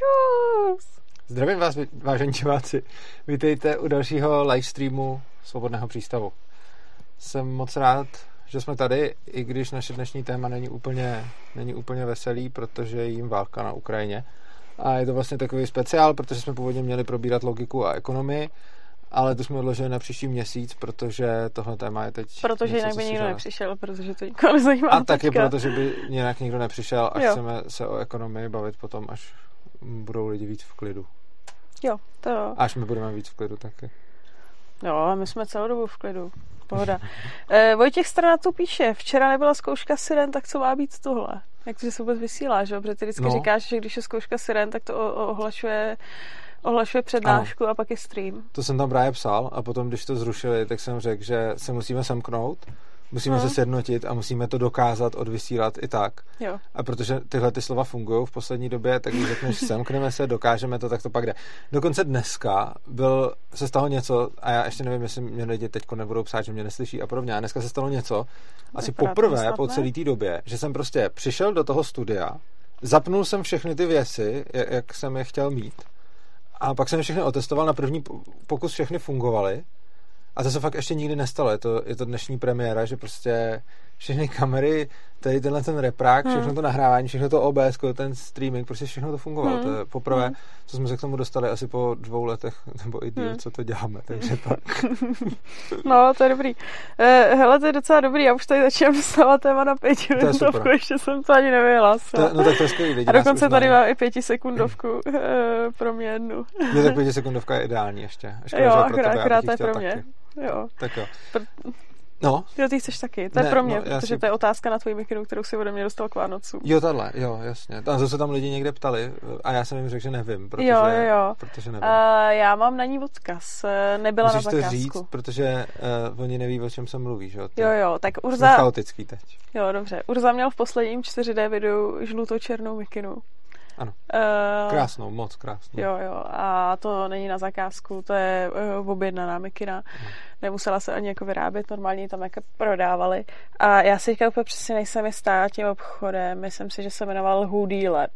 Čus! Zdravím vás, vážení diváci. Vítejte u dalšího livestreamu Svobodného přístavu. Jsem moc rád, že jsme tady, i když naše dnešní téma není úplně, není úplně veselý, protože je jim válka na Ukrajině. A je to vlastně takový speciál, protože jsme původně měli probírat logiku a ekonomii, ale to jsme odložili na příští měsíc, protože tohle téma je teď... Protože jinak by nikdo nepřišel, protože to nikoho nezajímá. A taky proto, že by jinak nikdo nepřišel a Jo. chceme se o ekonomii bavit potom, až budou lidi víc v klidu. Jo, to jo. Až my budeme víc v klidu taky. Jo, my jsme celou dobu v klidu. Pohoda. Eh, Vojtěch Strana tu píše, včera nebyla zkouška siren, tak co má být tohle? Jak to, že se vůbec vysílá, že jo? Protože ty vždycky No. říkáš, že když je zkouška siren, tak to o- ohlašuje, ohlašuje přednášku a pak je stream. To jsem tam právě psal a potom, když to zrušili, tak jsem řekl, že se musíme semknout, musíme Mhm. se sjednotit a musíme to dokázat odvysílat i tak. Jo. A protože tyhle ty slova fungují v poslední době, tak když řekneš semkneme se, dokážeme to, tak to pak jde. Dokonce dneska byl, se stalo něco, a já ještě nevím, jestli mě lidi teď nebudou psát, že mě neslyší a podobně, a dneska se stalo něco, asi Vypadá poprvé po celé té době, že jsem prostě přišel do toho studia, zapnul jsem všechny ty věci, jak, jsem je chtěl mít, a pak jsem je všechny otestoval, na první po- pokus všechny fungovaly, a to se fakt ještě nikdy nestalo. Je to, je to dnešní premiéra, že prostě všechny kamery, tady tenhle ten reprák, Hmm. všechno to nahrávání, všechno to OBS, ten streaming, prostě všechno to fungovalo. Hmm. To je poprvé, Hmm. co jsme se k tomu dostali asi po dvou letech, nebo i díl, Hmm. co to děláme. Takže tak. No, to je dobrý. Eh, hele, to je docela dobrý, já už tady začínám dostávat téma na pětiminutovku, super. ještě jsem to ani nevyhlásila. To, no tak to je skvělý. a dokonce tady mám i pětisekundovku eh, pro mě jednu. Jo, tak pětisekundovka je ideální ještě. Škoda, Jo, akorát, akorát je pro mě. taky. Jo. Tak jo. Pr- No, Jo, ty chceš taky. To je Ne, pro mě, no, protože si- to je otázka na tvoji mikinu, kterou si ode mě dostal k Vánocům. jo, tahle, jo, jasně. A zase tam lidi někde ptali a já jsem jim řekl, že nevím, protože, Jo, jo, jo. protože nevím. Uh, já mám na ní odkaz. Nebyla Musíš na to zakázku. říct, protože uh, oni neví, o čem se mluví, že jo? To Jo, jo, tak Jsme Urza, chaotický teď. jo, dobře. Urza měl v posledním 4D videu žluto-černou mikinu. Ano. Uh, Krásnou, moc krásnou. Jo, jo, a to není na zakázku, to je uh, objednaná mikina. Nemusela se ani jako vyrábět, normálně tam jako prodávali. A já si teďka úplně přesně nejsem jistá tím obchodem, myslím si, že se jmenoval Hoodie Lab.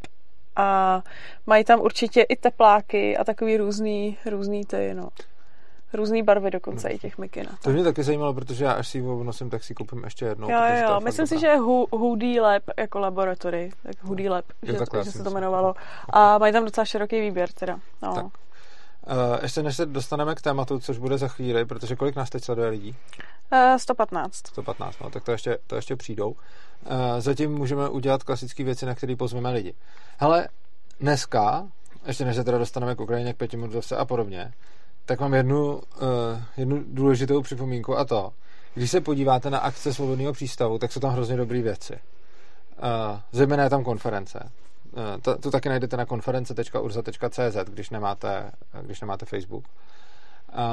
A mají tam určitě i tepláky a takový různý, různý ty, no. Různý barvy dokonce i těch mikin. a To tak. mě taky zajímalo, protože já až si ji obnosím, tak si koupím ještě jednou. Jo, jo, myslím si, dobrá. že je Hoodie Lab jako laboratory, tak Hoodie Lab, Jo, že, takhle že se to jmenovalo. A mají tam docela široký výběr teda. No. Tak. Uh, ještě než se dostaneme k tématu, což bude za chvíli, protože kolik nás teď sleduje lidí? Uh, 115. 115, no, tak to ještě, to ještě přijdou. Uh, zatím můžeme udělat klasické věci, na které pozveme lidi. Hele, dneska, ještě než se teda dostaneme k Ukrajině, k pětiminutovce a podobně, tak mám jednu, uh, jednu důležitou připomínku a to, když se podíváte na akce Svobodného přístavu, tak jsou tam hrozně dobré věci. Uh, zejména je tam konference. Uh, to, to taky najdete na konference.urza.cz, když nemáte, když nemáte Facebook.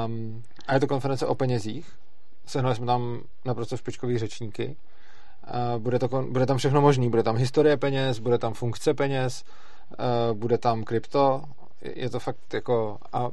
Um, a je to konference o penězích. Sehnali jsme tam naprosto špičkový řečníky. Uh, bude, to, bude tam všechno možný. Bude tam historie peněz, bude tam funkce peněz, uh, bude tam krypto. Je- to fakt jako... A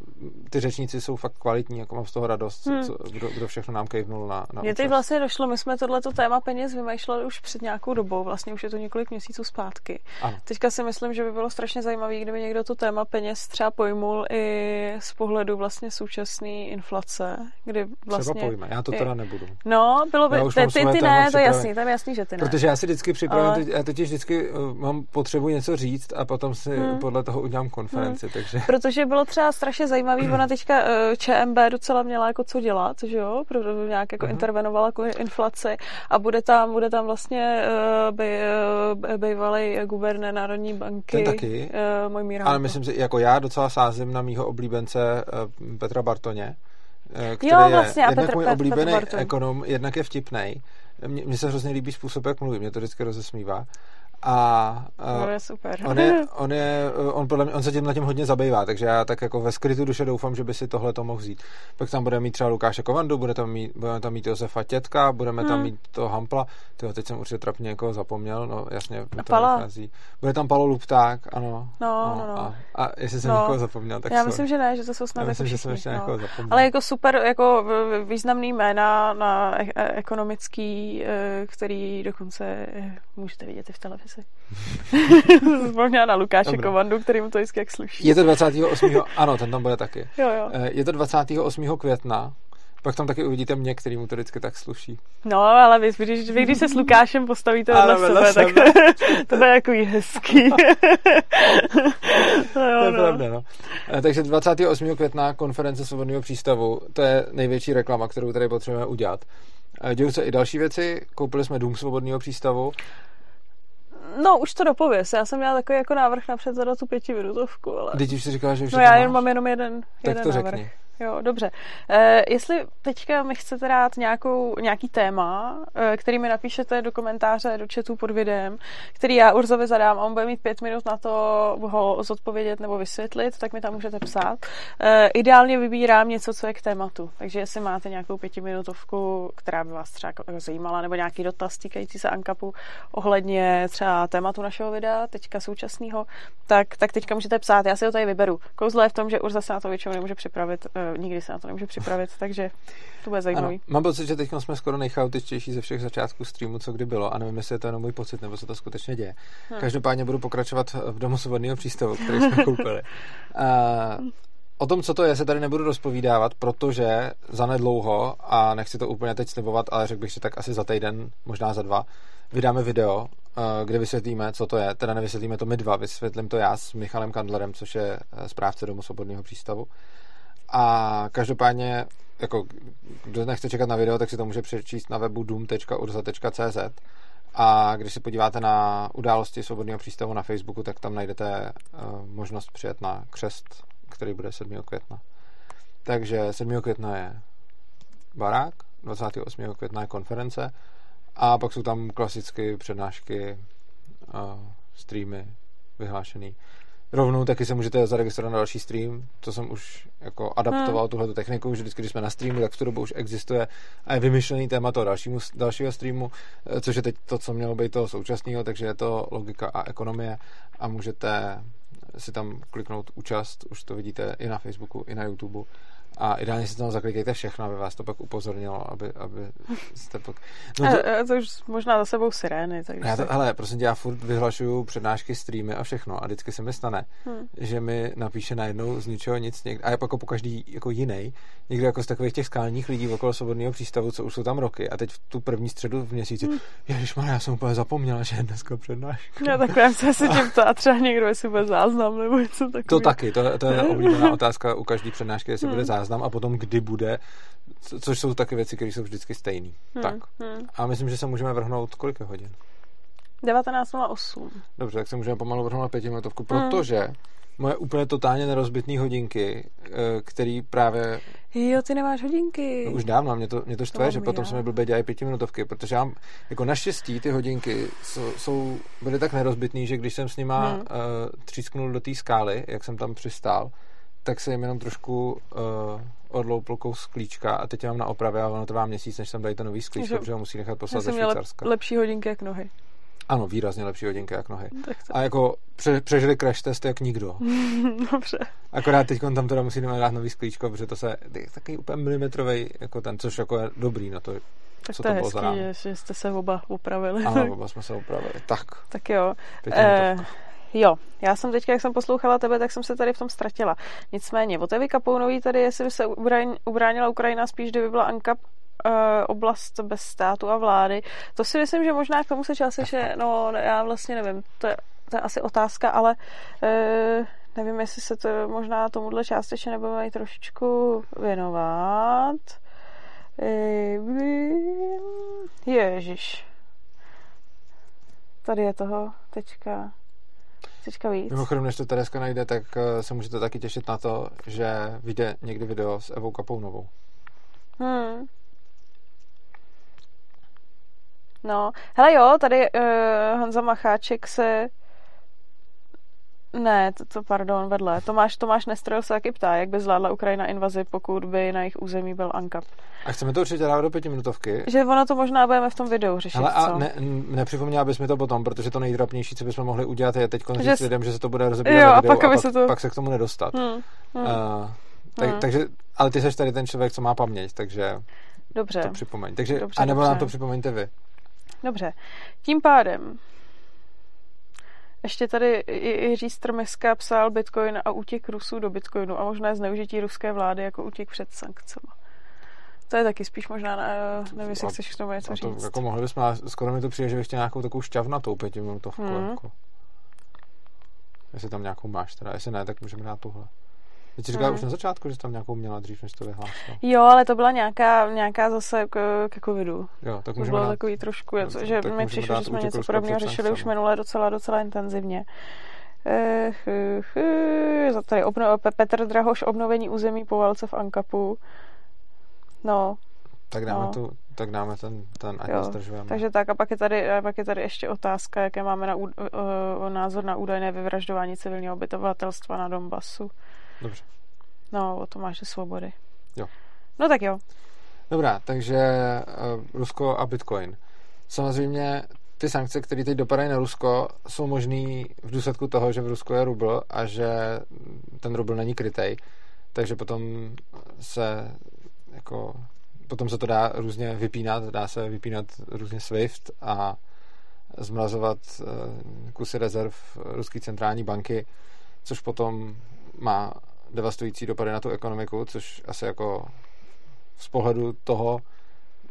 ty řečníci jsou fakt kvalitní, jako mám z toho radost, Hmm. co, kdo, kdo všechno nám kejvnul na, na Mně teď vlastně došlo, my jsme tohleto téma peněz vymýšleli už před nějakou dobou, vlastně už je to několik měsíců zpátky. Ano. Teďka si myslím, že by bylo strašně zajímavé, kdyby někdo to téma peněz třeba pojmul i z pohledu vlastně současné inflace, kdy vlastně... Třeba pojme, já to teda nebudu. No, bylo by, ty, ty, ty ne, to je jasný, tam je jasný, že ty ne. Protože já si vždycky připravím, Ale- já totiž vždycky uh, mám potřebu něco říct a potom si Hmm. podle toho udělám konferenci, takže... Protože bylo třeba strašně zajímavý, ona teďka eh, ČMB docela měla jako co dělat, že jo, protože nějak jako Mhm. intervenovala kvůli inflaci a bude tam, bude tam vlastně by, uh, bývalý guvernér Národní banky. Ten taky. Uh, můj míra. Ale myslím si, jako já docela sázím na mýho oblíbence eh, Petra Bartoně, eh, který Jo, vlastně, je a jednak Petr- můj Petr oblíbený Bartoň. ekonom, jednak je vtipnej. Mně mně se hrozně líbí způsob, jak mluví, mě to vždycky rozesmívá. A No, uh, je super. on, je, on, je, on, podle mě, on se tím na tím hodně zabývá, takže já tak jako ve skrytu duše doufám, že by si tohle to mohl vzít. Pak tam bude mít třeba Lukáše Kovandu, bude tam mít, budeme tam mít Josefa Tětka, budeme tam Hmm. mít toho Hampla, tyjo, teď jsem určitě trapně někoho zapomněl, no jasně, mi to Pala. vychází. Bude tam Palo Lupták, ano. No, no, no. A, a jestli jsem No. někoho zapomněl, tak Já sorry. myslím, že ne, že to jsou snad já jako myslím, že jsem ještě no. někoho zapomněl. Ale jako super, jako významný jména na e- e- ekonomický, eh, který dokonce můžete vidět i v televizi. Si. Vzpomněla na Lukáše Dobré. Kovandu, který mu to vždycky jak sluší. Je to 28. ano, ten tam bude taky. Jo, jo. Eh, Je to 28. května, pak tam taky uvidíte mě, který mu to vždycky tak sluší. No, ale vy, když, vy, když se s Lukášem postavíte vedle, sebe, sebe. tak to je jako hezký. no, jo, To je no. pravda, no. Eh, Takže 28. května konference Svobodného přístavu, to je největší reklama, kterou tady potřebujeme udělat. Eh, Dějou se i další věci, koupili jsme dům Svobodného přístavu, No, už to dopověz. Já jsem měla takový jako návrh napřed za tu pětiminutovku, ale... Teď už si říkala, že už No já jen mám jenom jeden, Tak jeden to návrh. řekni. Jo, dobře. E, jestli teďka mi chcete dát nějakou, nějaký téma, e, který mi napíšete do komentáře, do chatu pod videem, který já Urzovi zadám a on bude mít pět minut na to ho zodpovědět nebo vysvětlit, tak mi tam můžete psát. E, ideálně vybírám něco, co je k tématu. Takže jestli máte nějakou pětiminutovku, která by vás třeba jako zajímala, nebo nějaký dotaz týkající se Ankapu ohledně třeba tématu našeho videa, teďka současného, tak, tak teďka můžete psát. Já si ho tady vyberu. Kouzlo je v tom, že Urza se na to většinou nemůže připravit, nikdy se na to nemůže připravit, takže to bude Ano. zajímavý. Mám pocit, že teď jsme skoro nejchaotičtější ze všech začátků streamu, co kdy bylo. A nevím, jestli je to jenom můj pocit, nebo se to skutečně děje. Hmm. Každopádně budu pokračovat v domu svobodného přístavu, který jsme koupili. Uh, o tom, co to je, se tady nebudu rozpovídávat, protože zanedlouho, a nechci to úplně teď slibovat, ale řekl bych, že tak asi za týden, možná za dva, vydáme video, eh, kde vysvětlíme, co to je. Teda nevysvětlíme to my dva, vysvětlím to já s Michalem Kandlerem, což je eh, správce domu svobodného přístavu. A každopádně, jako, kdo nechce čekat na video, tak si to může přečíst na webu doom.urza.cz a když se podíváte na události svobodného přístavu na Facebooku, tak tam najdete uh, možnost přijet na křest, který bude 7. května. Takže 7. května je barák, 28. května je konference a pak jsou tam klasicky přednášky, uh, streamy vyhlášený. Rovnou taky se můžete zaregistrovat na další stream, to jsem už jako adaptoval hmm. tuhle techniku, že vždycky, když jsme na streamu, tak v tu dobu už existuje a je vymyšlený téma toho dalšímu, dalšího streamu, eh, což je teď to, co mělo být toho současného, takže je to logika a ekonomie a můžete si tam kliknout účast, už to vidíte i na Facebooku, i na YouTube a ideálně si tam zaklikejte všechno, aby vás to pak upozornilo, aby, aby jste pak... No to... A, a to už možná za sebou sirény. Takže já to, hele, prosím tě, já furt vyhlašuju přednášky, streamy a všechno a vždycky se mi stane, hmm. že mi napíše najednou z ničeho nic někde, a jako po každý jako jiný, někdo jako z takových těch skálních lidí okolo svobodného přístavu, co už jsou tam roky a teď v tu první středu v měsíci, hmm. ježišmarja, já jsem úplně zapomněla, že je dneska přednáška. Já takhle se si tím a třeba někdo, jestli bude záznam nebo něco takového. To taky, to, to je oblíbená otázka u každé přednášky, jestli hmm. bude záznam a potom kdy bude, co, což jsou taky věci, které jsou vždycky stejné. Hmm. Tak. Hmm. A myslím, že se můžeme vrhnout kolik je hodin? 19.08. Dobře, tak se můžeme pomalu vrhnout na pětiminutovku, protože hmm. moje úplně totálně nerozbitný hodinky, který právě... Jo, ty nemáš hodinky. No, už dávno, mě to, mě to štve, to že potom já. se mi blbě dělají pětiminutovky, protože já, jako naštěstí ty hodinky jsou, jsou byly tak nerozbitný, že když jsem s nima hmm. uh, třísknul do té skály, jak jsem tam přistál, tak se jim jenom trošku uh, odloupl kous sklíčka a teď mám na opravě a ono trvá měsíc, než jsem dají to nový sklíčko, protože ho musí nechat poslat ze Švýcarska. Lep, lepší hodinky jak nohy. Ano, výrazně lepší hodinky jak nohy. A jako pře- přežili crash test jak nikdo. Dobře. Akorát teď tam teda musíme dát nový sklíčko, protože to se je takový úplně milimetrový, jako ten, což jako je dobrý na to, tak co to, to je bylo hezký, že, že jste se oba upravili. Ano, oba jsme se upravili. Tak. Tak jo. Eh, jo, já jsem teďka, jak jsem poslouchala tebe, tak jsem se tady v tom ztratila. Nicméně, o té Kapounový tady, jestli by se ubránila Ukrajina spíš, kdyby byla Ankap uh, oblast bez státu a vlády. To si myslím, že možná k tomu se částečně, no já vlastně nevím, to je, to je asi otázka, ale uh, nevím, jestli se to možná tomuhle částečně nebudeme i trošičku věnovat. Uh, ježiš. Tady je toho teďka teďka víc. Mimochodem, než to Tereska najde, tak se můžete taky těšit na to, že vyjde někdy video s Evou Kapounovou. Hmm. No, hele jo, tady uh, Honza Macháček se ne, to, to pardon, vedle. Tomáš, Tomáš Nestrojil se taky ptá, jak by zvládla Ukrajina invazi, pokud by na jejich území byl ANKAP. A chceme to určitě dát do pětiminutovky. Že ono to možná budeme v tom videu řešit, Ale a co? ne, nepřipomněla bys mi to potom, protože to nejdrapnější, co bychom mohli udělat, je teď Že říct lidem, že se to bude rozebírat Jo, a videu pak, a pak, se to- pak se k tomu nedostat. Hmm, hmm. Uh, tak, Hmm. Takže, ale ty seš tady ten člověk, co má paměť, takže Dobře, to připomeň. Takže, Dobře, a nebo dobře. nám to připomeňte vy. dobře. Tím pádem Ještě tady Jiří Strmeska psal Bitcoin a útěk Rusů do Bitcoinu a možné zneužití ruské vlády jako útěk před sankcemi. To je taky spíš možná, nevím, jestli chceš k tomu něco to, říct. Jako mohli bychom, skoro mi to přijde, že bych chtěl nějakou takovou šťavnatou pětiminutovku. Hmm. Jako. Jestli tam nějakou máš teda, jestli ne, tak můžeme dát tuhle. Ty jsi říkala hmm. už na začátku, že tam nějakou měla dřív, než to vyhlásila. Jo, ale to byla nějaká, nějaká zase k, ke covidu. Jo, tak to bylo dát, takový trošku, no, že mi přišlo, že jsme něco podobného řešili už minule docela, docela intenzivně. Ech, ech, ech, tady obno, Petr Drahoš obnovení území po válce v Ankapu. No. Tak dáme, no. tu, tak dáme ten, ten ať jo, Takže tak a pak je, tady, a pak je tady ještě otázka, jaké máme na, uh, názor na údajné vyvražďování civilního obyvatelstva na Donbasu. Dobře. No, o to máš svobody. Jo. No tak jo. Dobrá, takže uh, Rusko a Bitcoin. Samozřejmě ty sankce, které teď dopadají na Rusko, jsou možné v důsledku toho, že v Rusku je rubl a že ten rubl není krytej. Takže potom se jako potom se to dá různě vypínat, dá se vypínat různě SWIFT a zmrazovat uh, kusy rezerv Ruské centrální banky, což potom má devastující dopady na tu ekonomiku, což asi jako z pohledu toho,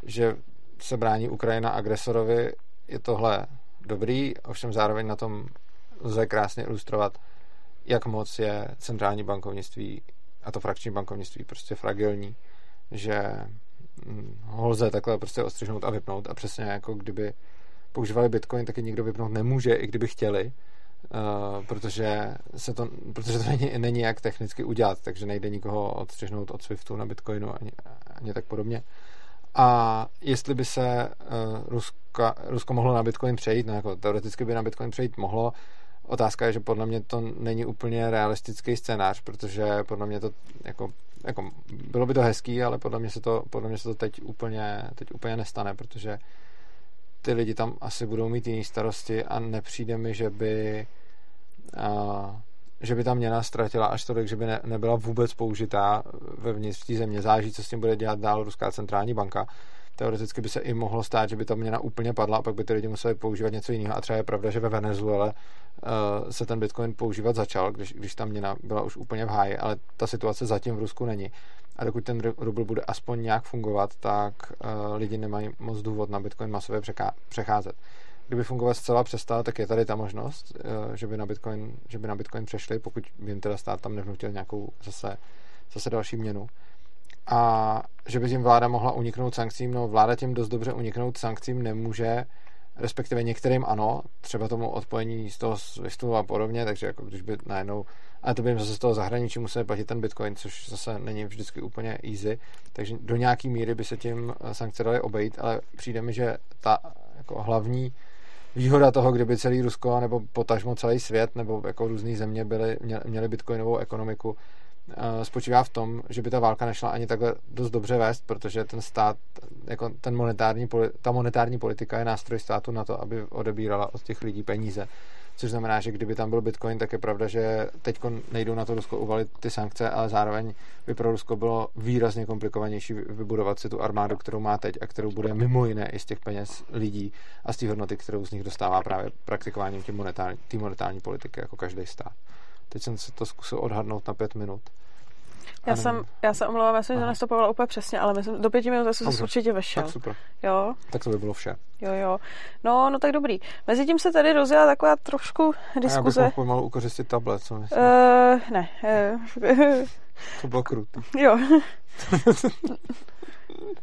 že se brání Ukrajina agresorovi, je tohle dobrý, ovšem zároveň na tom lze krásně ilustrovat, jak moc je centrální bankovnictví a to frakční bankovnictví prostě fragilní, že hm, ho lze takhle prostě ostřihnout a vypnout. A přesně jako kdyby používali Bitcoin, taky nikdo vypnout nemůže, i kdyby chtěli, Uh, protože, se to, protože to není, není jak technicky udělat, takže nejde nikoho odstřihnout od Swiftu na Bitcoinu ani, ani tak podobně. A jestli by se uh, Ruska, Rusko mohlo na Bitcoin přejít, no jako teoreticky by na Bitcoin přejít mohlo, otázka je, že podle mě to není úplně realistický scénář, protože podle mě to jako, jako bylo by to hezký, ale podle mě se to, podle mě se to teď úplně, teď úplně nestane, protože ty lidi tam asi budou mít jiné starosti a nepřijde mi, že by a, že by ta měna ztratila až tolik, že by ne, nebyla vůbec použitá vevnitř té země. Záží, co s tím bude dělat dál Ruská centrální banka. Teoreticky by se i mohlo stát, že by ta měna úplně padla a pak by ty lidi museli používat něco jiného. A třeba je pravda, že ve Venezuele uh, se ten bitcoin používat začal, když, když ta měna byla už úplně v háji, ale ta situace zatím v Rusku není. A dokud ten rubl bude aspoň nějak fungovat, tak uh, lidi nemají moc důvod na bitcoin masově přecházet kdyby fungovat zcela přestal, tak je tady ta možnost, uh, že by na Bitcoin, že by na Bitcoin přešli, pokud by jim teda stát tam nevnutil nějakou zase, zase další měnu. A že by tím vláda mohla uniknout sankcím, no vláda tím dost dobře uniknout sankcím nemůže, respektive některým ano, třeba tomu odpojení z toho SWIFTu a podobně, takže jako když by najednou, ale to by jim zase z toho zahraničí museli platit ten bitcoin, což zase není vždycky úplně easy, takže do nějaký míry by se tím eh, sankce daly obejít, ale přijde mi, že ta jako hlavní výhoda toho, kdyby celý Rusko nebo potažmo celý svět nebo jako různé země byly, měly bitcoinovou ekonomiku, spočívá v tom, že by ta válka nešla ani takhle dost dobře vést, protože ten stát, jako ten monetární, ta monetární politika je nástroj státu na to, aby odebírala od těch lidí peníze. Což znamená, že kdyby tam byl Bitcoin, tak je pravda, že teď nejdou na to Rusko uvalit ty sankce, ale zároveň by pro Rusko bylo výrazně komplikovanější vybudovat si tu armádu, kterou má teď a kterou bude mimo jiné i z těch peněz lidí a z té hodnoty, kterou z nich dostává právě praktikováním té monetární, monetární politiky, jako každý stát. Teď jsem se to zkusil odhadnout na pět minut. Já jsem, já se omlouvám, já jsem to nestopovala úplně přesně, ale myslím, do pěti minut jsem se určitě vešel. Tak super. Jo. Tak to by bylo vše. Jo, jo. No, no tak dobrý. Mezitím se tady rozjela taková trošku diskuze. A já bych pomalu ukořistit tablet, co myslím? Uh, ne. Uh, to bylo krutý. Jo.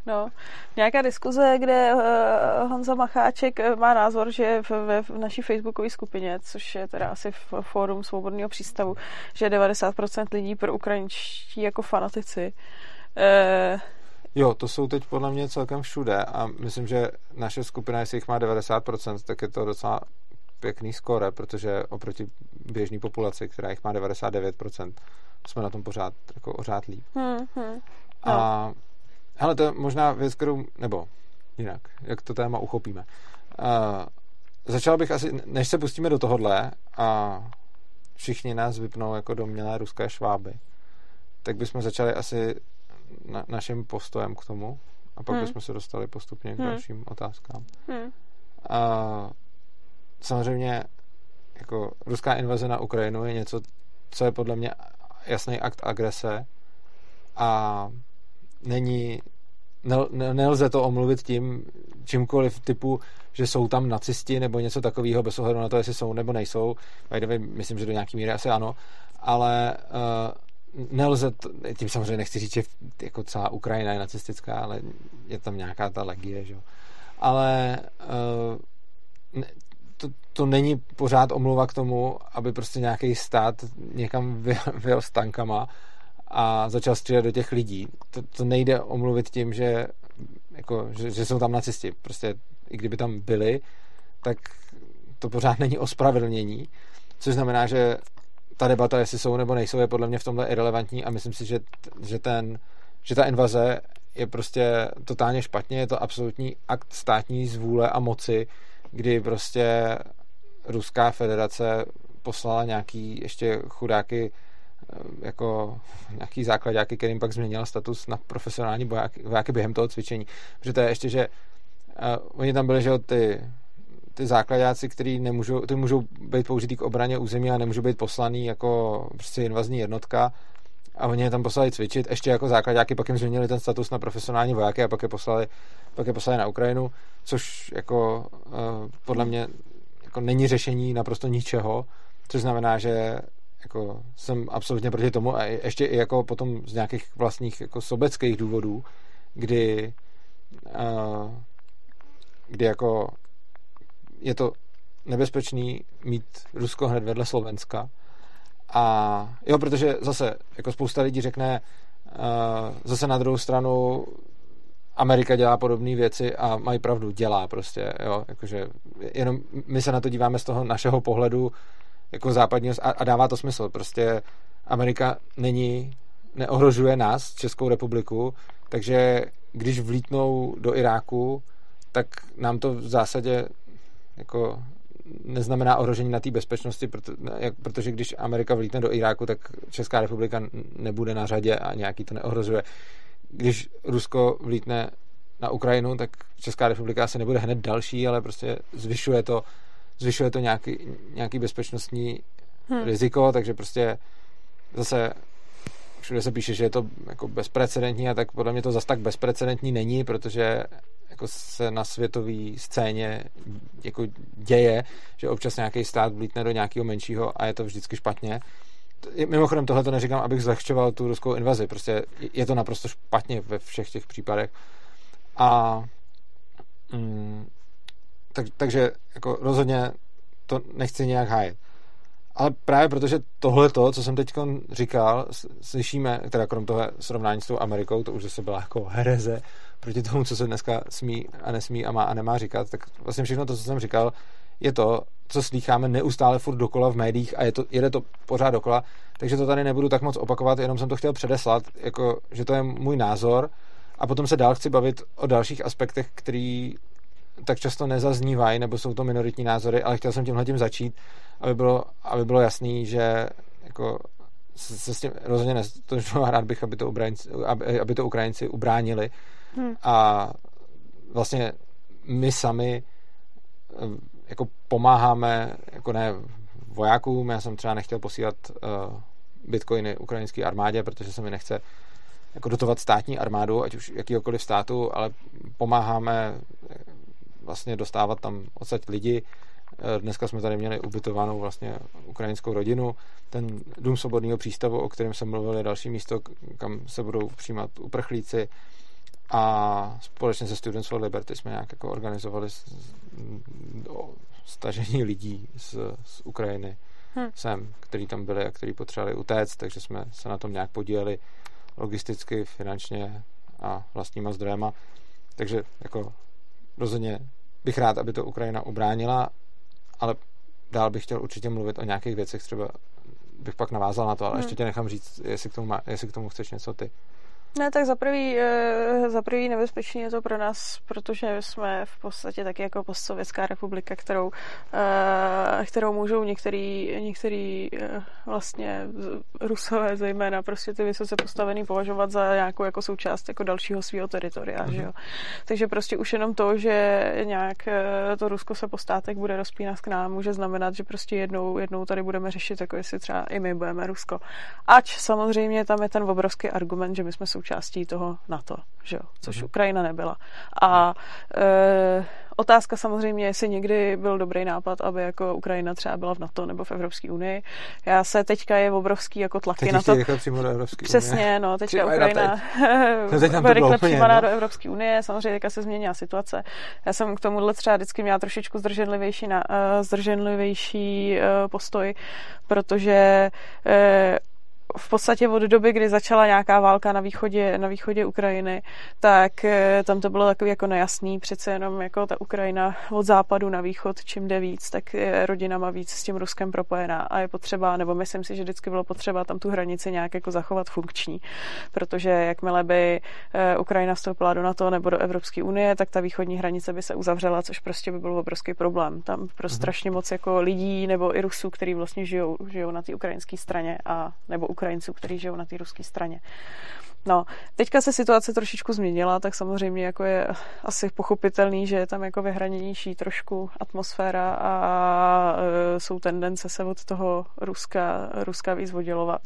No, nějaká diskuze, kde uh, Honza Macháček eh, má názor, že v, v, v naší facebookové skupině, což je teda asi v fórum Svobodného přístavu, že 90% lidí pro ukrajinští jako fanatici. Uh, Jo, to jsou teď podle mě celkem všude a myslím, že naše skupina, jestli jich má 90%, tak je to docela pěkný skore, protože oproti běžné populaci, která jich má 99%, jsme na tom pořád jako ořád líp. Hmm, hmm. No. A ale to je možná věc, kterou, nebo jinak, jak to téma uchopíme. Uh, začal bych asi, než se pustíme do tohohle a všichni nás vypnou jako domělé ruské šváby, tak bychom začali asi na, naším postojem k tomu a pak hmm. bychom se dostali postupně k hmm. dalším otázkám. Hmm. Uh, samozřejmě jako ruská invaze na Ukrajinu je něco, co je podle mě jasný akt agrese a není nel, nelze to omluvit tím čímkoliv typu, že jsou tam nacisti nebo něco takového bez ohledu na to, jestli jsou nebo nejsou. By myslím, že do nějaký míry asi ano, ale uh, nelze, to, tím samozřejmě nechci říct, že jako celá Ukrajina je nacistická, ale je tam nějaká ta legie, že Ale uh, ne, to, to není pořád omluva k tomu, aby prostě nějaký stát někam vyjel s tankama a začal střílet do těch lidí. To, to nejde omluvit tím, že, jako, že, že jsou tam nacisti. Prostě i kdyby tam byli, tak to pořád není ospravedlnění, což znamená, že ta debata, jestli jsou nebo nejsou, je podle mě v tomhle irrelevantní a myslím si, že, že, ten, že ta invaze je prostě totálně špatně, je to absolutní akt státní zvůle a moci, kdy prostě Ruská federace poslala nějaký ještě chudáky jako nějaký základáky, kterým pak změnil status na profesionální vojáky, vojáky během toho cvičení. Protože to je ještě, že uh, oni tam byli, že ty, ty základáci, který nemůžou, ty můžou být použitý k obraně území a nemůžou být poslaný jako prostě invazní jednotka. A oni je tam poslali cvičit, ještě jako základáky, pak jim změnili ten status na profesionální vojáky a pak je poslali, pak je poslali na Ukrajinu, což jako uh, podle mě jako není řešení naprosto ničeho, což znamená, že jako jsem absolutně proti tomu a ještě i jako potom z nějakých vlastních jako sobeckých důvodů, kdy uh, kdy jako je to nebezpečný mít Rusko hned vedle Slovenska. A jo, protože zase jako spousta lidí řekne uh, zase na druhou stranu Amerika dělá podobné věci a mají pravdu, dělá prostě, jo, jakože jenom my se na to díváme z toho našeho pohledu jako západního a, a dává to smysl, prostě Amerika není, neohrožuje nás, Českou republiku, takže když vlítnou do Iráku, tak nám to v zásadě jako neznamená ohrožení na té bezpečnosti, protože když Amerika vlítne do Iráku, tak Česká republika nebude na řadě a nějaký to neohrožuje. Když Rusko vlítne na Ukrajinu, tak Česká republika asi nebude hned další, ale prostě zvyšuje to, zvyšuje to nějaký, nějaký bezpečnostní hmm. riziko, takže prostě zase všude se píše, že je to jako bezprecedentní a tak podle mě to zas tak bezprecedentní není, protože jako se na světové scéně jako děje, že občas nějaký stát vlítne do nějakého menšího a je to vždycky špatně mimochodem tohle to neříkám, abych zlehčoval tu ruskou invazi, prostě je to naprosto špatně ve všech těch případech. A mm, tak, takže jako rozhodně to nechci nějak hájit. Ale právě protože tohle to, co jsem teď říkal, slyšíme, teda krom toho srovnání s tou Amerikou, to už zase byla jako hereze proti tomu, co se dneska smí a nesmí a má a nemá říkat, tak vlastně všechno to, co jsem říkal, je to, co slýcháme neustále furt dokola v médiích a je to, jede to pořád dokola, takže to tady nebudu tak moc opakovat, jenom jsem to chtěl předeslat, jako, že to je můj názor a potom se dál chci bavit o dalších aspektech, který tak často nezaznívají, nebo jsou to minoritní názory, ale chtěl jsem tímhle tím začít, aby bylo, aby bylo jasný, že jako se, se s tím rozhodně nestožňuji a rád bych, aby to, Ukrajinci, aby, aby to Ukrajinci ubránili. Hmm. A vlastně my sami jako pomáháme, jako ne vojákům, já jsem třeba nechtěl posílat uh, bitcoiny ukrajinské armádě, protože se mi nechce jako dotovat státní armádu, ať už jakýkoliv státu, ale pomáháme eh, vlastně dostávat tam odsaď lidi. Eh, dneska jsme tady měli ubytovanou vlastně ukrajinskou rodinu. Ten dům svobodného přístavu, o kterém jsem mluvil, je další místo, kam se budou přijímat uprchlíci a společně se Students for Liberty jsme nějak jako organizovali stažení lidí z, z Ukrajiny hmm. sem, který tam byli a který potřebovali utéct, takže jsme se na tom nějak podíleli logisticky, finančně a vlastníma zdrojema. Takže jako rozhodně bych rád, aby to Ukrajina ubránila, ale dál bych chtěl určitě mluvit o nějakých věcech, třeba bych pak navázal na to, ale hmm. ještě tě nechám říct, jestli k tomu, má, jestli k tomu chceš něco ty. Ne, tak za prvý, eh, za prvý nebezpečný je to pro nás, protože jsme v podstatě taky jako postsovětská republika, kterou, eh, kterou můžou některý, některý eh, vlastně rusové zejména prostě ty vysoce postavený považovat za nějakou jako součást jako dalšího svého teritoria, mm-hmm. že jo. Takže prostě už jenom to, že nějak to Rusko se po státek bude rozpínat k nám, může znamenat, že prostě jednou, jednou tady budeme řešit, jako jestli třeba i my budeme Rusko. Ač samozřejmě tam je ten obrovský argument, že my jsme součástí toho NATO, že jo? což mm-hmm. Ukrajina nebyla. A e, otázka samozřejmě, jestli někdy byl dobrý nápad, aby jako Ukrajina třeba byla v NATO nebo v Evropské unii. Já se teďka je obrovský jako tlaky teď na to. přímo do Evropské Přesně, unie. no, teďka Při, Ukrajina no, teď rychle připadá do Evropské unie, samozřejmě teďka se změnila situace. Já jsem k tomuhle třeba vždycky měla trošičku zdrženlivější, na, uh, zdrženlivější uh, postoj, protože uh, v podstatě od doby, kdy začala nějaká válka na východě, na východě Ukrajiny, tak eh, tam to bylo takový jako nejasný, přece jenom jako ta Ukrajina od západu na východ, čím jde víc, tak je rodinama víc s tím Ruskem propojená a je potřeba, nebo myslím si, že vždycky bylo potřeba tam tu hranici nějak jako zachovat funkční, protože jakmile by eh, Ukrajina vstoupila do NATO nebo do Evropské unie, tak ta východní hranice by se uzavřela, což prostě by byl obrovský problém. Tam pro mhm. strašně moc jako lidí nebo i Rusů, kteří vlastně žijou, žijou na té ukrajinské straně a nebo Ukrajinců, kteří žijou na té ruské straně. No, teďka se situace trošičku změnila, tak samozřejmě jako je asi pochopitelný, že je tam jako vyhraněnější trošku atmosféra a e, jsou tendence se od toho Ruska, Ruska víc oddělovat.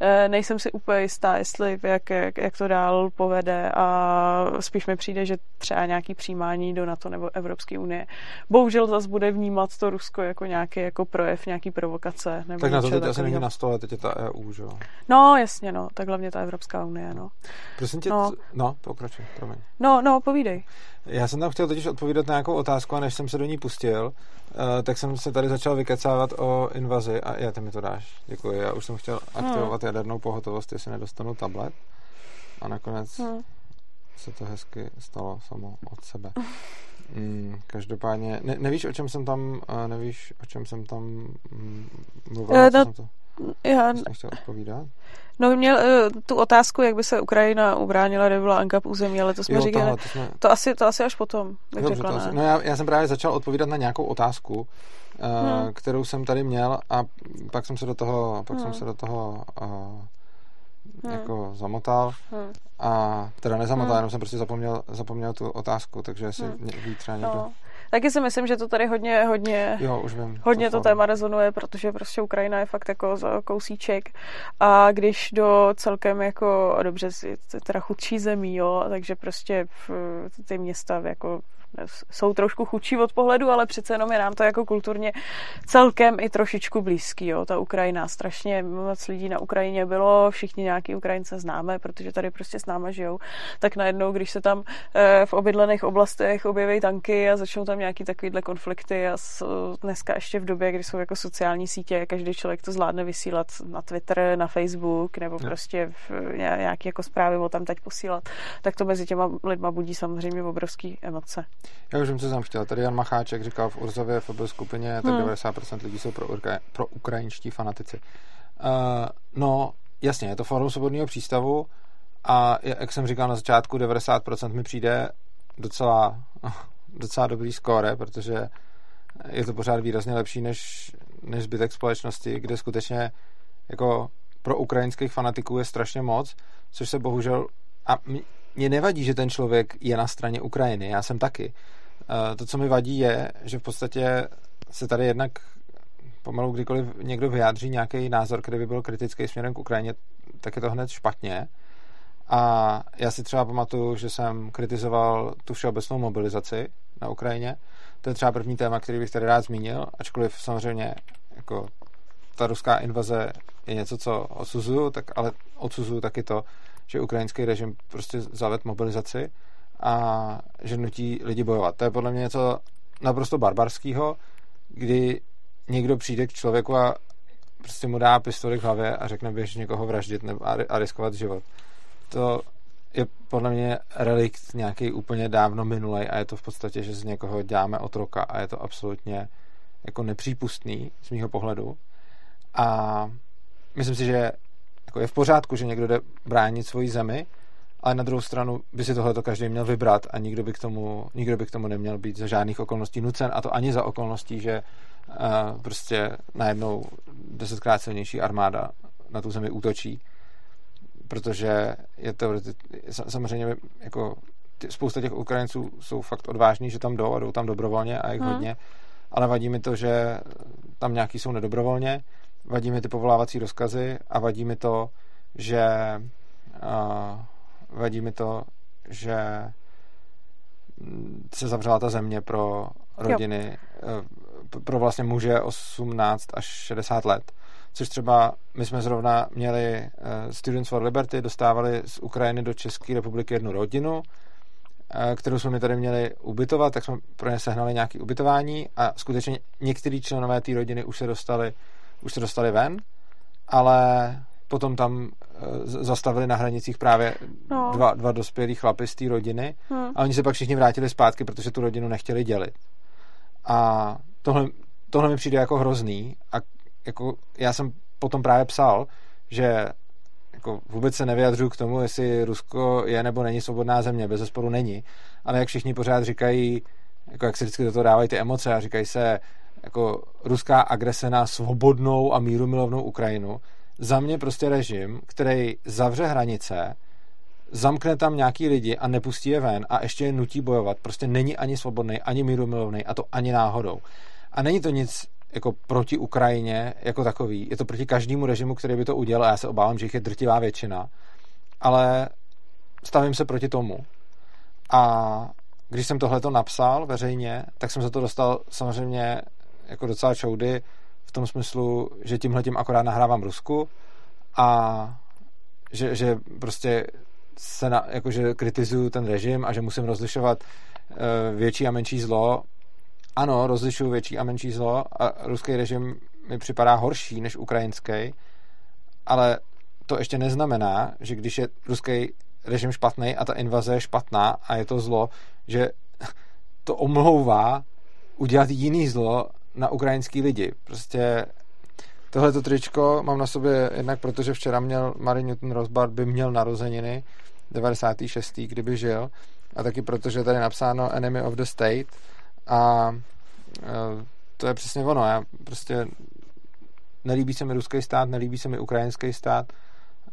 E, nejsem si úplně jistá, jestli jak, jak, jak to dál povede a spíš mi přijde, že třeba nějaký přijímání do NATO nebo Evropské unie. Bohužel zase bude vnímat to Rusko jako nějaký jako projev, nějaký provokace. Nebo tak na to teď asi není na stole, teď je ta EU, že jo? No, jasně, no, tak hlavně ta Evropská unie, no no. Prosím tě, no, no pokračuj, promiň. No, no, povídej. Já jsem tam chtěl totiž odpovídat na nějakou otázku a než jsem se do ní pustil, uh, tak jsem se tady začal vykecávat o invazi a já ty mi to dáš. Děkuji. Já už jsem chtěl aktivovat hmm. jadernou pohotovost, jestli nedostanu tablet. A nakonec hmm. se to hezky stalo samo od sebe. Mm, každopádně, ne, nevíš, o čem jsem tam, uh, nevíš, o čem jsem tam mm, mluvil? Uh, no, jsem to, já... Jsem odpovídat? No, měl uh, tu otázku, jak by se Ukrajina ubránila, kdyby byla Ankap území, ale to jsme jo, říkali. Tohle, to, jsme... to, asi, to asi až potom. Dobře, řekla, to asi... No já, já jsem právě začal odpovídat na nějakou otázku, uh, hmm. kterou jsem tady měl a pak jsem se do toho, pak hmm. jsem se do toho uh, hmm. jako zamotal hmm. a teda nezamotal, hmm. jenom jsem prostě zapomněl, zapomněl tu otázku, takže jestli hmm. ví třeba někdo. No. Taky si myslím, že to tady hodně, hodně, jo, už vím, hodně to, to téma rezonuje, protože prostě Ukrajina je fakt jako za kousíček. A když do celkem jako, dobře, teda chudší zemí, jo, takže prostě v, ty města jako jsou trošku chudší od pohledu, ale přece jenom je nám to jako kulturně celkem i trošičku blízký. Jo. Ta Ukrajina, strašně moc lidí na Ukrajině bylo, všichni nějaký Ukrajince známe, protože tady prostě s náma žijou. Tak najednou, když se tam eh, v obydlených oblastech objeví tanky a začnou tam nějaký takovýhle konflikty a dneska ještě v době, kdy jsou jako sociální sítě, každý člověk to zvládne vysílat na Twitter, na Facebook nebo ne. prostě v nějaké jako zprávy o tam teď posílat, tak to mezi těma lidma budí samozřejmě obrovský emoce. Já už vím, co jsem chtěl. Tady Jan Macháček říkal v Urzově v obě skupině, tak hmm. 90% lidí jsou pro, Urka, pro ukrajinští fanatici. Uh, no, jasně, je to forum svobodného přístavu a jak jsem říkal na začátku, 90% mi přijde docela, docela dobrý skóre, protože je to pořád výrazně lepší než, než zbytek společnosti, kde skutečně jako pro ukrajinských fanatiků je strašně moc, což se bohužel a mě nevadí, že ten člověk je na straně Ukrajiny, já jsem taky. Eh, to, co mi vadí, je, že v podstatě se tady jednak pomalu kdykoliv někdo vyjádří nějaký názor, který by byl kritický směrem k Ukrajině, tak je to hned špatně. A já si třeba pamatuju, že jsem kritizoval tu všeobecnou mobilizaci na Ukrajině. To je třeba první téma, který bych tady rád zmínil, ačkoliv samozřejmě jako ta ruská invaze je něco, co odsuzuju, tak ale odsuzuju taky to, že ukrajinský režim prostě zaved mobilizaci a že nutí lidi bojovat. To je podle mě něco naprosto barbarského, kdy někdo přijde k člověku a prostě mu dá pistoli k hlavě a řekne běž někoho vraždit nebo a riskovat život. To je podle mě relikt nějaký úplně dávno minulej a je to v podstatě, že z někoho děláme otroka a je to absolutně jako nepřípustný z mýho pohledu. A myslím si, že jako je v pořádku, že někdo jde bránit svoji zemi, ale na druhou stranu by si tohle každý měl vybrat a nikdo by, k tomu, nikdo by k tomu neměl být za žádných okolností nucen a to ani za okolností, že uh, prostě najednou desetkrát silnější armáda na tu zemi útočí, protože je to samozřejmě jako spousta těch Ukrajinců jsou fakt odvážní, že tam jdou a jdou tam dobrovolně a jich hmm. hodně, ale vadí mi to, že tam nějaký jsou nedobrovolně, vadí mi ty povolávací rozkazy a vadí mi to, že uh, vadí mi to, že se zavřela ta země pro rodiny, jo. E, pro vlastně muže 18 až 60 let. Což třeba my jsme zrovna měli e, Students for Liberty, dostávali z Ukrajiny do České republiky jednu rodinu, e, kterou jsme mi tady měli ubytovat, tak jsme pro ně sehnali nějaké ubytování a skutečně některý členové té rodiny už se dostali, už se dostali ven, ale potom tam eh, zastavili na hranicích právě no. dva, dva dospělí chlapy z té rodiny hmm. a oni se pak všichni vrátili zpátky, protože tu rodinu nechtěli dělit. A tohle, tohle mi přijde jako hrozný a jako já jsem potom právě psal, že jako vůbec se nevyjadřuju k tomu, jestli Rusko je nebo není svobodná země, bez zesporu není, ale jak všichni pořád říkají, jako jak se vždycky do toho dávají ty emoce a říkají se jako ruská agrese na svobodnou a mírumilovnou Ukrajinu, za mě prostě režim, který zavře hranice, zamkne tam nějaký lidi a nepustí je ven a ještě je nutí bojovat, prostě není ani svobodný, ani mírumilovný a to ani náhodou. A není to nic jako proti Ukrajině jako takový, je to proti každému režimu, který by to udělal, já se obávám, že jich je drtivá většina, ale stavím se proti tomu. A když jsem tohleto napsal veřejně, tak jsem za to dostal samozřejmě jako docela čoudy, tom smyslu, že tímhle tím akorát nahrávám Rusku a že, že prostě se na, jakože kritizuju ten režim a že musím rozlišovat uh, větší a menší zlo. Ano, rozlišuju větší a menší zlo a ruský režim mi připadá horší než ukrajinský, ale to ještě neznamená, že když je ruský režim špatný a ta invaze je špatná a je to zlo, že to omlouvá udělat jiný zlo na ukrajinský lidi. Prostě tohleto tričko mám na sobě jednak protože včera měl Mary Newton Rosbart by měl narozeniny 96. kdyby žil a taky protože tady napsáno Enemy of the State a e, to je přesně ono. Já prostě nelíbí se mi ruský stát, nelíbí se mi ukrajinský stát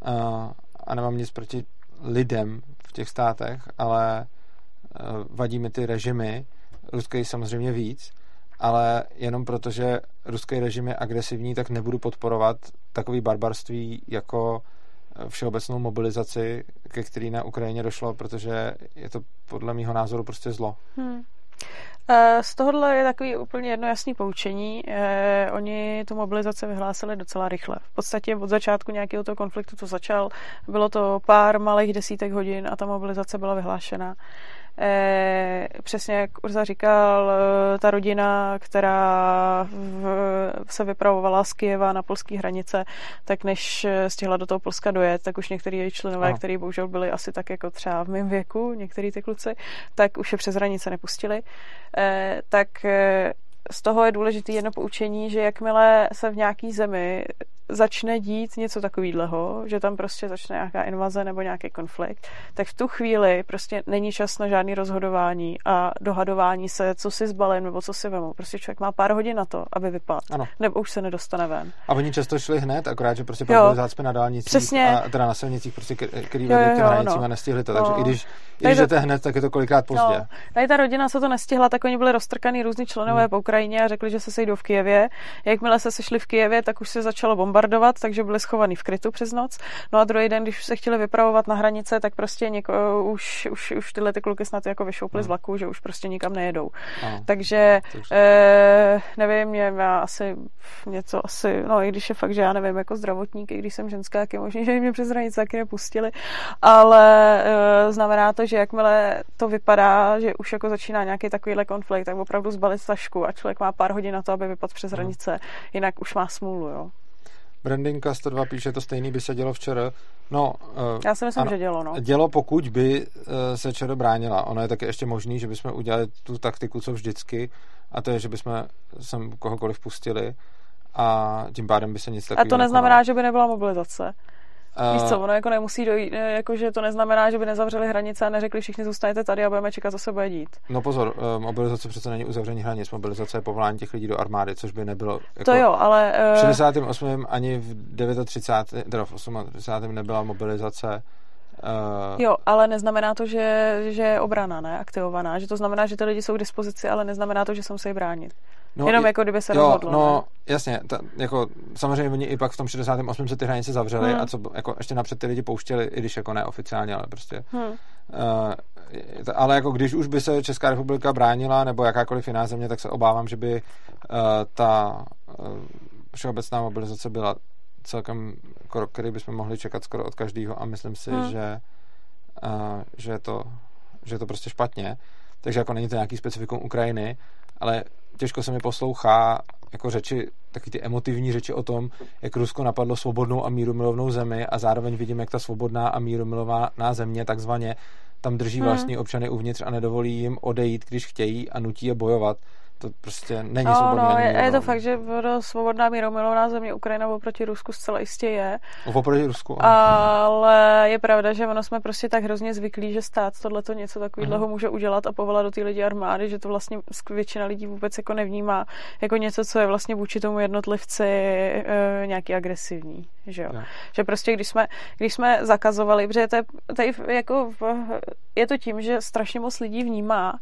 a, a nemám nic proti lidem v těch státech, ale e, vadí mi ty režimy, ruský samozřejmě víc ale jenom proto, že ruský režim je agresivní, tak nebudu podporovat takový barbarství jako eh, všeobecnou mobilizaci, ke který na Ukrajině došlo, protože je to podle mého názoru prostě zlo. Hmm. Eh, z tohohle je takový úplně jedno jasný poučení. Eh, oni tu mobilizaci vyhlásili docela rychle. V podstatě od začátku nějakého toho konfliktu to začal. Bylo to pár malých desítek hodin a ta mobilizace byla vyhlášena. Eh, přesně jak Urza říkal, eh, ta rodina, která se vypravovala z Kijeva na polské hranice, tak než stihla do toho Polska dojet, tak už některý její členové, kteří bohužel byli asi tak jako třeba v mém věku, některý ty kluci, tak už je přes hranice nepustili. Eh, tak z toho je důležité jedno poučení, že jakmile se v nějaký zemi začne dít něco takového, že tam prostě začne nějaká invaze nebo nějaký konflikt, tak v tu chvíli prostě není čas na žádný rozhodování a dohadování se, co si zbalím nebo co si vemu. Prostě člověk má pár hodin na to, aby vypadl. Ano. Nebo už se nedostane ven. A oni často šli hned, akorát, že prostě byly zácpy na dálnicích Přesně. a teda na silnicích, prostě, který vedli k těm hranicím no. a nestihli to. Takže no. i když, i když jdete hned, tak je to kolikrát pozdě. No. Tady ta rodina se to nestihla, tak oni byli roztrkaný různí členové hmm. po Ukrajině a řekli, že se sejdou v Kijevě. Jakmile se sešli v Kijevě, tak už se začalo bombardovat, takže byli schovaní v krytu přes noc. No a druhý den, když se chtěli vypravovat na hranice, tak prostě něko, už, už, už tyhle ty kluky snad jako vyšouply hmm. z vlaku, že už prostě nikam nejedou. Ano. Takže. Eh, nevím, mě já asi něco asi, no i když je fakt, že já nevím, jako zdravotník, i když jsem ženská, jak je možný, že mě přes hranice taky nepustili, ale eh, znamená to, že jakmile to vypadá, že už jako začíná nějaký takovýhle konflikt, tak opravdu zbalit tašku a člověk má pár hodin na to, aby vypadl přes hranice, jinak už má smůlu, jo. Brandinka 102 píše, to stejný by se dělo včera. No, uh, Já si myslím, ano, že dělo, no. Dělo, pokud by uh, se včera bránila. Ono je taky ještě možný, že bychom udělali tu taktiku, co vždycky, a to je, že bychom sem kohokoliv pustili a tím pádem by se nic takového A to neznamená, nekonalo. že by nebyla mobilizace. Víš co, ono jako nemusí dojít, jako že to neznamená, že by nezavřeli hranice a neřekli všichni zůstaňte tady a budeme čekat, co se bude dít. No pozor, mobilizace přece není uzavření hranic, mobilizace je povolání těch lidí do armády, což by nebylo. Jako to jo, ale. Uh... V 68. ani v 39. teda v 38. nebyla mobilizace Uh, jo, ale neznamená to, že, že je obrana ne, aktivovaná, že to znamená, že ty lidi jsou k dispozici, ale neznamená to, že se musí bránit. No, Jenom je, jako kdyby se jo, rozhodlo. No, ne? jasně, ta, jako, samozřejmě oni i pak v tom 68. se ty hranice zavřely hmm. a co jako ještě napřed ty lidi pouštěli, i když jako neoficiálně, ale prostě. Hmm. Uh, ale jako když už by se Česká republika bránila nebo jakákoliv jiná země, tak se obávám, že by uh, ta uh, všeobecná mobilizace byla celkem krok, který bychom mohli čekat skoro od každého a myslím si, hmm. že, uh, že, je to, že je to prostě špatně. Takže jako není to nějaký specifikum Ukrajiny, ale těžko se mi poslouchá jako řeči, taky ty emotivní řeči o tom, jak Rusko napadlo svobodnou a mírumilovnou zemi a zároveň vidím, jak ta svobodná a mírumilovná země takzvaně tam drží hmm. vlastní občany uvnitř a nedovolí jim odejít, když chtějí a nutí je bojovat to prostě není no, svobodné. No, je, je to fakt, že svobodná míromilovná země Ukrajina oproti Rusku zcela jistě je. Oproti Rusku. Ale je pravda, že ono jsme prostě tak hrozně zvyklí, že stát tohle to něco takového může udělat a povolat do ty lidi armády, že to vlastně většina lidí vůbec jako nevnímá jako něco, co je vlastně vůči tomu jednotlivci e, nějaký agresivní. Že, jo? No. že prostě když jsme, když jsme zakazovali, protože to je, tady jako je to tím, že strašně moc lidí vnímá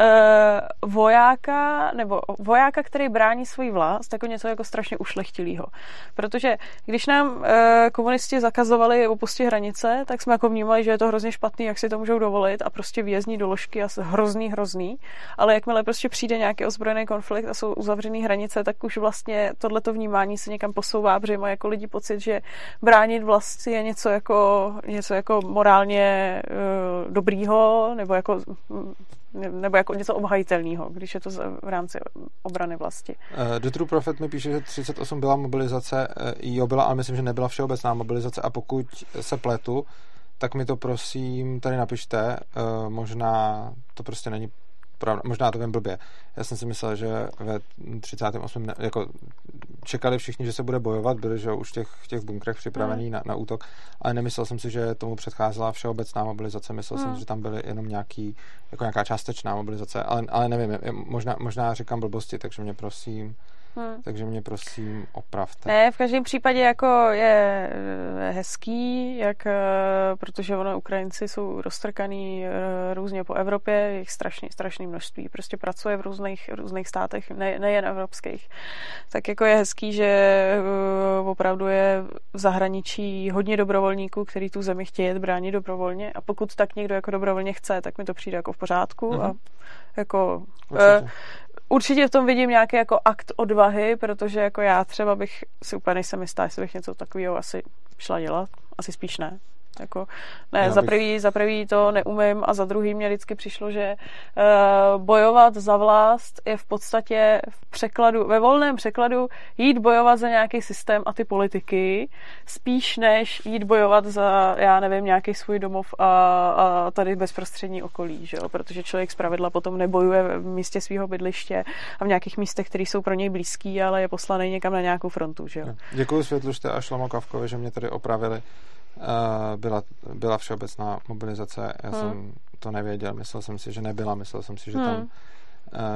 e, vojáka nebo vojáka, který brání svůj vlast, jako něco jako strašně ušlechtilýho. Protože když nám e, komunisti zakazovali opustit hranice, tak jsme jako vnímali, že je to hrozně špatný, jak si to můžou dovolit a prostě vězní doložky a hrozný, hrozný. Ale jakmile prostě přijde nějaký ozbrojený konflikt a jsou uzavřené hranice, tak už vlastně tohleto vnímání se někam posouvá, protože mají jako lidi pocit, že bránit vlast je něco jako, něco jako morálně uh, dobrýho nebo jako nebo jako něco obhajitelného, když je to v rámci obrany vlasti. Uh, The True Prophet mi píše, že 38 byla mobilizace, uh, jo byla, ale myslím, že nebyla všeobecná mobilizace a pokud se pletu, tak mi to prosím tady napište, uh, možná to prostě není pravda, možná to vím blbě. Já jsem si myslel, že ve 38. Ne, jako čekali všichni, že se bude bojovat, byli že už v těch, v těch bunkrech připravení mm. na, na útok, ale nemyslel jsem si, že tomu předcházela všeobecná mobilizace, myslel mm. jsem, že tam byly jenom nějaký, jako nějaká částečná mobilizace, ale, ale nevím, možná, možná říkám blbosti, takže mě prosím Hmm. Takže mě prosím opravte. Ne, v každém případě jako je hezký, jak, eh, protože ono Ukrajinci jsou roztrkaný eh, různě po Evropě, jich strašně, strašné množství, prostě pracuje v různých, různých státech, ne, nejen evropských. Tak jako je hezký, že opravdu je v zahraničí hodně dobrovolníků, který tu zemi chtějí bránit dobrovolně a pokud tak někdo jako dobrovolně chce, tak mi to přijde jako v pořádku mm-hmm. a jako určitě v tom vidím nějaký jako akt odvahy, protože jako já třeba bych si úplně nejsem jistá, jestli bych něco takového asi šla dělat. Asi spíš ne. Jako, ne, bych... za, prvý, za prvý to neumím a za druhý mě vždycky přišlo, že uh, bojovat za vlast je v podstatě v překladu, ve volném překladu jít bojovat za nějaký systém a ty politiky, spíš než jít bojovat za, já nevím, nějaký svůj domov a, a tady bezprostřední okolí, že jo? protože člověk zpravidla potom nebojuje v místě svého bydliště a v nějakých místech, které jsou pro něj blízký, ale je poslaný někam na nějakou frontu. Že jo? Děkuji Světlušte a Šlamokavkovi, že mě tady opravili byla, byla všeobecná mobilizace. Já hmm. jsem to nevěděl, myslel jsem si, že nebyla, myslel jsem si, že tam hmm.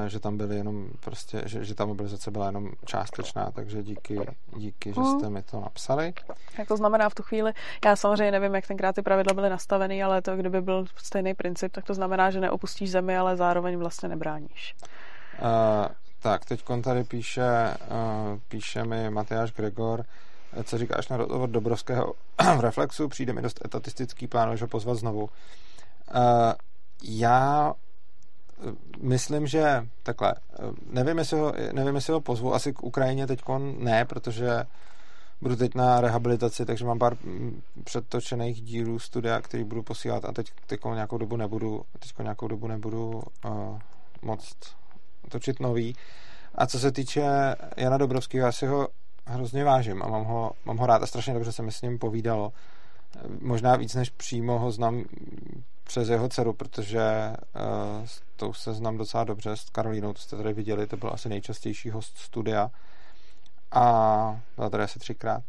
že tam byly jenom prostě, že, že ta mobilizace byla jenom částečná, takže díky, díky, že hmm. jste mi to napsali. Jak to znamená v tu chvíli? Já samozřejmě nevím, jak tenkrát ty pravidla byly nastaveny, ale to, kdyby byl stejný princip, tak to znamená, že neopustíš zemi, ale zároveň vlastně nebráníš. Uh, tak, teď tady píše, uh, píše mi Matyáš Gregor, co říkáš na rozhovor Dobrovského v Reflexu, přijde mi dost etatistický, plánuješ ho pozvat znovu. Uh, já eh, myslím, že takhle, eh, nevím jestli, ho, nevím, jestli ho pozvu, asi k Ukrajině teď ne, protože budu teď na rehabilitaci, takže mám pár mm, předtočených dílů studia, který budu posílat a teď, teď nějakou dobu nebudu, teď nějakou dobu nebudu uh, moc točit nový. A co se týče Jana Dobrovského, já si ho hrozně vážím a mám ho, mám ho rád a strašně dobře se mi s ním povídalo. Možná víc než přímo ho znám přes jeho dceru, protože uh, s tou se znám docela dobře, s Karolínou, to jste tady viděli, to byl asi nejčastější host studia a byla tady asi třikrát.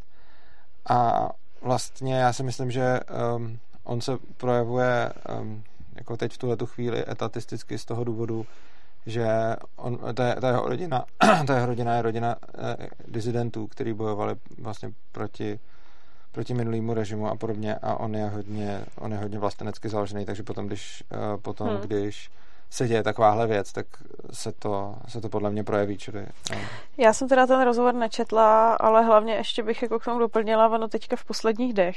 A vlastně já si myslím, že um, on se projevuje um, jako teď v tuhle tu chvíli etatisticky z toho důvodu, že on, ta, ta, jeho rodina, ta jeho rodina je rodina eh, dizidentů, kteří bojovali vlastně proti, proti minulýmu režimu a podobně a on je hodně, on je hodně vlastenecky založený, takže potom, když, eh, potom, hmm. když se děje takováhle věc, tak se to, se to podle mě projeví. No. Já jsem teda ten rozhovor nečetla, ale hlavně ještě bych jako k tomu doplnila, ono teďka v posledních dech,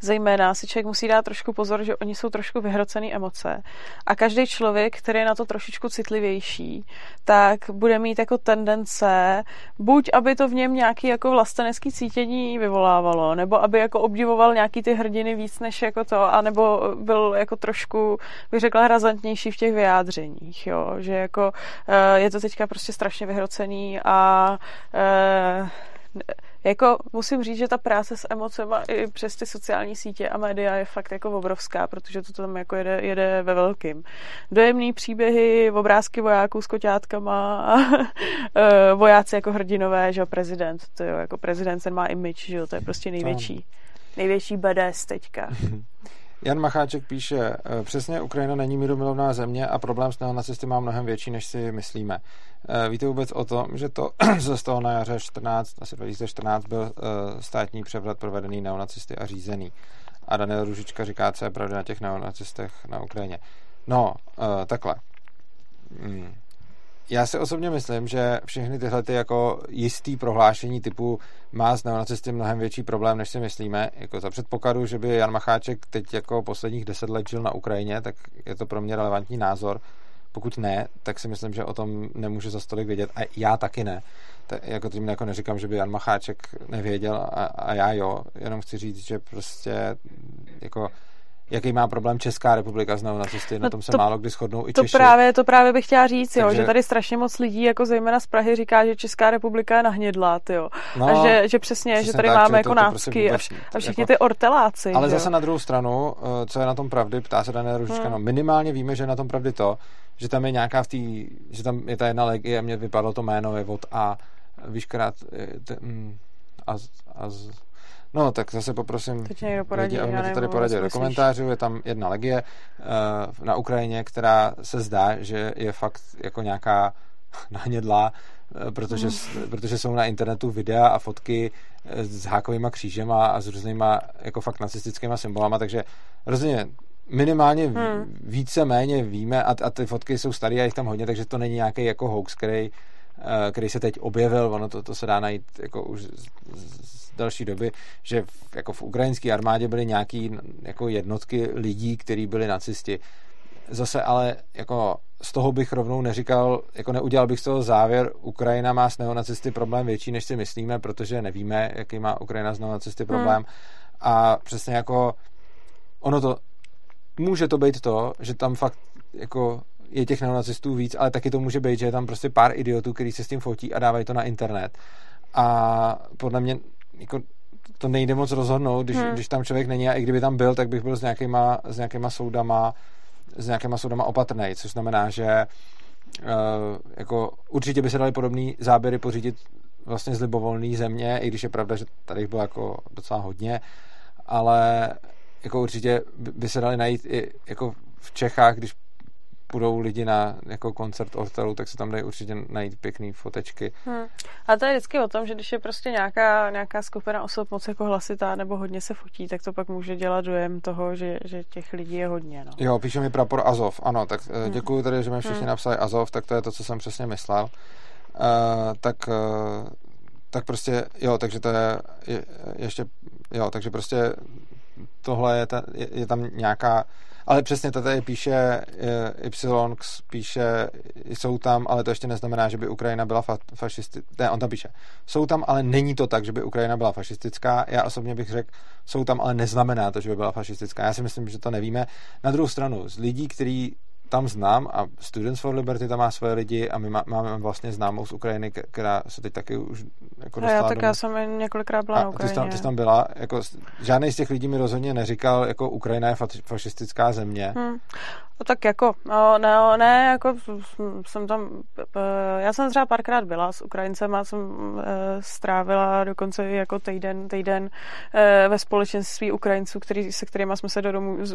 zejména si člověk musí dát trošku pozor, že oni jsou trošku vyhrocený emoce a každý člověk, který je na to trošičku citlivější, tak bude mít jako tendence, buď aby to v něm nějaký jako vlastenecký cítění vyvolávalo, nebo aby jako obdivoval nějaký ty hrdiny víc než jako to, anebo byl jako trošku, bych řekla, razantnější v těch vyjádřeních vyjádřeních, jo, že jako eh, je to teďka prostě strašně vyhrocený a eh, jako musím říct, že ta práce s emocemi i přes ty sociální sítě a média je fakt jako obrovská, protože to tam jako jede, jede ve velkým. Dojemný příběhy, obrázky vojáků s koťátkama a eh, vojáci jako hrdinové, že jo, prezident, to jo, jako prezident ten má image, že jo, to je prostě největší, největší BDS teďka. Jan Macháček píše, e, přesně Ukrajina není mírumilovná země a problém s neonacisty má mnohem větší, než si myslíme. E, víte vůbec o tom, že to z toho na jaře 14, asi 2014 byl e, státní převrat provedený neonacisty a řízený. A Daniel Ružička říká, co je pravda na těch neonacistech na Ukrajině. No, takhle. Hmm já si osobně myslím, že všechny tyhle ty jako jistý prohlášení typu má s neonacisty mnohem větší problém, než si myslíme. Jako za předpokladu, že by Jan Macháček teď jako posledních deset let žil na Ukrajině, tak je to pro mě relevantní názor. Pokud ne, tak si myslím, že o tom nemůže za stolik vědět. A já taky ne. Tak jako tím jako neříkám, že by Jan Macháček nevěděl a, a já jo. Jenom chci říct, že prostě jako jaký má problém Česká republika s neonacisty, no na tom se to, málo kdy shodnou i to Češi. Právě, to právě bych chtěla říct, Takže... jo, že tady strašně moc lidí, jako zejména z Prahy, říká, že Česká republika je nahnědlá, jo. No, a že, že přesně, přesně že tady tak, máme jako to, to nácky prostě a, a všichni jako... ty orteláci. Ale že? zase na druhou stranu, eh, co je na tom pravdy, ptá se Dané Ružička, hmm. no minimálně víme, že je na tom pravdy to, že tam je nějaká v té, že tam je ta jedna legie, a mně vypadlo to jméno, je od A, víš, krát, mm, a, a, No, tak zase poprosím poradí, lidi, aby mi to tady poradili do komentářů. Je tam jedna legie uh, na Ukrajině, která se zdá, že je fakt jako nějaká nahnědlá, uh, protože, mm. protože jsou na internetu videa a fotky eh, s hákovýma křížema a s různýma jako fakt nacistickýma symbolama, takže rozhodně minimálně hmm. více méně víme a, a ty fotky jsou staré a jich tam hodně, takže to není nějaký jako hoax, který, který se teď objevil, ono to, to se dá najít jako už z, z, další doby, že v, jako v ukrajinské armádě byly nějaký jako jednotky lidí, kteří byli nacisti. Zase ale jako z toho bych rovnou neříkal, jako neudělal bych z toho závěr, Ukrajina má s neonacisty problém větší, než si myslíme, protože nevíme, jaký má Ukrajina s neonacisty problém. Hmm. A přesně jako ono to, může to být to, že tam fakt jako je těch neonacistů víc, ale taky to může být, že je tam prostě pár idiotů, kteří se s tím fotí a dávají to na internet. A podle mě jako to nejde moc rozhodnout, když, hmm. když tam člověk není a i kdyby tam byl, tak bych byl s nějakýma, s nějakýma soudama s nějakýma soudama opatrný, což znamená, že uh, jako určitě by se dali podobné záběry pořídit vlastně z libovolné země, i když je pravda, že tady bylo jako docela hodně, ale jako určitě by se dali najít i jako v Čechách, když půjdou lidi na jako koncert Ortelu, tak se tam dají určitě najít pěkný fotečky. Hmm. A to je vždycky o tom, že když je prostě nějaká, nějaká skupina osob moc jako hlasitá nebo hodně se fotí, tak to pak může dělat dojem toho, že, že těch lidí je hodně. No. Jo, píše mi prapor Azov, ano, tak eh, hmm. děkuji tady, že mi všichni hmm. napsali Azov, tak to je to, co jsem přesně myslel. Uh, tak uh, tak prostě, jo, takže to je, je ještě, jo, takže prostě tohle je, ta, je, je tam nějaká ale přesně to tady píše Y, píše, jsou tam, ale to ještě neznamená, že by Ukrajina byla fa- fašistická. Ne, on tam píše, jsou tam, ale není to tak, že by Ukrajina byla fašistická. Já osobně bych řekl, jsou tam, ale neznamená to, že by byla fašistická. Já si myslím, že to nevíme. Na druhou stranu, z lidí, kteří tam znám a Students for Liberty tam má svoje lidi a my má, máme vlastně známou z Ukrajiny, která se teď taky už jako dostala Já tak domů. já jsem několikrát byla a na Ukrajině. Ty jsi, tam, ty jsi tam byla, jako žádný z těch lidí mi rozhodně neříkal, jako Ukrajina je fašistická země. Hmm. No tak jako, no, ne, ne, jako jsem tam, já jsem třeba párkrát byla s Ukrajincem a jsem e, strávila dokonce jako týden, týden e, ve společenství Ukrajinců, který, se kterými jsme se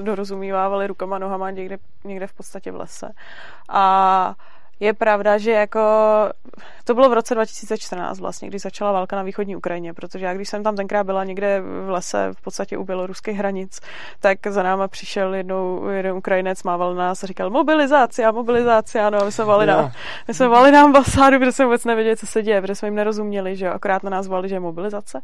dorozumívávali rukama, nohama někde, někde v podstatě v lese. A je pravda, že jako to bylo v roce 2014 vlastně, když začala válka na východní Ukrajině, protože já když jsem tam tenkrát byla někde v lese v podstatě u běloruských hranic, tak za náma přišel jednou jeden Ukrajinec, mával na nás a říkal mobilizace a mobilizace, ano, a my jsme volali na, my jsme volali na ambasádu, protože jsme vůbec nevěděli, co se děje, protože jsme jim nerozuměli, že akorát na nás volali, že je mobilizace.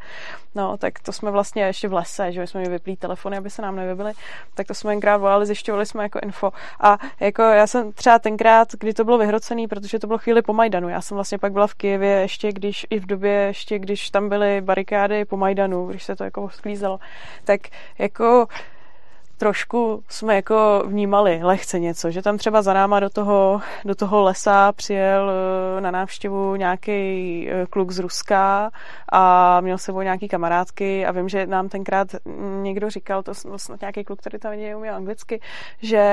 No, tak to jsme vlastně ještě v lese, že jsme mi vyplý telefony, aby se nám nevybili, tak to jsme jenkrát volali, zjišťovali jsme jako info. A jako já jsem třeba tenkrát, kdy to bylo vyhrocený, protože to bylo chvíli po Majdanu. Já jsem vlastně pak byla v Kijevě ještě, když i v době, ještě když tam byly barikády po Majdanu, když se to jako sklízelo, tak jako trošku jsme jako vnímali lehce něco, že tam třeba za náma do toho, do toho lesa přijel eh, na návštěvu nějaký eh, kluk z Ruska a měl sebou nějaký kamarádky a vím, že nám tenkrát někdo říkal, to snad nějaký kluk, který tam uměl anglicky, že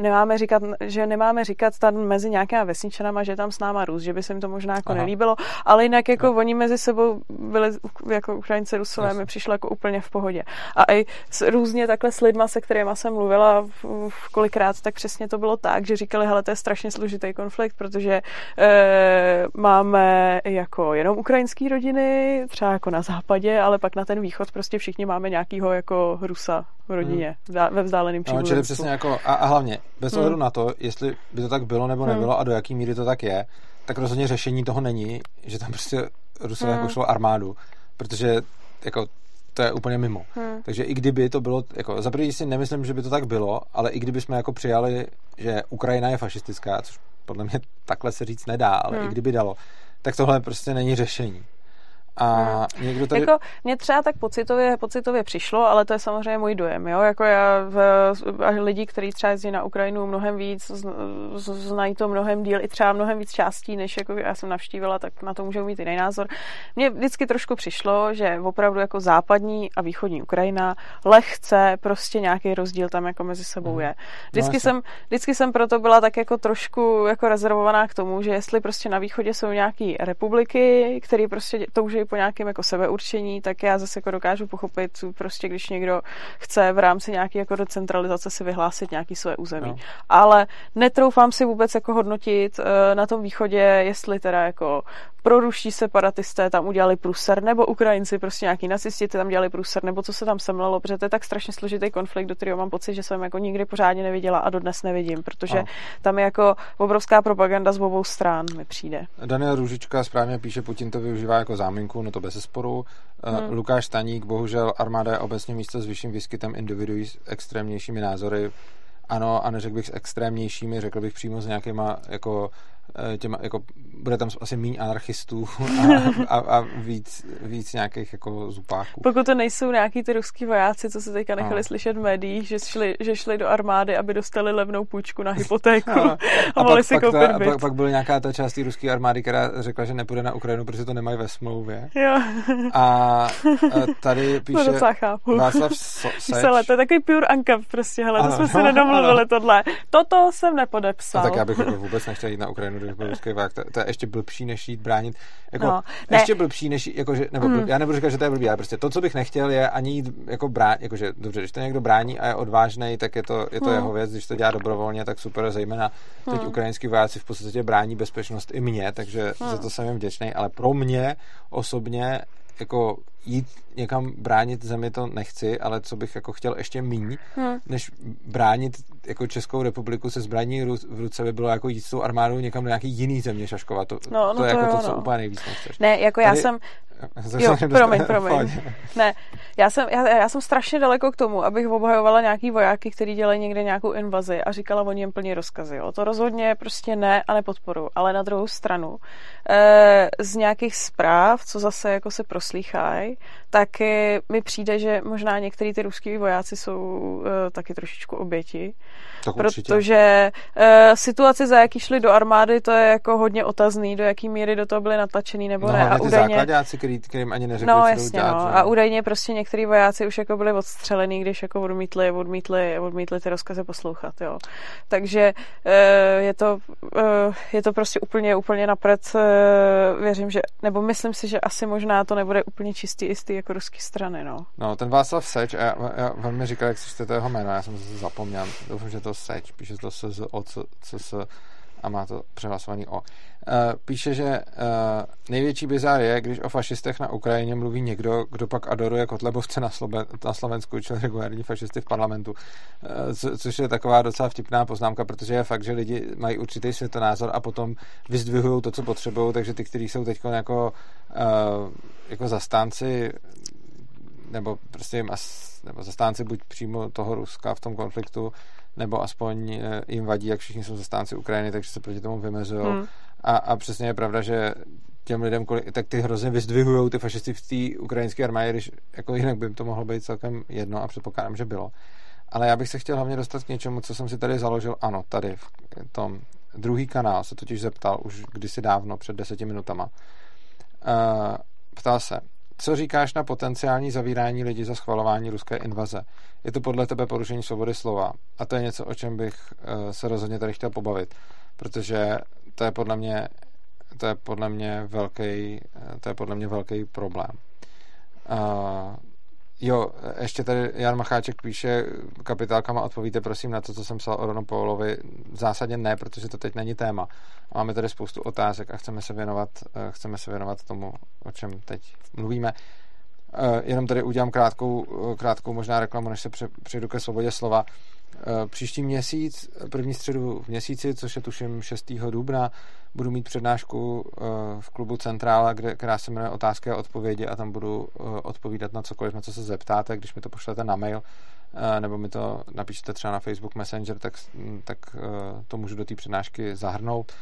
nemáme říkat, že nemáme říkat tam mezi nějakýma vesničanama, že tam s náma Rus, že by se jim to možná jako Aha. nelíbilo, ale jinak jako no. oni mezi sebou byli jako Ukrajinci Rusové, mi přišlo jako úplně v pohodě. A i s, různě takhle s lidma, se kterými jsem mluvila v, v kolikrát, tak přesně to bylo tak, že říkali, hele, to je strašně složitý konflikt, protože e, máme jako jenom ukrajinské rodiny, třeba jako na západě, ale pak na ten východ prostě všichni máme nějakýho jako Rusa v rodině, hmm. ve vzdáleném no, čili přesně jako, a, a hlavně, bez hmm. ohledu na to, jestli by to tak bylo nebo hmm. nebylo hmm. a do jaký míry to tak je, tak rozhodně řešení toho není, že tam prostě Rusové hmm. pošlou armádu, protože jako to je úplně mimo. Hmm. Takže i kdyby to bylo, jako za první si nemyslím, že by to tak bylo, ale i kdyby jsme jako přijali, že Ukrajina je fašistická, což podle mě takhle se říct nedá, ale hmm. i kdyby dalo, tak tohle prostě není řešení. A hmm. někdo tady... Jako, mě třeba tak pocitově, pocitově přišlo, ale to je samozřejmě můj dojem, jo? Jako já, v, lidi, kteří třeba jezdí na Ukrajinu mnohem víc, znají to mnohem díl, i třeba mnohem víc částí, než jako já jsem navštívila, tak na to můžou mít jiný názor. Mně vždycky trošku přišlo, že opravdu jako západní a východní Ukrajina lehce prostě nějaký rozdíl tam jako mezi sebou hmm. je. Vždycky, no, jsem, vždycky jsem proto byla tak jako trošku jako rezervovaná k tomu, že jestli prostě na východě jsou nějaké republiky, které prostě touží po nějakém jako sebeurčení, tak já zase jako dokážu pochopit, prostě když někdo chce v rámci nějaké jako decentralizace si vyhlásit nějaký své území. No. Ale netroufám si vůbec jako hodnotit uh, na tom východě, jestli teda jako proruští separatisté tam udělali průser, nebo Ukrajinci, prostě nějaký nacisti tam dělali průser, nebo co se tam semlelo, protože to je tak strašně složitý konflikt, do kterého mám pocit, že jsem jako nikdy pořádně neviděla a dodnes nevidím, protože no. tam je jako obrovská propaganda z obou stran mi přijde. Daniel Růžička správně píše, Putin to využívá jako záminku, no to bez sporu. Eh, hmm. Lukáš Staník, bohužel armáda je obecně místo s vyšším výskytem individuí s extrémnějšími názory. Ano, a neřekl bych s extrémnějšími, řekl bych přímo s nějakýma jako těma, jako, bude tam asi méně anarchistů a, a, a víc, víc nějakých jako zupáků. Pokud to nejsou nějaký ty ruský vojáci, co se teďka nechali no. slyšet v médiích, že šli, že šli do armády, aby dostali levnou půjčku na hypotéku no. a, a mohli pak, si pak koupit ta, byt. Pak, pak byl nějaká ta část ruské armády, která řekla, že nepůjde na Ukrajinu, protože to nemají ve smlouvě. Jo. A, a tady píše to chápu. Václav Seč. to je takový pure ankap prostě, hele, ano, to jsme si nedomluvili ano. tohle. Toto jsem nepodepsal. No, tak já bych jako vůbec nechtěl jít na Ukrajinu, když byl ruský voják, to, to, je ještě blbší, než jít bránit. Jako, no, ne. ještě blbší, než jako, že, nebo mm. blb, já nebudu říkat, že to je blbý, ale prostě to, co bych nechtěl, je ani jít jako bránit, jakože dobře, když to někdo brání a je odvážný, tak je to, je to mm. jeho věc, když to dělá dobrovolně, tak super, zejména teď mm. ukrajinský vojáci v podstatě brání bezpečnost i mě, takže mm. za to jsem jim vděčný, ale pro mě osobně jako jít někam bránit zemi to nechci, ale co bych jako chtěl ještě míň, hmm. než bránit jako Českou republiku se zbraní v ruce by bylo jako jít s tou armádou někam do nějaký jiný země šaškovat. To, no, no to, je to jako jo, to, co no. úplně nejvíc nechceš. Ne, jako já Tady, jsem, Jo, promiň, promiň. Ne, já jsem, já, já jsem strašně daleko k tomu, abych obhajovala nějaký vojáky, který dělají někde nějakou invazi a říkala oni jim plně rozkazy. Jo. To rozhodně prostě ne a nepodporu. Ale na druhou stranu, e, z nějakých zpráv, co zase jako se proslýchají, tak mi přijde, že možná některý ty ruský vojáci jsou uh, taky trošičku oběti. Tak protože uh, situace, za jaký šli do armády, to je jako hodně otazný, do jaký míry do toho byli natlačený nebo no, ne. A ty údajně... základáci, který, kterým ani neřekli, no, jasně, dělat, no. Že? A údajně prostě některý vojáci už jako byli odstřelený, když jako odmítli, odmítli, odmítli ty rozkazy poslouchat, jo. Takže uh, je to, uh, je to prostě úplně, úplně napřed, uh, věřím, že, nebo myslím si, že asi možná to nebude úplně čistý jistý jako ruský strany, no. No, ten Václav Seč, já, já velmi říkal, jak si to jeho jméno, já jsem se zapomněl, doufám, že to Seč, píše to s, o, c, c, s, a má to přehlasovaný O. Uh, píše, že uh, největší bizár je, když o fašistech na Ukrajině mluví někdo, kdo pak adoruje Kotlebovce na, Sloven, na Slovensku, čili regulární fašisty v parlamentu, uh, co, což je taková docela vtipná poznámka, protože je fakt, že lidi mají určitý světonázor a potom vyzdvihují to, co potřebují, takže ty, kteří jsou teď jako, jako zastánci nebo prostě nebo zastánci buď přímo toho Ruska v tom konfliktu, nebo aspoň eh, jim vadí, jak všichni jsou zastánci Ukrajiny, takže se proti tomu vymezují. Hmm. A, a přesně je pravda, že těm lidem, tak ty hrozně vyzdvihují ty fašisty v té ukrajinské armádě, když jako jinak by to mohlo být celkem jedno a předpokládám, že bylo. Ale já bych se chtěl hlavně dostat k něčemu, co jsem si tady založil, ano, tady v tom druhý kanál se totiž zeptal už kdysi dávno, před deseti minutama. Uh, ptal se, co říkáš na potenciální zavírání lidí za schvalování ruské invaze? Je to podle tebe porušení svobody slova? A to je něco, o čem bych uh, se rozhodně tady chtěl pobavit, protože to je podle mě to je podle mě velký, to je podle mě velký problém. Uh, jo, ještě tady Jan Macháček píše, kapitálkama odpovíte prosím na to, co jsem psal o Rono Paulovi. V zásadě ne, protože to teď není téma. Máme tady spoustu otázek a chceme se věnovat, chceme se věnovat tomu, o čem teď mluvíme. Jenom tady udělám krátkou, krátkou možná reklamu, než se přejdu ke svobodě slova. Eh, příští měsíc, první středu v měsíci, což je tuším 6. dubna, budu mít přednášku eh, v klubu Centrála, kde, která se jmenuje Otázky a odpovědi a tam budu eh, odpovídat na cokoliv, na co se zeptáte, když mi to pošlete na mail nebo mi to napíšete třeba na Facebook Messenger, tak, tak to můžu do té přednášky zahrnout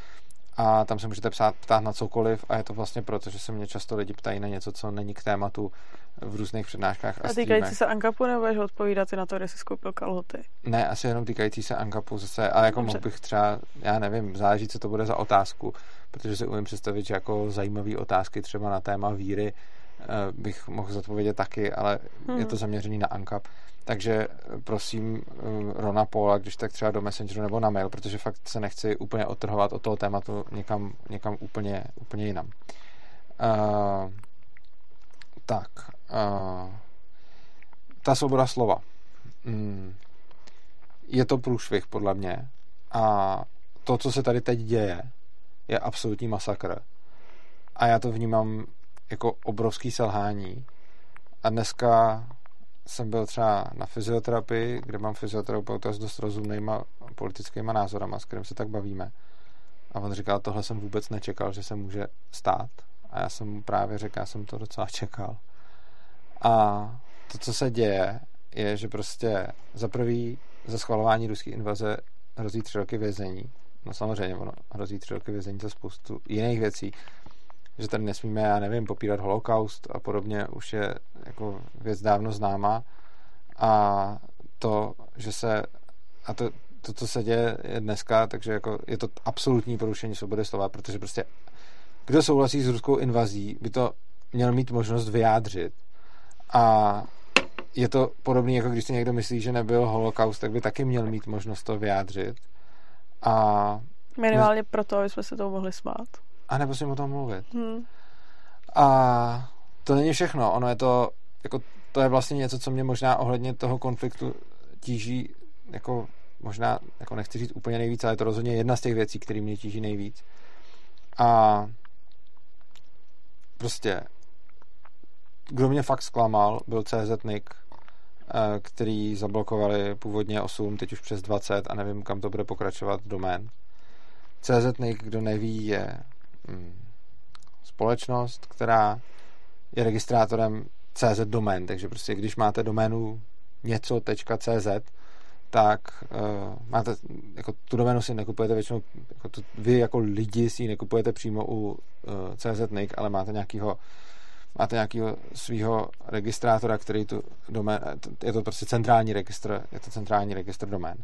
a tam se můžete psát, ptát na cokoliv a je to vlastně proto, že se mě často lidi ptají na něco, co není k tématu v různých přednáškách a, a týkající se Ankapu nebo budeš odpovídat i na to, kde jsi skoupil kalhoty? Ne, asi jenom týkající se Ankapu zase, ale jako mohl bych třeba, já nevím, záleží, co to bude za otázku, protože si umím představit, že jako zajímavé otázky třeba na téma víry eh, bych mohl zodpovědět taky, ale hmm. je to zaměřený na Ankap. Takže eh, prosím eh, Rona Paula, když tak třeba do Messengeru nebo na mail, protože fakt se nechci úplně odtrhovat od toho tématu někam, někam úplně, úplně jinam. Uh, tak. Uh, ta svoboda slova. Mm, je to průšvih, podle mě. A to, co se tady teď děje, je absolutní masakr. A já to vnímám jako obrovský selhání. A dneska jsem byl třeba na fyzioterapii, kde mám fyzioterapeuta s dost rozumnýma politickýma názorama, s kterým se tak bavíme. A on říkal, tohle jsem vůbec nečekal, že se může stát. A já jsem mu právě řekl, já jsem to docela čekal. A to, co se děje, je, že prostě za prvý za schvalování ruské invaze hrozí tři roky vězení. No samozřejmě, ono hrozí tři roky vězení za spoustu jiných věcí že tady nesmíme, já nevím, popírat holokaust a podobně, už je jako věc dávno známá a to, že se a to, to, co se děje je dneska, takže jako je to absolutní porušení svobody slova, protože prostě kdo souhlasí s ruskou invazí, by to měl mít možnost vyjádřit. A je to podobné, jako když si někdo myslí, že nebyl holokaust, tak by taky měl mít možnost to vyjádřit. A Minimálně proto, aby jsme se tomu mohli smát a nebo si o tom mluvit. Hmm. A to není všechno. Ono je to, jako, to je vlastně něco, co mě možná ohledně toho konfliktu tíží, jako možná, jako nechci říct úplně nejvíc, ale je to rozhodně jedna z těch věcí, které mě tíží nejvíc. A prostě kdo mě fakt zklamal, byl CZ Nick, eh, který zablokovali původně 8, teď už přes 20 a nevím, kam to bude pokračovat domén. CZ Nick, kdo neví, je společnost, která je registrátorem CZ domén, takže prostě když máte doménu něco.cz, tak uh, máte, jako tu doménu si nekupujete většinou, jako tu, vy jako lidi si ji nekupujete přímo u uh, CZ NIC, ale máte nějakýho máte nějakého svého registrátora, který tu domén, je to prostě centrální registr, je to centrální registr domén.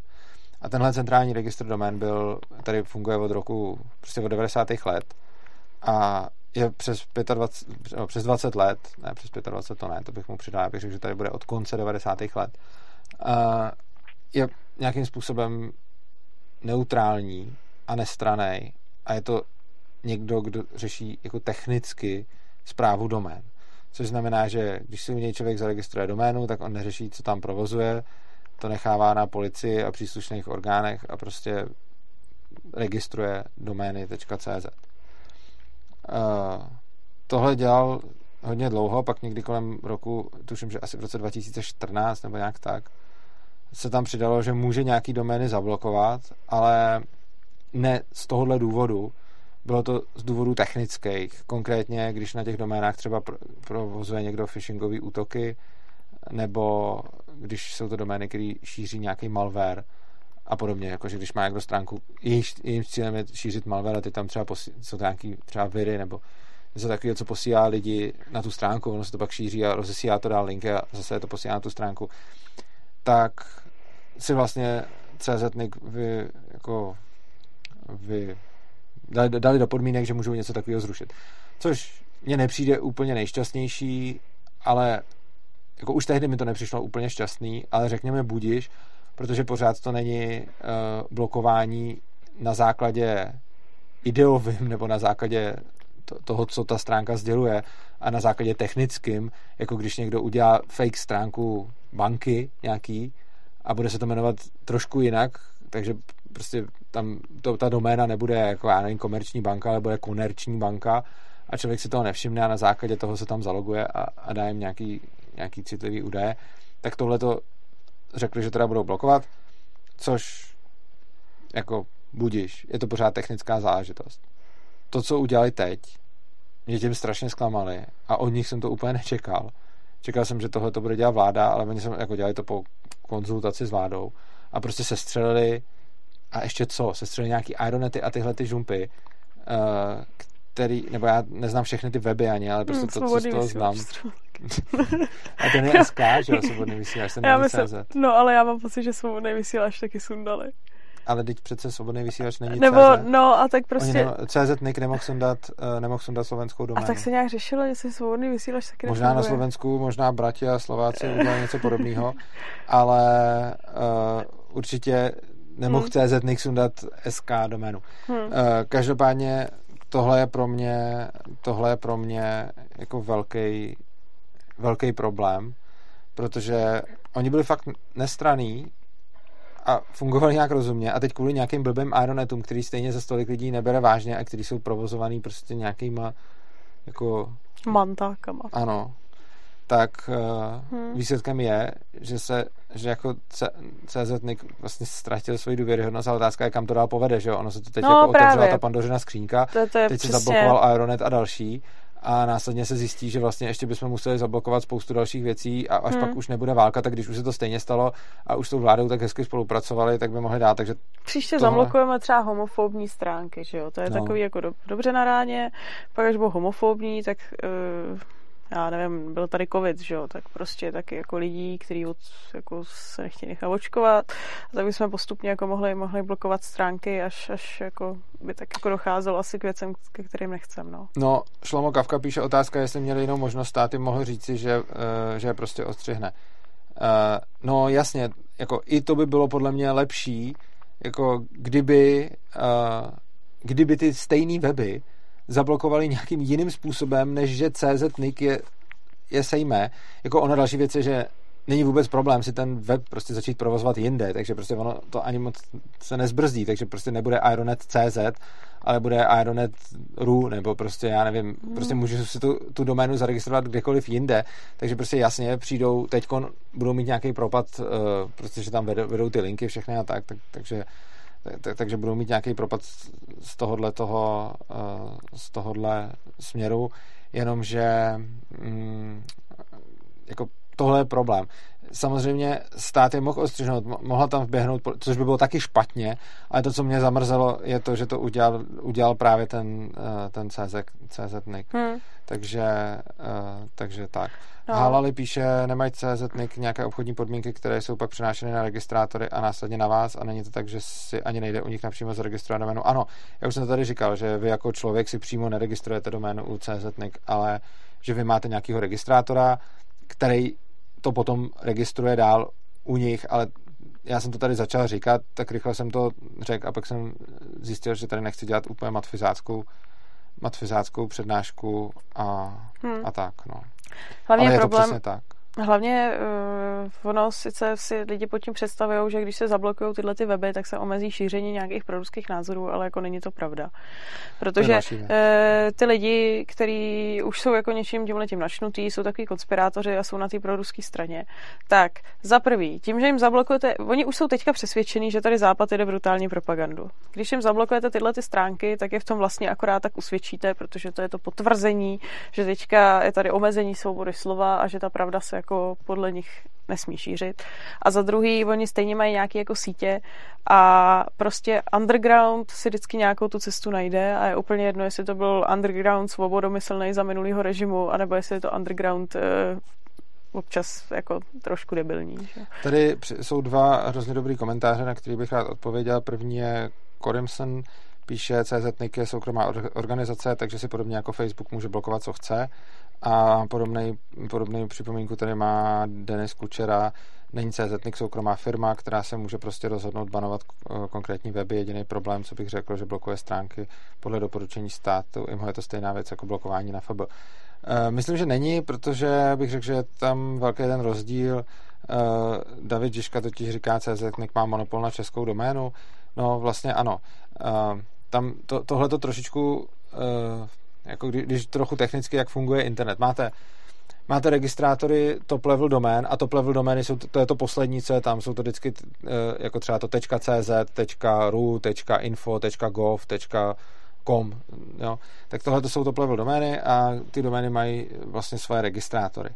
A tenhle centrální registr domén byl, tady funguje od roku, prostě od 90. let a je přes, 25, no, přes 20 let, ne přes 25 to ne, to bych mu přidal, já bych řekl, že tady bude od konce 90. let, a je nějakým způsobem neutrální a nestraný a je to někdo, kdo řeší jako technicky zprávu domén. Což znamená, že když si u něj člověk zaregistruje doménu, tak on neřeší, co tam provozuje, to nechává na policii a příslušných orgánech a prostě registruje domény.cz. Uh, tohle dělal hodně dlouho, pak někdy kolem roku, tuším, že asi v roce 2014 nebo nějak tak, se tam přidalo, že může nějaký domény zablokovat, ale ne z tohohle důvodu, bylo to z důvodů technických. Konkrétně, když na těch doménách třeba provozuje někdo phishingové útoky, nebo když jsou to domény, které šíří nějaký malware a podobně, jakože když má někdo stránku, jejím cílem je šířit malware a ty tam třeba posí, jsou nějaký třeba viry nebo něco takového, co posílá lidi na tu stránku, ono se to pak šíří a rozesílá to dál linky a zase to posílá na tu stránku, tak si vlastně CZ vy, jako vy dali, dali do podmínek, že můžou něco takového zrušit. Což mně nepřijde úplně nejšťastnější, ale jako už tehdy mi to nepřišlo úplně šťastný, ale řekněme budiš, protože pořád to není uh, blokování na základě ideovým nebo na základě to, toho, co ta stránka sděluje a na základě technickým, jako když někdo udělá fake stránku banky nějaký a bude se to jmenovat trošku jinak, takže prostě tam to, ta doména nebude jako, já nevím, komerční banka, ale bude komerční banka a člověk si toho nevšimne a na základě toho se tam zaloguje a, a dá jim nějaký, nějaký citlivý údaje, tak tohle to řekli, že teda budou blokovat, což jako budiš, je to pořád technická záležitost. To, co udělali teď, mě tím strašně zklamali a od nich jsem to úplně nečekal. Čekal jsem, že tohle to bude dělat vláda, ale oni jsem jako dělali to po konzultaci s vládou a prostě se střelili a ještě co, se střelili nějaký Ironety a tyhle ty žumpy, uh, který, nebo já neznám všechny ty weby ani, ale prostě hmm, to, co z toho znám. a ten je SK, že jo, svobodný vysílač, ten já myslím, CZ. No, ale já mám pocit, že svobodný vysílač taky sundali. Ale teď přece svobodný vysílač není Nebo, CZ. no a tak prostě... Nemo, CZ Nick nemohl sundat, uh, nemohl sundat slovenskou doménu. A tak se nějak řešilo, že se svobodný vysílač taky Možná na Slovensku, možná bratě a Slováci udělali něco podobného, ale uh, určitě nemohl hmm. CZ Nick sundat SK doménu. Hmm. Uh, každopádně tohle je pro mě, tohle je pro mě jako velký, velký problém, protože oni byli fakt nestraný a fungovali nějak rozumně a teď kvůli nějakým blbým Ironetům, který stejně za stolik lidí nebere vážně a který jsou provozovaný prostě nějakýma jako... Mantákama. Ano, tak uh, hmm. výsledkem je, že se, že jako CZ vlastně ztratil svoji důvěryhodnost a otázka je, kam to dál povede, že jo? Ono se to teď no, jako otevřela ta pandořina skřínka, to, to teď přesně... se zablokoval Aeronet a další a následně se zjistí, že vlastně ještě bychom museli zablokovat spoustu dalších věcí a až hmm. pak už nebude válka, tak když už se to stejně stalo a už s tou vládou tak hezky spolupracovali, tak by mohli dát. Takže Příště tohle... zablokujeme třeba homofobní stránky, že jo? To je no. takový jako do, dobře na ráně, pak až budou homofobní, tak uh já nevím, byl tady covid, že jo, tak prostě taky jako lidí, kteří jako se nechtějí nechat očkovat, tak bychom postupně jako mohli, mohli blokovat stránky, až, až jako by tak jako docházelo asi k věcem, ke kterým nechcem, no. No, Šlomo Kavka píše otázka, jestli měli jinou možnost státy mohl říci, že, uh, že je prostě ostřihne. Uh, no jasně, jako i to by bylo podle mě lepší, jako kdyby, uh, kdyby ty stejné weby zablokovali nějakým jiným způsobem, než že CZ Nick je, je sejme. Jako ona další věc je, že není vůbec problém si ten web prostě začít provozovat jinde, takže prostě ono to ani moc se nezbrzdí, takže prostě nebude Ironet.cz, ale bude Ironet.ru, nebo prostě já nevím, mm. prostě můžu si tu, tu doménu zaregistrovat kdekoliv jinde, takže prostě jasně přijdou, teď budou mít nějaký propad, uh, prostě, že tam vedou, vedou ty linky všechny a tak, tak takže takže budou mít nějaký propad z tohohle toho, eh, z tohohle směru, jenomže mm, jako tohle je problém. Samozřejmě stát je mohl ostřihnout, mohla tam vběhnout, což by bylo taky špatně, ale to, co mě zamrzelo, je to, že to udělal, udělal právě ten, eh, ten CZ, CZ Nick. Hmm. Takže, uh, takže tak. No. Halali píše, nemají CZ Nick nějaké obchodní podmínky, které jsou pak přenášeny na registrátory a následně na vás a není to tak, že si ani nejde u nich napřímo zaregistrovat doménu. Ano, já už jsem to tady říkal, že vy jako člověk si přímo neregistrujete doménu u CZ Nick, ale že vy máte nějakého registrátora, který to potom registruje dál u nich, ale já jsem to tady začal říkat, tak rychle jsem to řekl a pak jsem zjistil, že tady nechci dělat úplně matfizáckou, matfizáckou přednášku a, hmm. a tak. No. Hlavně ale je problém, to přesně tak. Hlavně uh, ono sice si lidi pod tím představují, že když se zablokují tyhle ty weby, tak se omezí šíření nějakých proruských názorů, ale jako není to pravda. Protože uh, ty lidi, kteří už jsou jako něčím tímhle tím načnutý, jsou takový konspirátoři a jsou na té proruské straně, tak za prvý, tím, že jim zablokujete, oni už jsou teďka přesvědčení, že tady Západ jde brutální propagandu. Když jim zablokujete tyhle ty stránky, tak je v tom vlastně akorát tak usvědčíte, protože to je to potvrzení, že teďka je tady omezení svobody slova a že ta pravda se jako podle nich nesmí šířit. A za druhý, oni stejně mají nějaké jako sítě a prostě underground si vždycky nějakou tu cestu najde a je úplně jedno, jestli to byl underground svobodomyslný za minulého režimu, anebo jestli je to underground uh, občas jako trošku debilní. Že? Tady jsou dva hrozně dobrý komentáře, na který bych rád odpověděl. První je Corimson, píše CZ Nick je soukromá organizace, takže si podobně jako Facebook může blokovat, co chce. A podobný, podobný připomínku tady má Denis Kučera. Není CZNIC soukromá firma, která se může prostě rozhodnout banovat konkrétní weby. Jediný problém, co bych řekl, že blokuje stránky podle doporučení státu. IMHO je to stejná věc jako blokování na FB. E, myslím, že není, protože bych řekl, že je tam velký ten rozdíl. E, David Žižka totiž říká, CZNIC má monopol na českou doménu. No vlastně ano. Tam to, tohle to trošičku jako když, když trochu technicky, jak funguje internet. Máte máte registrátory top level domén a top level domény jsou, to je to poslední, co je tam, jsou to vždycky eh, jako třeba to .cz, .ru, .info, .gov, .com, jo. tak tohle to jsou top level domény a ty domény mají vlastně své registrátory.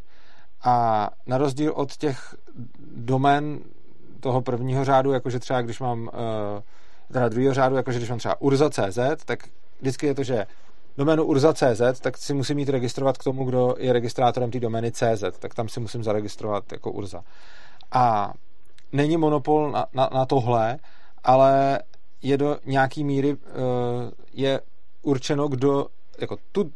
A na rozdíl od těch domén toho prvního řádu, jakože třeba když mám eh, teda druhého řádu, jakože když mám třeba urza.cz, tak vždycky je to, že doménu urza.cz, tak si musím mít registrovat k tomu, kdo je registrátorem té domény CZ, tak tam si musím zaregistrovat jako urza. A není monopol na, na, na tohle, ale je do nějaký míry uh, je určeno, kdo jako tu,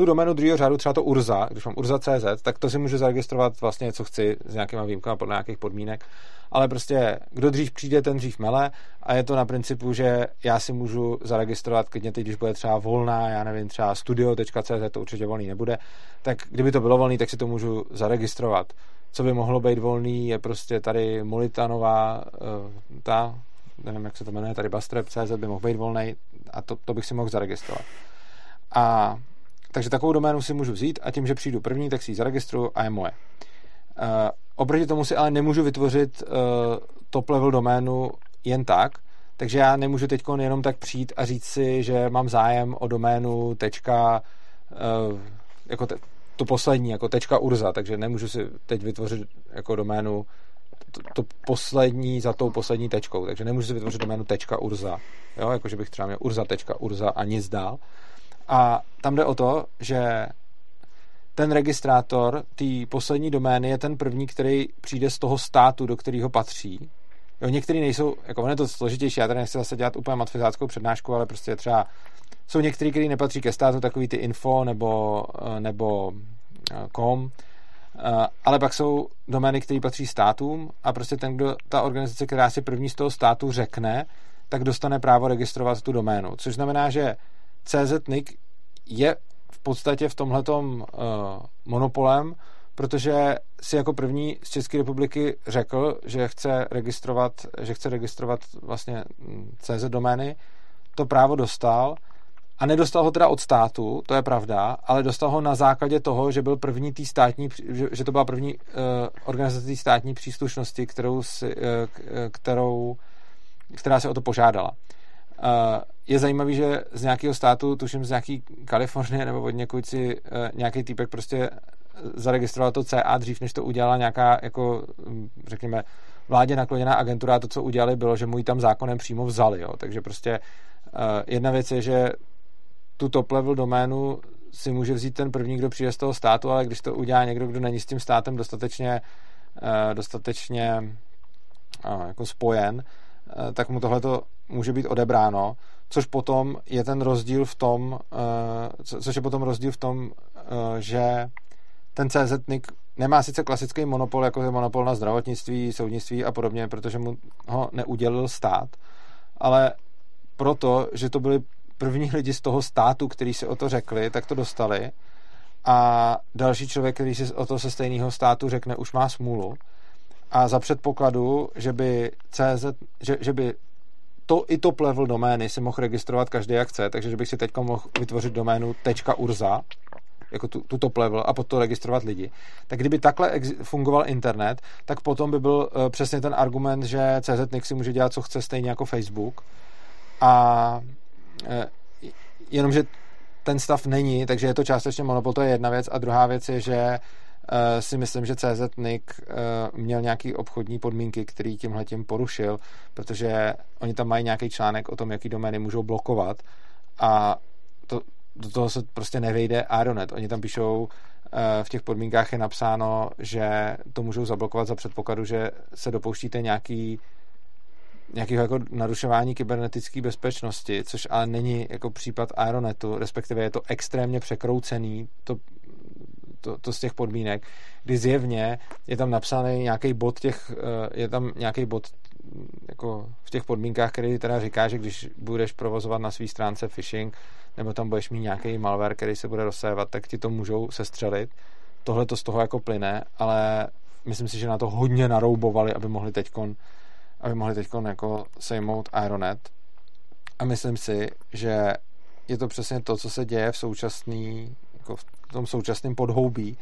tu doménu druhého řádu, třeba to Urza, když mám Urza.cz, tak to si můžu zaregistrovat vlastně, co chci, s nějakýma výjimkami podle nějakých podmínek ale prostě kdo dřív přijde, ten dřív mele a je to na principu, že já si můžu zaregistrovat klidně teď, když bude třeba volná, já nevím, třeba studio.cz, to určitě volný nebude, tak kdyby to bylo volný, tak si to můžu zaregistrovat. Co by mohlo být volný, je prostě tady Molitanová, eh, ta, nevím, jak se to jmenuje, tady Bastrep.cz by mohl být volný a to, to bych si mohl zaregistrovat. A takže takovou doménu si můžu vzít a tím, že přijdu první, tak si ji zaregistruju a je moje. Uh, oproti tomu si ale nemůžu vytvořit uh, top level doménu jen tak, takže já nemůžu teď jenom tak přijít a říct si, že mám zájem o doménu tečka, uh, jako te, to poslední, jako tečka urza, takže nemůžu si teď vytvořit jako doménu to, to poslední za tou poslední tečkou, takže nemůžu si vytvořit doménu tečka urza, jo, jakože bych třeba měl urza tečka urza a nic dál. A tam jde o to, že ten registrátor té poslední domény je ten první, který přijde z toho státu, do kterého patří. Jo, některý nejsou, jako on je to složitější, já tady nechci zase dělat úplně matfizáckou přednášku, ale prostě třeba jsou některý, který nepatří ke státu, takový ty info nebo, eh, nebo com, eh, ale pak jsou domény, které patří státům a prostě ten, kdo, ta organizace, která si první z toho státu řekne, tak dostane právo registrovat tu doménu. Což znamená, že CZNIC je v podstatě v tomhletom uh, monopolem, protože si jako první z České republiky řekl, že chce registrovat, že chce registrovat vlastně hm, CZ domény, to právo dostal a nedostal ho teda od státu, to je pravda, ale dostal ho na základě toho, že byl první tý státní, že, že to byla první uh, organizace státní příslušnosti, kterou si, uh, kterou, která se o to požádala. Je zajímavý, že z nějakého státu, tuším z nějaký Kalifornie nebo od někud si uh, nějaký týpek prostě zaregistrovala to CA dřív, než to udělala nějaká, jako, řekněme, vládě nakloněná agentura a to, co udělali, bylo, že mu ji tam zákonem přímo vzali. Jo. Takže prostě uh, jedna věc je, že tu top level doménu si může vzít ten první, kdo přijde z toho státu, ale když to udělá někdo, kdo není s tím státem dostatečně, uh, dostatečně jako spojen, tak mu tohle to může být odebráno, což potom je ten rozdíl v tom, co, což je potom rozdíl v tom, že ten CZ NIC nemá sice klasický monopol, jako je monopol na zdravotnictví, soudnictví a podobně, protože mu ho neudělil stát, ale proto, že to byli první lidi z toho státu, kteří si o to řekli, tak to dostali. A další člověk, který si o to se stejného státu řekne, už má smůlu. A za předpokladu, že by CZ, že, že by to i top level domény si mohl registrovat každý jak chce, takže že bych si teď mohl vytvořit doménu .urza, jako tu, tu top level a pod to registrovat lidi. Tak kdyby takhle ex- fungoval internet, tak potom by byl uh, přesně ten argument, že CZ si může dělat, co chce, stejně jako Facebook. A uh, jenomže ten stav není, takže je to částečně monopol, to je jedna věc. A druhá věc je, že si myslím, že CZ Nick uh, měl nějaký obchodní podmínky, který tímhle tím porušil, protože oni tam mají nějaký článek o tom, jaký domény můžou blokovat a to, do toho se prostě nevejde Aeronet. Oni tam píšou, eh, v těch podmínkách je napsáno, že to můžou zablokovat za předpokladu, že se dopouštíte nějaký nějakého jako narušování kybernetické bezpečnosti, což ale není jako případ Aeronetu, respektive je to extrémně překroucený, to, to, to z těch podmínek, kdy zjevně je tam napsaný nějaký bod těch, eh, je tam nějaký bod jako v těch podmínkách, který teda říká, že když budeš provozovat na své stránce phishing, nebo tam budeš mít nějaký malware, který se bude rozsévat, tak ti to můžou sestřelit. Tohle to z toho jako plyne, ale myslím si, že na to hodně naroubovali, aby mohli teďkon, aby mohli teďkon jako sejmout Aeronet. A myslím si, že je to přesně to, co se děje v současný, jako v tom současném podhoubí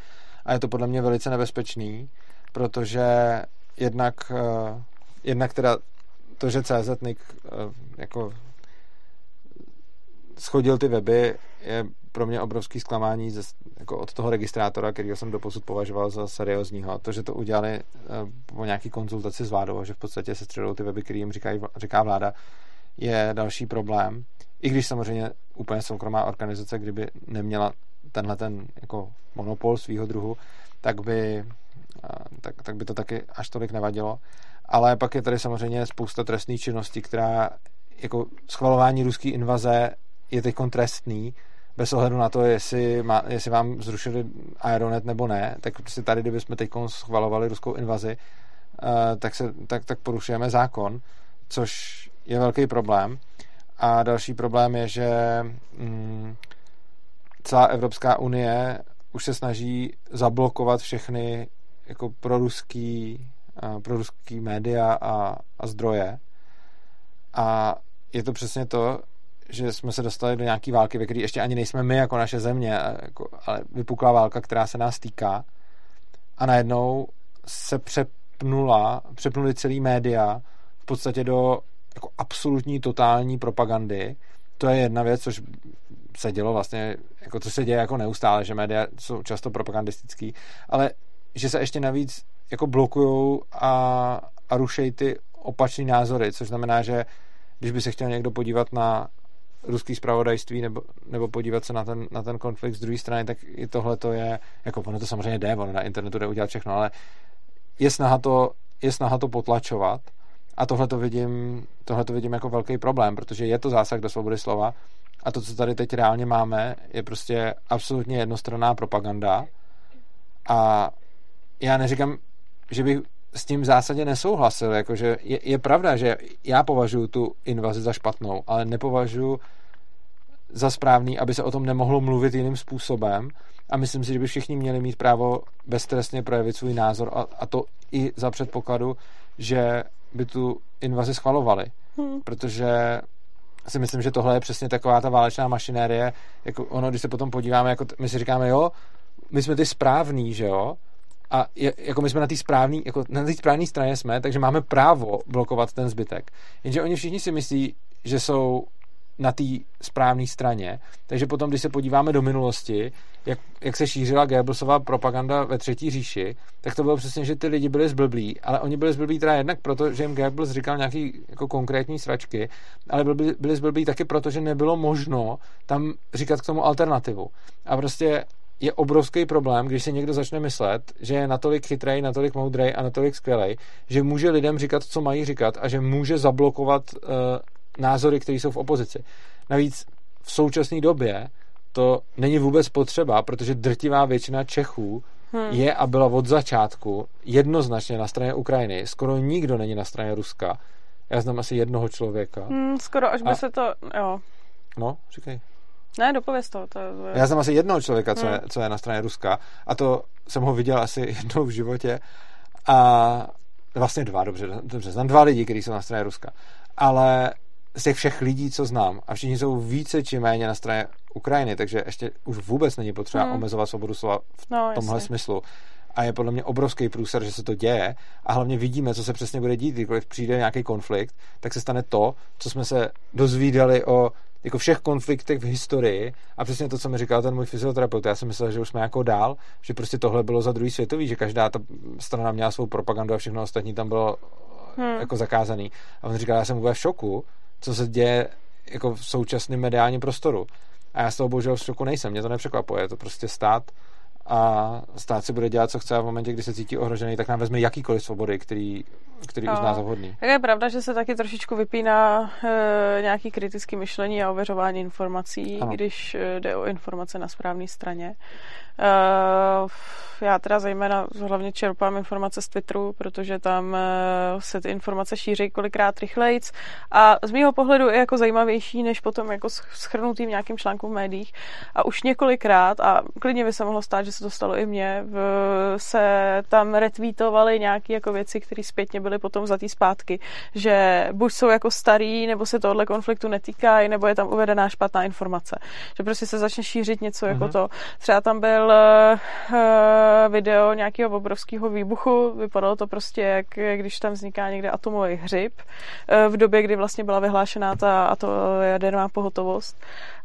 a je to podle mě velice nebezpečný, protože jednak, uh, jednak teda to, že CZ uh, jako schodil ty weby, je pro mě obrovský zklamání ze, jako od toho registrátora, který jsem doposud považoval za seriózního. To, že to udělali uh, po nějaký konzultaci s vládou, že v podstatě se středou ty weby, který jim říkají, říká vláda, je další problém. I když samozřejmě úplně soukromá organizace, kdyby neměla tenhle ten jako monopol svého druhu, tak by, tak, tak by to taky až tolik nevadilo. Ale pak je tady samozřejmě spousta trestných činností, která jako schvalování ruské invaze je teď trestný, bez ohledu na to, jestli, má, jestli vám zrušili Aeronet nebo ne, tak prostě tady, kdybychom teď schvalovali ruskou invazi, uh, tak, se, tak, tak porušujeme zákon, což je velký problém. A další problém je, že mm, celá Evropská unie už se snaží zablokovat všechny jako proruský, uh, proruský média a, a zdroje. A je to přesně to, že jsme se dostali do nějaké války, ve které ještě ani nejsme my jako naše země, jako, ale vypukla válka, která se nás týká a najednou se přepnula, přepnuli celý média v podstatě do jako absolutní totální propagandy. To je jedna věc, což se dělo vlastně, jako co se děje jako neustále, že média jsou často propagandistický, ale že se ještě navíc jako blokujou a, a rušejí ty opačné názory, což znamená, že když by se chtěl někdo podívat na ruský zpravodajství nebo, nebo podívat se na ten, na ten konflikt z druhé strany, tak i tohle to je, jako ono to samozřejmě jde, ono na internetu jde udělat všechno, ale je snaha to, je snaha to potlačovat a tohle to vidím, tohle to vidím jako velký problém, protože je to zásah do svobody slova a to, co tady teď reálně máme, je prostě absolutně jednostranná propaganda a já neříkám, že bych s tím v zásadě nesouhlasil. Jakože je, je pravda, že já považuji tu invazi za špatnou, ale nepovažuji za správný, aby se o tom nemohlo mluvit jiným způsobem a myslím si, že by všichni měli mít právo beztrestně projevit svůj názor a, a to i za předpokladu, že by tu invazi schvalovali. Hmm. Protože si myslím, že tohle je přesně taková ta válečná mašinérie, jako ono, když se potom podíváme, jako my si říkáme, jo, my jsme ty správní, že jo, a je, jako my jsme na té správné, jako na té správné straně jsme, takže máme právo blokovat ten zbytek. Jenže oni všichni si myslí, že jsou na té správné straně. Takže potom, když se podíváme do minulosti, jak, jak se šířila Goebbelsová propaganda ve Třetí říši, tak to bylo přesně, že ty lidi byli zblblí, ale oni byli zblblí teda jednak proto, že jim Goebbels říkal nějaký jako konkrétní sračky, ale byli, byli zblblí taky proto, že nebylo možno tam říkat k tomu alternativu. A prostě je obrovský problém, když si někdo začne myslet, že je natolik chytrý, natolik moudrý a natolik skvělý, že může lidem říkat, co mají říkat a že může zablokovat uh, názory, které jsou v opozici. Navíc v současné době to není vůbec potřeba, protože drtivá většina Čechů hmm. je a byla od začátku jednoznačně na straně Ukrajiny. Skoro nikdo není na straně Ruska. Já znám asi jednoho člověka. Hmm, skoro až by a... se to, jo. No, říkej. Ne, dopověz to. to je... Já znám asi jednoho člověka, co, hmm. je, co je na straně Ruska. A to jsem ho viděl asi jednou v životě. A vlastně dva, dobře, dobře. Znám dva lidi, kteří jsou na straně Ruska. Ale z těch všech lidí, co znám, a všichni jsou více či méně na straně Ukrajiny, takže ještě už vůbec není potřeba hmm. omezovat svobodu slova v no, tomhle jasně. smyslu. A je podle mě obrovský průser, že se to děje a hlavně vidíme, co se přesně bude dít, když přijde nějaký konflikt, tak se stane to, co jsme se dozvídali o jako všech konfliktech v historii a přesně to, co mi říkal ten můj fyzioterapeut, já jsem myslel, že už jsme jako dál, že prostě tohle bylo za druhý světový, že každá ta strana měla svou propagandu a všechno ostatní tam bylo hmm. jako zakázaný. A on říkal, já jsem vůbec v šoku, co se děje jako v současném mediálním prostoru. A já z toho bohužel v šoku nejsem, mě to nepřekvapuje, je to prostě stát a stát si bude dělat, co chce a v momentě, kdy se cítí ohrožený, tak nám vezme jakýkoliv svobody, který, který no. uzná za vhodný. Tak je pravda, že se taky trošičku vypíná e, nějaký kritický myšlení a ověřování informací, ano. když e, jde o informace na správné straně. Uh, já teda zejména hlavně čerpám informace z Twitteru, protože tam uh, se ty informace šíří kolikrát rychlejc a z mýho pohledu je jako zajímavější, než potom jako schrnutý v nějakým článku v médiích. A už několikrát, a klidně by se mohlo stát, že se to stalo i mně, v, se tam retweetovaly nějaké jako věci, které zpětně byly potom vzatý zpátky, že buď jsou jako starý, nebo se tohle konfliktu netýkají, nebo je tam uvedená špatná informace. Že prostě se začne šířit něco mm-hmm. jako mhm. to. Třeba tam byl uh, video nějakého obrovského výbuchu. Vypadalo to prostě, jak když tam vzniká někde atomový hřib uh, v době, kdy vlastně byla vyhlášená ta to jaderná pohotovost.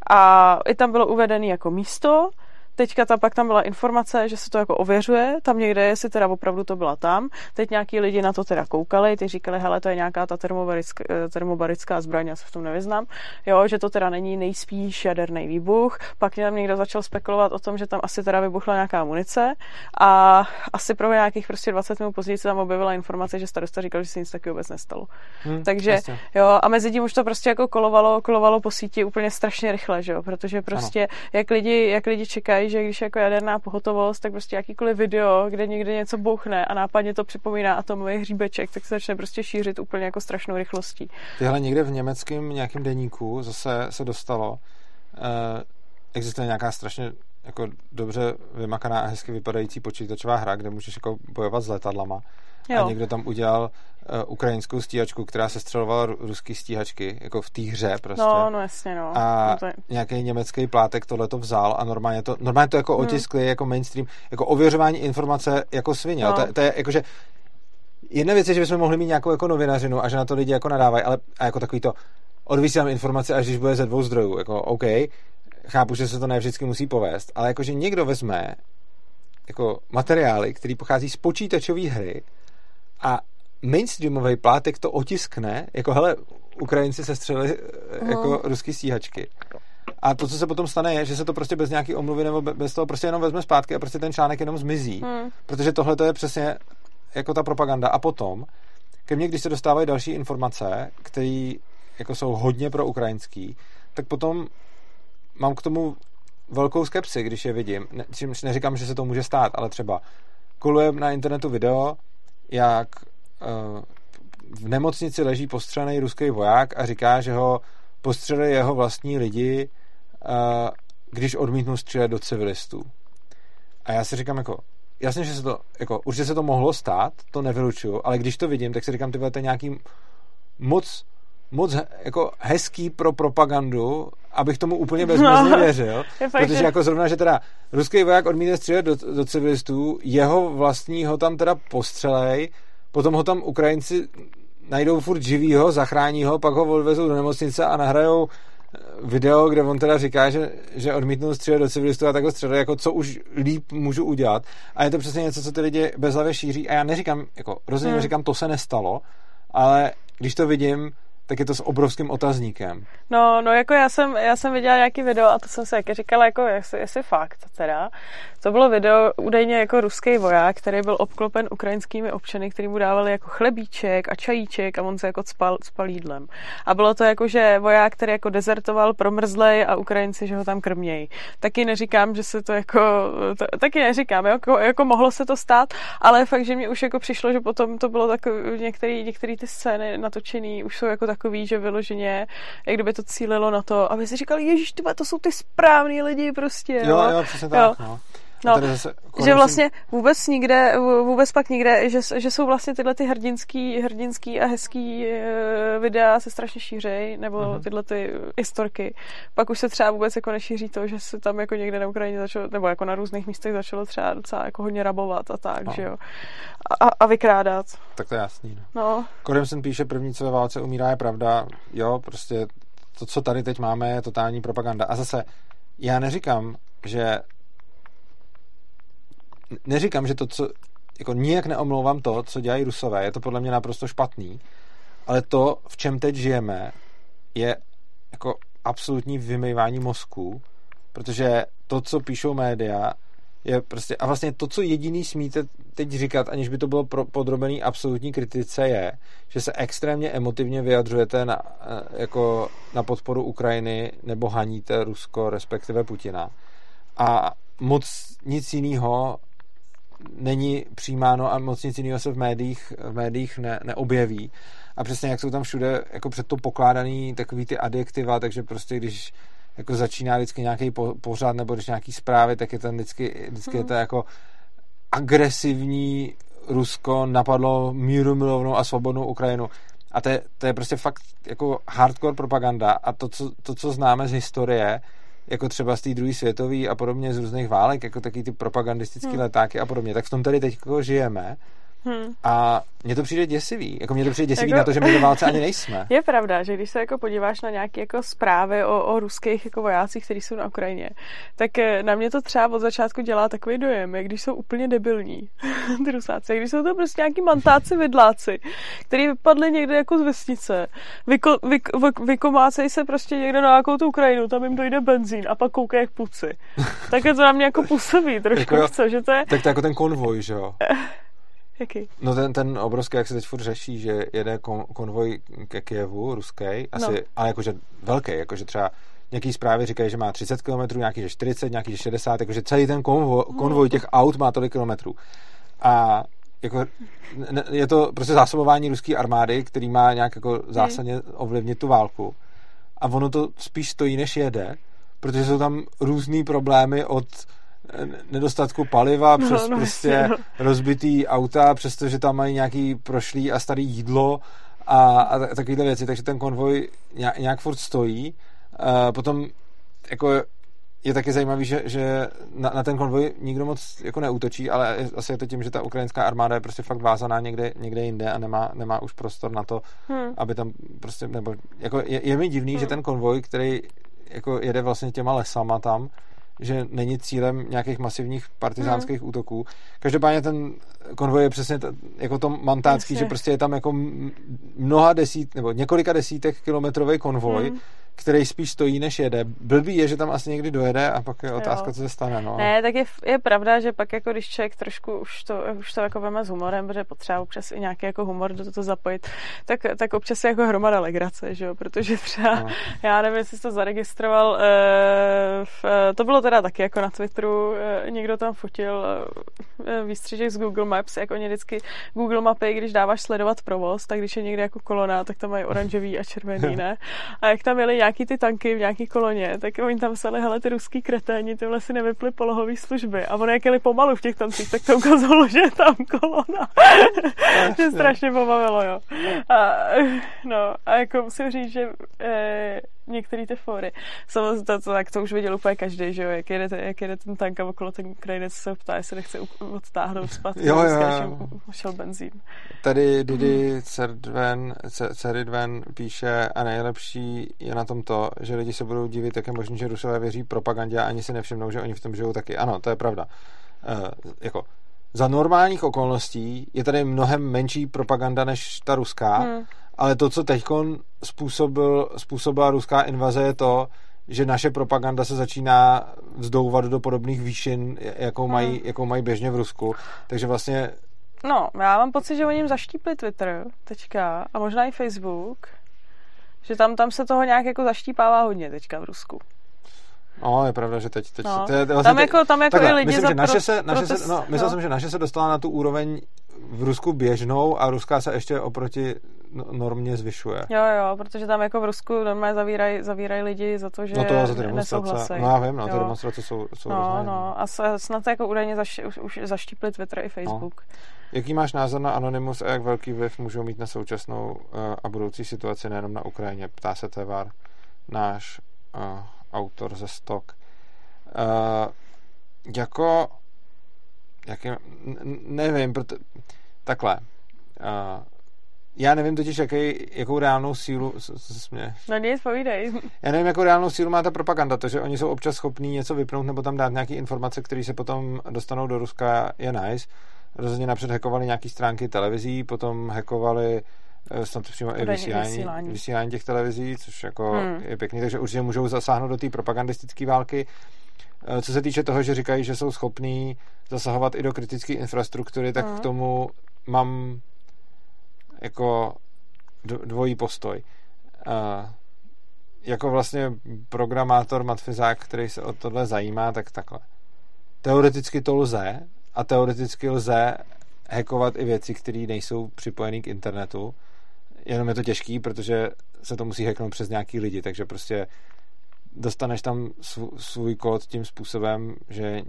A i tam bylo uvedené jako místo, Teďka tam pak tam byla informace, že se to jako ověřuje, tam někde, jestli teda opravdu to byla tam. Teď nějaký lidi na to teda koukali, ty říkali, hele, to je nějaká ta termobarická, termobarická zbraň, já se v tom nevyznám, jo, že to teda není nejspíš jaderný výbuch. Pak tam někdo začal spekulovat o tom, že tam asi teda vybuchla nějaká munice a asi pro nějakých prostě 20 minut později se tam objevila informace, že starosta říkal, že se nic takového vůbec nestalo. Hmm, Takže jasně. jo, a mezi tím už to prostě jako kolovalo, kolovalo po síti úplně strašně rychle, že jo, protože prostě jak lidi, jak lidi čekají, říkají, že když jako jaderná pohotovost, tak prostě jakýkoliv video, kde někde něco bouchne a nápadně to připomíná atomový hříbeček, tak se začne prostě šířit úplně jako strašnou rychlostí. Tyhle někde v německém nějakém deníku zase se dostalo, eh, existuje nějaká strašně jako dobře vymakaná a hezky vypadající počítačová hra, kde můžeš jako bojovat s letadlama. Jo. A někdo tam udělal uh, ukrajinskou stíhačku, která se střelovala ruský stíhačky, jako v té hře prostě. No, no jasně, no. A no je... nějaký německý plátek tohle to vzal a normálně to, normálně to jako hmm. otiskli jako mainstream, jako ověřování informace jako svině. No. To, to, je jakože jedna věc je, že bychom mohli mít nějakou jako novinařinu a že na to lidi jako nadávají, ale a jako takový to odvysílám informace, až když bude ze dvou zdrojů. Jako OK, chápu, že se to ne vždycky musí povést, ale jakože někdo vezme jako materiály, které pochází z počítačové hry a mainstreamový plátek to otiskne, jako hele, Ukrajinci se střeli uh-huh. jako ruský stíhačky. A to, co se potom stane, je, že se to prostě bez nějaký omluvy nebo bez toho prostě jenom vezme zpátky a prostě ten článek jenom zmizí. Hmm. Protože tohle to je přesně jako ta propaganda. A potom, ke mně, když se dostávají další informace, které jako jsou hodně pro ukrajinský, tak potom mám k tomu velkou skepsi, když je vidím. Ne, čímž neříkám, že se to může stát, ale třeba koluje na internetu video, jak uh, v nemocnici leží postřelený ruský voják a říká, že ho postřelili jeho vlastní lidi, uh, když odmítnul střílet do civilistů. A já si říkám jako, jasně, že se to, jako, určitě se to mohlo stát, to nevylučuju, ale když to vidím, tak si říkám, ty to je nějaký moc moc jako hezký pro propagandu, abych tomu úplně bezmezně no, věřil. protože jako zrovna, že teda ruský voják odmítne střílet do, do civilistů, jeho vlastního tam teda postřelej, potom ho tam Ukrajinci najdou furt živýho, zachrání ho, pak ho odvezou do nemocnice a nahrajou video, kde on teda říká, že, že odmítnul střílet do civilistů a takhle střílet, jako co už líp můžu udělat. A je to přesně něco, co ty lidi bezhlavě šíří. A já neříkám, jako rozhodně hmm. říkám, to se nestalo, ale když to vidím, tak je to s obrovským otazníkem. No, no jako já jsem, já jsem viděla nějaký video a to jsem se jak říkala, jako jestli, jestli fakt teda. To bylo video údajně jako ruský voják, který byl obklopen ukrajinskými občany, který mu dávali jako chlebíček a čajíček a on se jako spal, spal jídlem. A bylo to jako, že voják, který jako dezertoval, promrzlej a Ukrajinci, že ho tam krmějí. Taky neříkám, že se to jako, to, taky neříkám, jako, jako mohlo se to stát, ale fakt, že mi už jako přišlo, že potom to bylo takový, některé ty scény natočené už jsou jako takový, že vyloženě, jak kdyby to cílilo na to, aby si říkali, ježíš, to jsou ty správní lidi prostě. Jo, jo, jo přesně tak, jo. no. No, že vlastně vůbec nikde, vůbec pak nikde, že, že jsou vlastně tyhle ty hrdinský, hrdinský a hezký uh, videa se strašně šířej, nebo uh-huh. tyhle ty historky. Pak už se třeba vůbec jako nešíří to, že se tam jako někde na Ukrajině začalo, nebo jako na různých místech začalo třeba docela jako hodně rabovat a tak, no. že jo. A, a vykrádat. Tak to je jasný. No. no. Koremsen píše, první, co ve válce umírá, je pravda. Jo, prostě to, co tady teď máme, je totální propaganda. A zase, já neříkám, že neříkám, že to, co, jako nijak neomlouvám to, co dělají Rusové, je to podle mě naprosto špatný, ale to, v čem teď žijeme, je jako absolutní vymývání mozku, protože to, co píšou média, je prostě, a vlastně to, co jediný smíte teď říkat, aniž by to bylo podrobený absolutní kritice, je, že se extrémně emotivně vyjadřujete na, eh, jako na podporu Ukrajiny nebo haníte Rusko, respektive Putina. A moc nic jiného není přijímáno a moc nic jiného se v médiích, v médiích ne, neobjeví. A přesně jak jsou tam všude jako před to pokládaný takový ty adjektiva, takže prostě když jako začíná vždycky nějaký po, pořad nebo když nějaký zprávy, tak je tam vždycky, vždycky hmm. je to jako agresivní Rusko napadlo míru milovnou a svobodnou Ukrajinu. A to je, to je prostě fakt jako hardcore propaganda a to co, to, co známe z historie, jako třeba z té druhé světové a podobně z různých válek, jako taky ty propagandistické hmm. letáky a podobně, tak v tom tady teď jako žijeme Hmm. A mně to přijde děsivý. Jako mně to přijde děsivý jako... na to, že my ve válce ani nejsme. Je pravda, že když se jako podíváš na nějaké jako zprávy o, o ruských jako vojácích, kteří jsou na Ukrajině, tak eh, na mě to třeba od začátku dělá takový dojem, jak když jsou úplně debilní ty rusáci. Když jsou to prostě nějaký mantáci vidláci, který vypadli někde jako z vesnice, vyko, vy, vy, vykomácejí se prostě někde na nějakou tu Ukrajinu, tam jim dojde benzín a pak koukají jak puci. tak je to na mě jako působí trošku, jako, co, že to je... Tak to je jako ten konvoj, že jo? Jaký? No ten, ten obrovský, jak se teď furt řeší, že jede kon, konvoj ke Kijevu, ruský, asi, no. ale jakože velký, jakože třeba nějaký zprávy říkají, že má 30 km, nějaký že 40, nějaký že 60, jakože celý ten konvoj, no. konvoj těch aut má tolik kilometrů. A jako, je to prostě zásobování ruské armády, který má nějak jako zásadně ovlivnit tu válku. A ono to spíš stojí, než jede, protože jsou tam různý problémy od nedostatku paliva, no, přes no, prostě no. rozbitý auta, přestože tam mají nějaký prošlý a starý jídlo a, a takovéhle věci, takže ten konvoj nějak, nějak furt stojí. Uh, potom jako je taky zajímavý, že, že na, na ten konvoj nikdo moc jako neútočí, ale asi je to tím, že ta ukrajinská armáda je prostě fakt vázaná někde, někde jinde a nemá, nemá už prostor na to, hmm. aby tam prostě, nebo jako je, je mi divný, hmm. že ten konvoj, který jako jede vlastně těma lesama tam, že není cílem nějakých masivních partizánských mm. útoků. Každopádně ten konvoj je přesně t- jako to mantácký, Jasně. že prostě je tam jako mnoha desít, nebo několika desítek kilometrový konvoj, mm který spíš stojí, než jede. Blbý je, že tam asi někdy dojede a pak je otázka, jo. co se stane. No. Ne, tak je, je pravda, že pak jako když člověk trošku už to, už to jako veme s humorem, protože potřeba občas i nějaký jako humor do toho zapojit, tak, tak občas je jako hromada legrace, že jo? protože třeba, no. já nevím, jestli jsi to zaregistroval, e, v, e, to bylo teda taky jako na Twitteru, e, někdo tam fotil e, výstřižek z Google Maps, jako oni vždycky Google mapy, když dáváš sledovat provoz, tak když je někde jako kolona, tak tam mají oranžový a červený, ne? A jak tam jeli nějaký ty tanky v nějaký koloně, tak oni tam psali, hele, ty ruský kreténi, tyhle si nevyply polohové služby. A ono jak jeli pomalu v těch tancích, tak to ukázalo, že je tam kolona. mě strašně pobavilo, jo. A, no, a jako musím říct, že e, některé ty fóry. Samozřejmě to, to, tak to už viděl úplně každý, že jo, jak jede, jak jede ten tank a okolo ten krajinec se ptá, jestli nechce odtáhnout zpátky, jo, jo, jo. šel benzín. Tady Didi Cerdven, Ceridven píše a nejlepší je na tom to, že lidi se budou divit, jak je možné, že Rusové věří propagandě a ani si nevšimnou, že oni v tom žijou taky. Ano, to je pravda. Uh, jako za normálních okolností je tady mnohem menší propaganda než ta ruská, hmm. Ale to, co teď způsobil, způsobila ruská invaze, je to, že naše propaganda se začíná vzdouvat do podobných výšin, jakou mají, hmm. jakou mají běžně v Rusku. Takže vlastně... No, já mám pocit, že oni jim zaštípli Twitter teďka a možná i Facebook, že tam, tam se toho nějak jako zaštípává hodně teďka v Rusku. No, je pravda, že teď... teď no. to je, vlastně tam, jako, tam jako takhle, i lidi myslím, za že naše se, naše se, no, myslel no. jsem, že naše se dostala na tu úroveň v Rusku běžnou a ruská se ještě oproti normě zvyšuje. Jo, jo, protože tam jako v Rusku normálně zavírají zavíraj lidi za to, že No to za ty demonstrace. No já vím, no, ty demonstrace jsou, jsou No, rozhodně. no, a snad jako údajně zaš, už, už zaštípli Twitter i Facebook. No. Jaký máš názor na Anonymous a jak velký vliv můžou mít na současnou uh, a budoucí situaci nejenom na Ukrajině? Ptá se Tevar, náš uh, autor ze Stok. Uh, jako jak je, nevím, proto, takhle. Uh, já nevím totiž, jaký, jakou reálnou sílu smě. No nic, povídej. Já nevím, jakou reálnou sílu má ta propaganda. To, že oni jsou občas schopní něco vypnout nebo tam dát nějaké informace, které se potom dostanou do Ruska, je nice. Rozhodně napřed hackovali nějaké stránky televizí, potom hackovali eh, snad přímo i vysílání, vysílání. vysílání těch televizí, což jako hmm. je pěkný, takže určitě můžou zasáhnout do té propagandistické války. Eh, co se týče toho, že říkají, že jsou schopní zasahovat i do kritické infrastruktury, tak hmm. k tomu mám jako dvojí postoj. Jako vlastně programátor, matfizák, který se o tohle zajímá, tak takhle. Teoreticky to lze a teoreticky lze hackovat i věci, které nejsou připojené k internetu. Jenom je to těžký, protože se to musí hacknout přes nějaký lidi, takže prostě dostaneš tam svůj kód tím způsobem, že,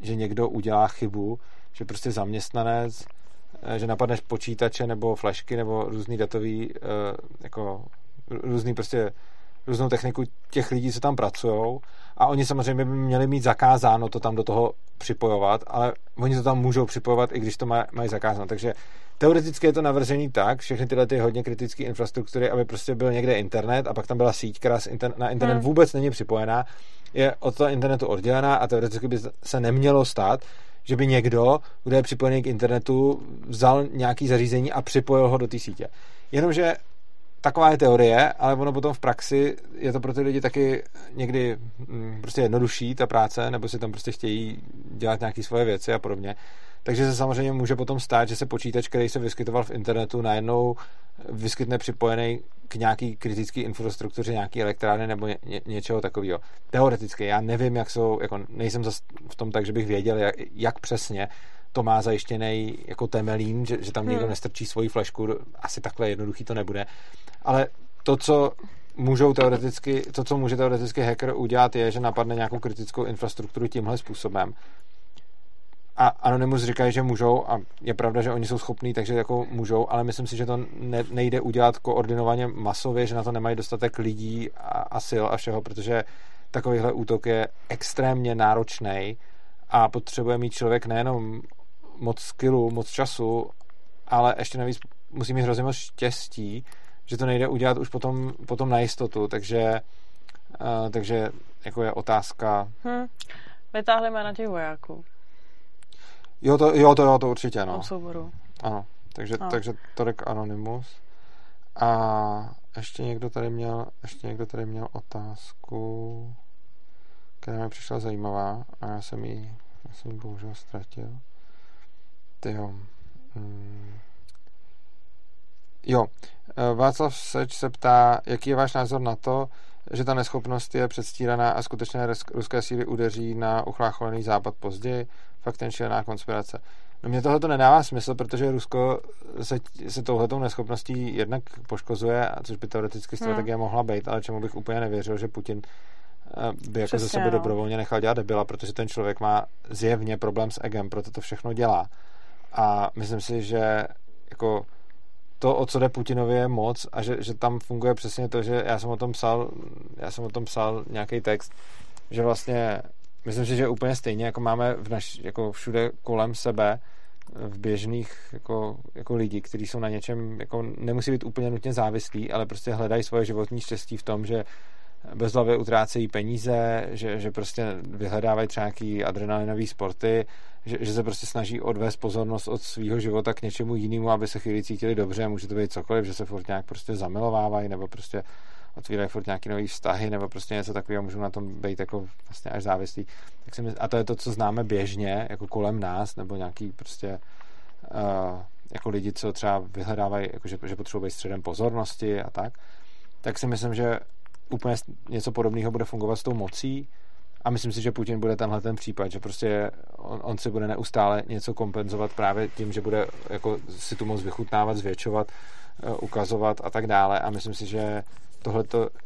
že někdo udělá chybu, že prostě zaměstnanec, že napadneš počítače nebo flashky nebo různý datový, eh, jako různý prostě různou techniku těch lidí, co tam pracují a oni samozřejmě by měli mít zakázáno to tam do toho připojovat, ale oni to tam můžou připojovat, i když to maj, mají zakázáno. Takže teoreticky je to navržený tak, všechny tyhle ty hodně kritické infrastruktury, aby prostě byl někde internet a pak tam byla síť, která na internet hmm. vůbec není připojená, je od toho internetu oddělená a teoreticky by se nemělo stát, že by někdo, kdo je připojený k internetu, vzal nějaký zařízení a připojil ho do té sítě. Jenomže taková je teorie, ale ono potom v praxi je to pro ty lidi taky někdy mm, prostě jednodušší ta práce, nebo si tam prostě chtějí dělat nějaké svoje věci a podobně. Takže se samozřejmě může potom stát, že se počítač, který se vyskytoval v internetu, najednou vyskytne připojený k nějaký kritické infrastruktuře, nějaký elektrárny nebo ně, ně, něčeho takového. Teoreticky, já nevím, jak jsou, jako nejsem zas v tom tak, že bych věděl, jak, jak přesně, to má zajištěný jako temelín, že, že tam někdo hmm. nestrčí svoji flešku, asi takhle jednoduchý to nebude. Ale to, co můžou teoreticky, to, co může teoreticky hacker udělat, je, že napadne nějakou kritickou infrastrukturu tímhle způsobem. A Anonymous říkají, že můžou a je pravda, že oni jsou schopní, takže jako můžou, ale myslím si, že to ne, nejde udělat koordinovaně masově, že na to nemají dostatek lidí a, a sil a všeho, protože takovýhle útok je extrémně náročný a potřebuje mít člověk nejenom moc skillu, moc času, ale ještě navíc musí mít hrozně moc štěstí, že to nejde udělat už potom, potom na jistotu, takže, uh, takže jako je otázka... Hmm. Vytáhli na těch vojáků. Jo, to, jo, to, jo, to určitě, no. souboru. Ano, takže, no. takže Torek Anonymous. A ještě někdo tady měl, ještě někdo tady měl otázku, která mi přišla zajímavá a já jsem ji, já jsem ji bohužel ztratil. Tyjo. Hmm. Jo, e, Václav Seč se ptá, jaký je váš názor na to, že ta neschopnost je předstíraná a skutečné ruské síly udeří na uchlácholený západ později, fakt ten šílená konspirace. No mě tohle to nedává smysl, protože Rusko se, se touhletou neschopností jednak poškozuje, což by teoreticky strategie hmm. mohla být, ale čemu bych úplně nevěřil, že Putin e, by jako Přesně, ze sebe no. dobrovolně nechal dělat debila, protože ten člověk má zjevně problém s egem, proto to všechno dělá. A myslím si, že jako to, o co jde Putinovi je moc a že, že tam funguje přesně to, že já jsem o tom psal, já jsem o tom psal nějaký text, že vlastně myslím si, že úplně stejně, jako máme v naš, jako všude kolem sebe v běžných jako, jako lidi, kteří jsou na něčem, jako nemusí být úplně nutně závislí, ale prostě hledají svoje životní štěstí v tom, že bezhlavě utrácejí peníze, že, že prostě vyhledávají třeba nějaký adrenalinové sporty, že, že se prostě snaží odvést pozornost od svého života k něčemu jinému, aby se chvíli cítili dobře, může to být cokoliv, že se furt nějak prostě zamilovávají, nebo prostě otvírají furt nějaký nový vztahy, nebo prostě něco takového, můžou na tom být jako vlastně až závislí. Tak si mysl, a to je to, co známe běžně, jako kolem nás, nebo nějaký prostě uh, jako lidi, co třeba vyhledávají, jako že, že potřebují středem pozornosti a tak, tak si myslím, že úplně něco podobného bude fungovat s tou mocí a myslím si, že Putin bude tenhle ten případ, že prostě on, on si bude neustále něco kompenzovat právě tím, že bude jako si tu moc vychutnávat, zvětšovat, eh, ukazovat a tak dále a myslím si, že tohle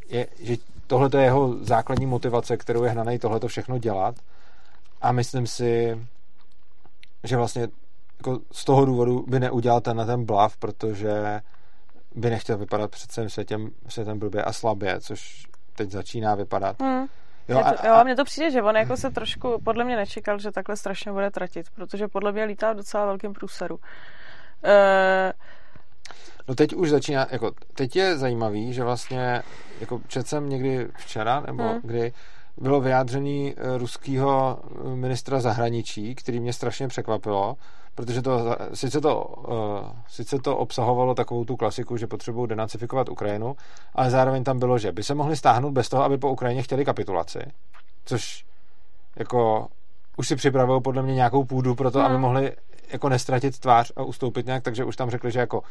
je, že tohle je jeho základní motivace, kterou je hnaný tohle všechno dělat a myslím si, že vlastně jako z toho důvodu by neudělal ten na ten blav, protože by nechtěl vypadat před celým světem, světem blbě a slabě, což teď začíná vypadat. Hmm. Jo, a, to, jo, mně to přijde, že on jako se trošku, podle mě nečekal, že takhle strašně bude tratit, protože podle mě lítá v docela velkým průseru. Uh, No teď už začíná, jako teď je zajímavý, že vlastně, jako četl jsem někdy včera, nebo hmm. kdy bylo vyjádření eh, ruského eh, ministra zahraničí, který mě strašně překvapilo, protože to, sice to, uh, sice to obsahovalo takovou tu klasiku, že potřebují denacifikovat Ukrajinu, ale zároveň tam bylo, že by se mohli stáhnout bez toho, aby po Ukrajině chtěli kapitulaci, což jako už si připravují podle mě nějakou půdu pro to, hmm. aby mohli jako nestratit tvář a ustoupit nějak, takže už tam řekli, že jako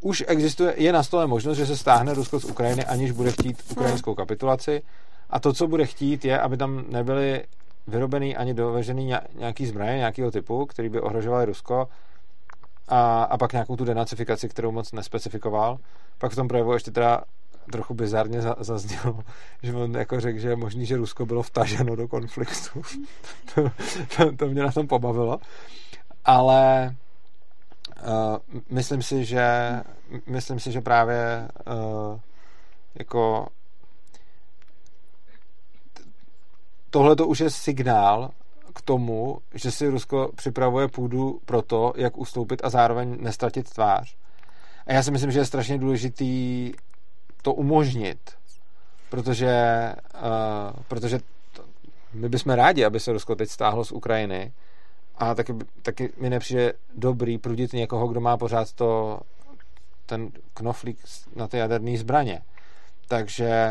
už existuje, je na stole možnost, že se stáhne Rusko z Ukrajiny, aniž bude chtít ukrajinskou kapitulaci a to, co bude chtít, je, aby tam nebyly vyrobený ani dovežený nějaký zbraně nějakého typu, který by ohrožoval Rusko a, a pak nějakou tu denacifikaci, kterou moc nespecifikoval. Pak v tom projevu ještě teda trochu bizarně zaznělo, že on jako řekl, že je možný, že Rusko bylo vtaženo do konfliktu. to, to, to mě na tom pobavilo. Ale uh, myslím si, že myslím si, že právě uh, jako tohle to už je signál k tomu, že si Rusko připravuje půdu pro to, jak ustoupit a zároveň nestratit tvář. A já si myslím, že je strašně důležitý to umožnit, protože, uh, protože to, my bychom rádi, aby se Rusko teď stáhlo z Ukrajiny a taky, taky mi nepřijde dobrý prudit někoho, kdo má pořád to, ten knoflík na ty jaderné zbraně. Takže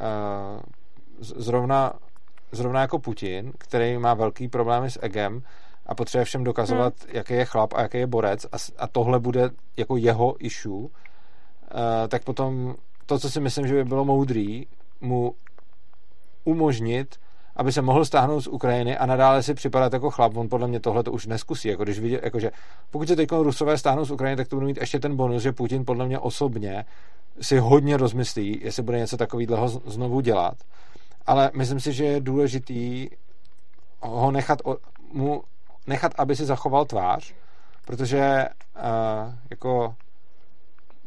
uh, zrovna zrovna jako Putin, který má velký problémy s egem a potřebuje všem dokazovat, hmm. jaký je chlap a jaký je borec a, a tohle bude jako jeho issue, uh, tak potom to, co si myslím, že by bylo moudrý, mu umožnit, aby se mohl stáhnout z Ukrajiny a nadále si připadat jako chlap. On podle mě tohle to už neskusí. Jako když vidí, jakože, pokud se teď Rusové stáhnou z Ukrajiny, tak to bude mít ještě ten bonus, že Putin podle mě osobně si hodně rozmyslí, jestli bude něco takového znovu dělat ale myslím si, že je důležitý ho nechat, mu nechat, aby si zachoval tvář, protože uh, jako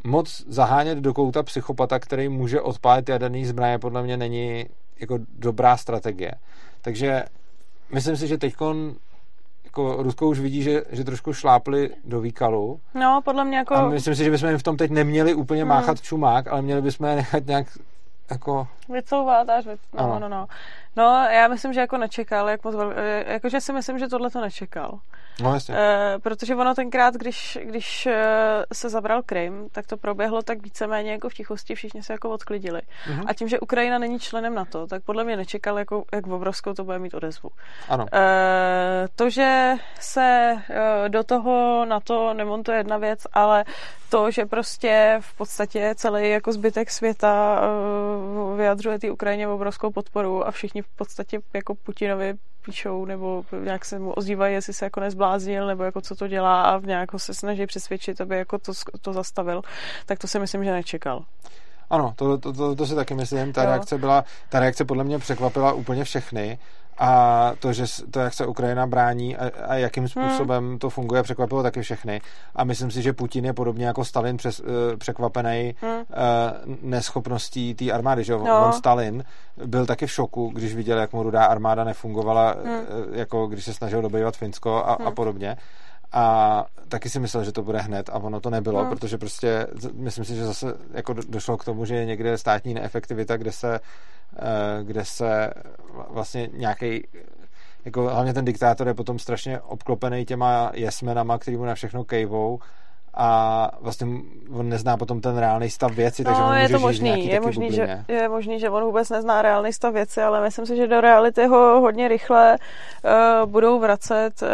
moc zahánět do kouta psychopata, který může odpálit jaderný zbraně, podle mě není jako dobrá strategie. Takže myslím si, že teď jako Rusko už vidí, že, že trošku šlápli do výkalu. No, podle mě jako... A myslím si, že bychom jim v tom teď neměli úplně hmm. máchat čumák, ale měli bychom je nechat nějak jako... Vycouvat až, vy... no, no, no. No, já myslím, že jako nečekal, jak moc, eh, jakože si myslím, že tohle to nečekal. No, jasně. E, protože ono tenkrát, když, když eh, se zabral Krym, tak to proběhlo tak víceméně jako v tichosti, všichni se jako odklidili. Mm-hmm. A tím, že Ukrajina není členem NATO, tak podle mě nečekal, jako, jak obrovskou to bude mít odezvu. Ano. E, to, že se do toho NATO nemontuje jedna věc, ale to, že prostě v podstatě celý jako zbytek světa vyjadřuje té Ukrajině obrovskou podporu a všichni v podstatě jako Putinovi píšou nebo nějak se mu ozývají, jestli se jako nezbláznil nebo jako co to dělá a nějak ho se snaží přesvědčit, aby jako to, to zastavil, tak to si myslím, že nečekal. Ano, to, to, to, to si taky myslím. Ta reakce, byla, ta reakce podle mě překvapila úplně všechny a to, že to, jak se Ukrajina brání a, a jakým způsobem hmm. to funguje, překvapilo taky všechny. A myslím si, že Putin je podobně jako Stalin přes, uh, překvapený hmm. uh, neschopností té armády. Že? No. On Stalin byl taky v šoku, když viděl, jak mu rudá armáda nefungovala, hmm. uh, jako když se snažil dobývat Finsko a, hmm. a podobně. A taky si myslel, že to bude hned a ono to nebylo, hmm. protože prostě myslím si, že zase jako došlo k tomu, že je někde státní neefektivita, kde se Eh, kde se vlastně nějaký jako hlavně ten diktátor je potom strašně obklopený těma jesmenama, který mu na všechno kejvou a vlastně on nezná potom ten reálný stav věci, takže no, on je to možný, je možný, že, je možný, že on vůbec nezná reálný stav věci, ale myslím si, že do reality ho hodně rychle uh, budou vracet uh,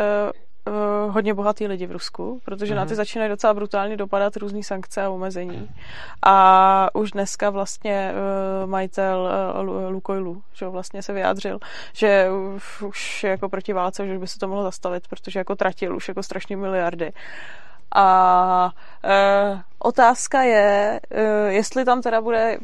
uh, hodně bohatý lidi v Rusku, protože mm-hmm. na ty mhm. začínají docela brutálně dopadat různé sankce a omezení. A už dneska vlastně uh, majitel uh, Lukoilu, že vlastně se vyjádřil, že už jako proti válce, že by se to mohlo zastavit, protože jako tratil už jako strašně miliardy. A uh, otázka je, uh, jestli tam teda bude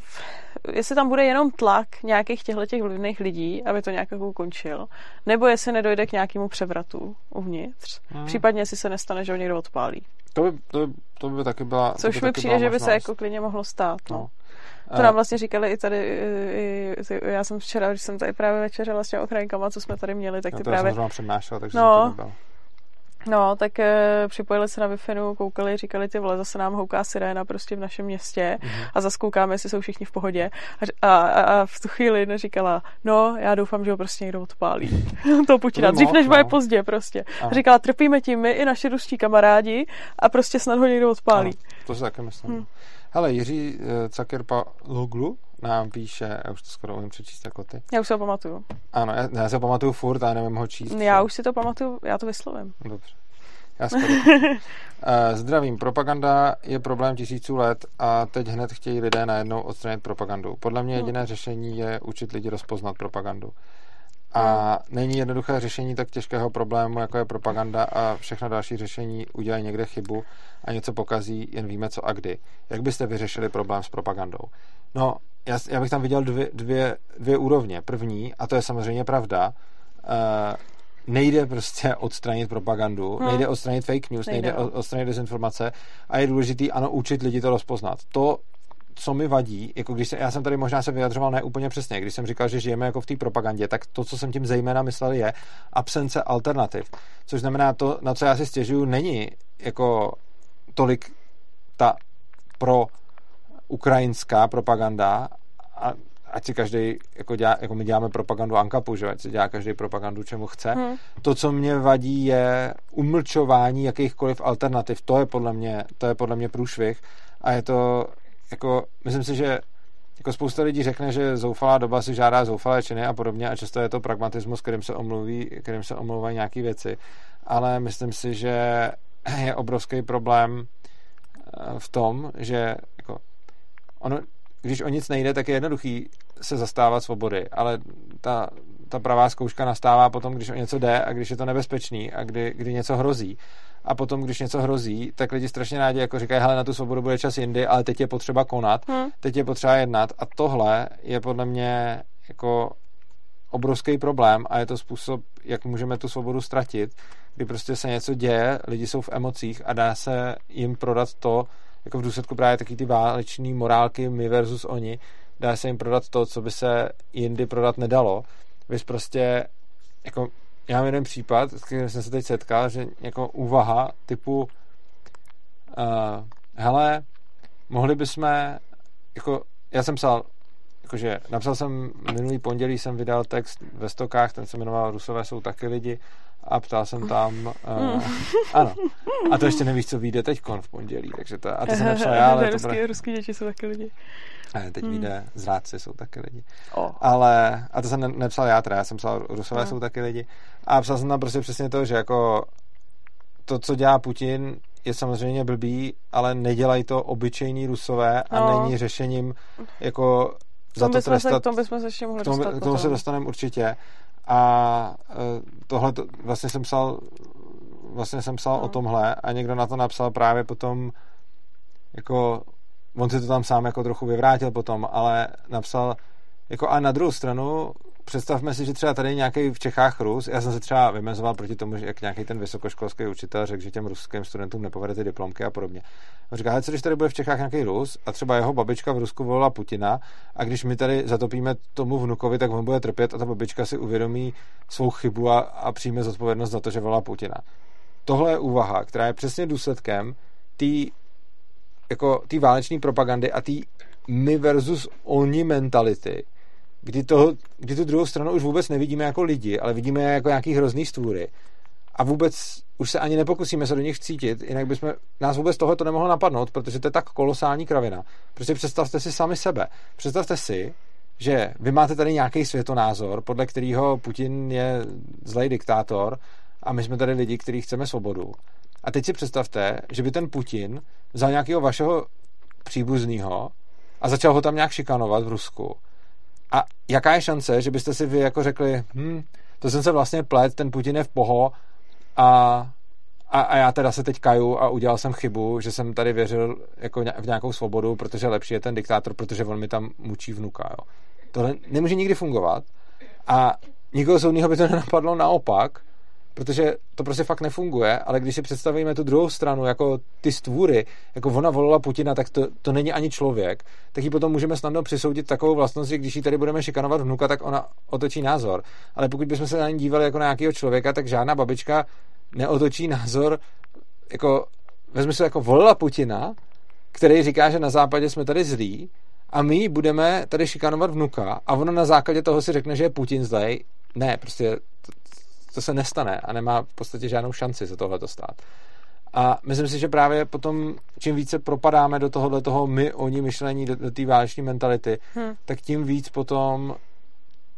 jestli tam bude jenom tlak nějakých těchto těch vlivných lidí, aby to nějak jako ukončil, nebo jestli nedojde k nějakému převratu uvnitř, hmm. případně jestli se nestane, že ho někdo odpálí. To by, to by, to by taky byla Což by mi přijde, že by se jako klidně mohlo stát. No. no. To nám vlastně říkali i tady, i, i, já jsem včera, když jsem tady právě večeřela s těmi ochrankama, co jsme tady měli, tak ty to právě... Jsem přednášela, takže no, jsem to No, tak e, připojili se na wi koukali, říkali, ty vole, zase nám houká siréna prostě v našem městě mm-hmm. a zase koukáme, jestli jsou všichni v pohodě. A, a, a v tu chvíli jedna říkala, no, já doufám, že ho prostě někdo odpálí. to Putina, dřív než bude no. pozdě prostě. A říkala, trpíme tím my i naši ruští kamarádi a prostě snad ho někdo odpálí. Ano, to si taky myslím. Hmm. Hele, Jiří eh, Cakerpaloglu nám píše, já už to skoro umím přečíst jako ty. Já už se ho pamatuju. Ano, já, já se ho pamatuju furt, ale nevím ho číst. Já už si to pamatuju, já to vyslovím. Dobře. Já eh, Zdravím. Propaganda je problém tisíců let a teď hned chtějí lidé najednou odstranit propagandu. Podle mě jediné řešení je učit lidi rozpoznat propagandu. A není jednoduché řešení tak těžkého problému, jako je propaganda a všechno další řešení udělají někde chybu a něco pokazí, jen víme co a kdy. Jak byste vyřešili problém s propagandou? No, já, já bych tam viděl dvě, dvě, dvě úrovně. První, a to je samozřejmě pravda, uh, nejde prostě odstranit propagandu, hmm. nejde odstranit fake news, nejde, nejde no. odstranit dezinformace a je důležitý, ano, učit lidi to rozpoznat. To, co mi vadí, jako když se, já jsem tady možná se vyjadřoval ne úplně přesně, když jsem říkal, že žijeme jako v té propagandě, tak to, co jsem tím zejména myslel, je absence alternativ. Což znamená, to, na co já si stěžuju, není jako tolik ta pro ukrajinská propaganda, a ať si každý, jako, dělá, jako my děláme propagandu Ankapu, že ať si dělá každý propagandu, čemu chce. Hmm. To, co mě vadí, je umlčování jakýchkoliv alternativ. To je podle mě, to je podle mě průšvih a je to, jako, myslím si, že jako spousta lidí řekne, že zoufalá doba si žádá zoufalé činy a podobně a často je to pragmatismus, kterým se omluví, kterým se omlouvají nějaké věci. Ale myslím si, že je obrovský problém eh, v tom, že jako, ono, když o nic nejde, tak je jednoduchý se zastávat svobody, ale ta, ta pravá zkouška nastává potom, když o něco jde a když je to nebezpečný a kdy, kdy něco hrozí. A potom, když něco hrozí, tak lidi strašně rádi jako říkají, hele, na tu svobodu bude čas jindy, ale teď je potřeba konat, hmm. teď je potřeba jednat. A tohle je podle mě jako obrovský problém a je to způsob, jak můžeme tu svobodu ztratit, kdy prostě se něco děje, lidi jsou v emocích a dá se jim prodat to, jako v důsledku právě taky ty váleční morálky my versus oni, dá se jim prodat to, co by se jindy prodat nedalo. Vy prostě, jako, já mám jeden případ, s kterým jsem se teď setkal, že jako úvaha typu uh, hele, mohli bychom, jako, já jsem psal, jakože napsal jsem minulý pondělí, jsem vydal text ve stokách, ten se jmenoval Rusové jsou taky lidi a ptal jsem tam, uh, ano, a to ještě nevíš, co vyjde teď v pondělí, takže to, a to jsem napsal já, ale to bude... Ruský děti jsou taky lidi. A teď hmm. vyjde zrádci jsou taky lidi. Oh. Ale, a to jsem ne, nepsal já teda, já jsem psal Rusové hmm. jsou taky lidi. A psal jsem tam prostě přesně to, že jako to, co dělá Putin, je samozřejmě blbý, ale nedělají to obyčejní Rusové a no. není řešením jako za to trestat. Se, k tomu bychom se ještě mohli dostat. K tomu se dostaneme určitě. A e, tohle to, vlastně jsem psal vlastně jsem psal no. o tomhle a někdo na to napsal právě potom jako on si to tam sám jako trochu vyvrátil potom, ale napsal jako a na druhou stranu představme si, že třeba tady nějaký v Čechách Rus, já jsem se třeba vymezoval proti tomu, že jak nějaký ten vysokoškolský učitel řekl, že těm ruským studentům nepovede ty diplomky a podobně. On říká, co když tady bude v Čechách nějaký Rus a třeba jeho babička v Rusku volila Putina a když my tady zatopíme tomu vnukovi, tak on bude trpět a ta babička si uvědomí svou chybu a, a přijme zodpovědnost za to, že volá Putina. Tohle je úvaha, která je přesně důsledkem té jako válečné propagandy a té my versus oni mentality, kdy, to, kdy tu druhou stranu už vůbec nevidíme jako lidi, ale vidíme jako nějaký hrozný stvůry. A vůbec už se ani nepokusíme se do nich vcítit, jinak bychom, nás vůbec tohle to nemohlo napadnout, protože to je tak kolosální kravina. Prostě představte si sami sebe. Představte si, že vy máte tady nějaký světonázor, podle kterého Putin je zlej diktátor a my jsme tady lidi, kteří chceme svobodu. A teď si představte, že by ten Putin vzal nějakého vašeho příbuzného a začal ho tam nějak šikanovat v Rusku. A jaká je šance, že byste si vy jako řekli, hm, to jsem se vlastně plet, ten Putin je v poho a, a, a já teda se teď kaju a udělal jsem chybu, že jsem tady věřil jako v nějakou svobodu, protože lepší je ten diktátor, protože on mi tam mučí vnuka. Jo. Tohle nemůže nikdy fungovat a nikoho soudního by to nenapadlo naopak, protože to prostě fakt nefunguje, ale když si představíme tu druhou stranu, jako ty stvůry, jako ona volila Putina, tak to, to není ani člověk, tak ji potom můžeme snadno přisoudit takovou vlastnost, že když ji tady budeme šikanovat vnuka, tak ona otočí názor. Ale pokud bychom se na ní dívali jako na nějakého člověka, tak žádná babička neotočí názor, jako vezmi se jako volila Putina, který říká, že na západě jsme tady zlí, a my budeme tady šikanovat vnuka a ona na základě toho si řekne, že je Putin zlej. Ne, prostě to se nestane a nemá v podstatě žádnou šanci se tohle stát. A myslím si, že právě potom, čím více propadáme do tohohle toho my, oni myšlení, do, do té váleční mentality, hmm. tak tím víc potom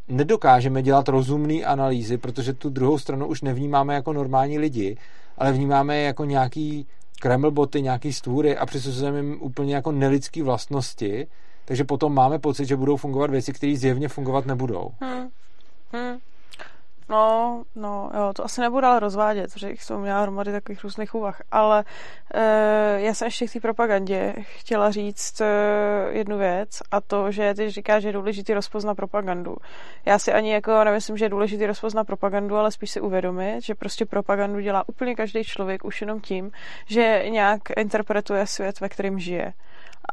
nedokážeme dělat rozumné analýzy, protože tu druhou stranu už nevnímáme jako normální lidi, ale vnímáme je jako nějaký kremlboty, nějaký stvůry a přisuzujeme jim úplně jako nelidský vlastnosti, takže potom máme pocit, že budou fungovat věci, které zjevně fungovat nebudou. Hmm. Hmm. No, no, jo, to asi nebudu ale rozvádět, protože jsem měla hromady takových různých úvah, ale e, já jsem ještě k té propagandě chtěla říct e, jednu věc a to, že ty říká, že je důležitý rozpoznat propagandu. Já si ani jako nemyslím, že je důležitý rozpoznat propagandu, ale spíš si uvědomit, že prostě propagandu dělá úplně každý člověk už jenom tím, že nějak interpretuje svět, ve kterém žije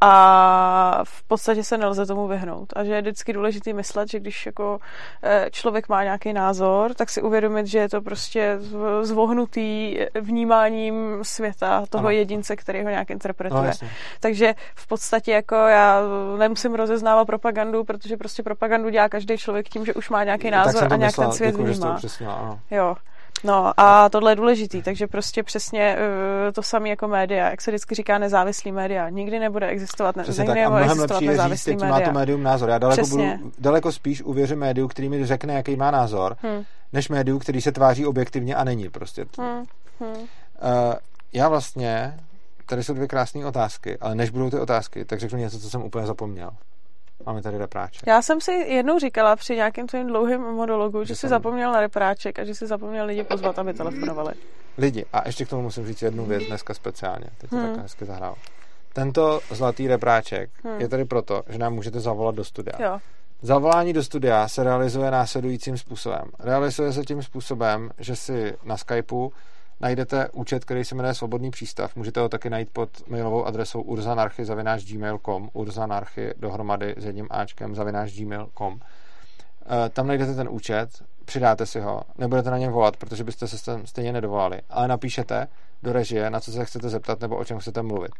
a v podstatě se nelze tomu vyhnout. A že je vždycky důležité myslet, že když jako eh, člověk má nějaký názor, tak si uvědomit, že je to prostě zvohnutý vnímáním světa toho ano. jedince, který ho nějak interpretuje. No, Takže v podstatě jako já nemusím rozeznávat propagandu, protože prostě propagandu dělá každý člověk tím, že už má nějaký názor a nějak ten svět Děkuji, vnímá. Jo. No a tohle je důležitý, takže prostě přesně uh, to samé jako média, jak se vždycky říká nezávislý média. Nikdy nebude existovat, ne, Přesně nikdy tak. nebude existovat nezávislý říct, média. má to médium názor. Já daleko, budu, daleko spíš uvěřím médiu, který mi řekne, jaký má názor, hmm. než médiu, který se tváří objektivně a není prostě. Hmm. Hmm. Uh, já vlastně, tady jsou dvě krásné otázky, ale než budou ty otázky, tak řeknu něco, co jsem úplně zapomněl. Máme tady repráček. Já jsem si jednou říkala při nějakém tvém dlouhém monologu, že, že jsi zapomněl na repráček a že jsi zapomněl lidi pozvat, aby telefonovali. Lidi. A ještě k tomu musím říct jednu věc dneska speciálně. Teď hmm. to takhle hezky zahrál. Tento zlatý repráček hmm. je tady proto, že nám můžete zavolat do studia. Jo. Zavolání do studia se realizuje následujícím způsobem. Realizuje se tím způsobem, že si na Skypeu najdete účet, který se jmenuje Svobodný přístav. Můžete ho taky najít pod mailovou adresou urzanarchy.gmail.com urzanarchy dohromady s jedním áčkem gmail.com eh, Tam najdete ten účet, přidáte si ho, nebudete na něm volat, protože byste se stejně nedovolali, ale napíšete do režie, na co se chcete zeptat nebo o čem chcete mluvit.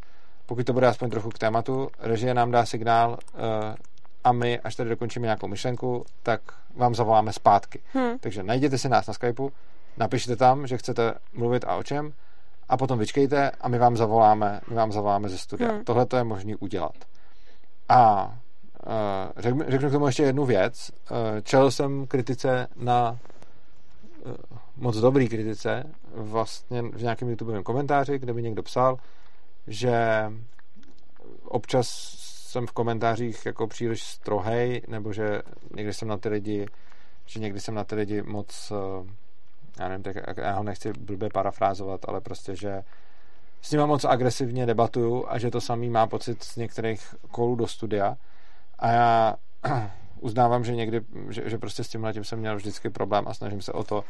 Pokud to bude aspoň trochu k tématu, režie nám dá signál eh, a my, až tady dokončíme nějakou myšlenku, tak vám zavoláme zpátky. Hmm. Takže najděte si nás na Skypeu, napište tam, že chcete mluvit a o čem a potom vyčkejte a my vám zavoláme, my vám zavoláme ze studia. Hmm. Tohle to je možné udělat. A uh, řeknu, řeknu k tomu ještě jednu věc. Uh, čel jsem kritice na uh, moc dobrý kritice vlastně v nějakém YouTubeovém komentáři, kde mi někdo psal, že občas jsem v komentářích jako příliš strohej, nebo že někdy jsem na ty lidi, že někdy jsem na ty lidi moc uh, já nevím, tak já ho nechci blbě parafrázovat, ale prostě, že s ním moc agresivně debatuju a že to samý má pocit z některých kolů do studia. A já uznávám, že někdy, že, že prostě s tímhle tím jsem měl vždycky problém a snažím se o to,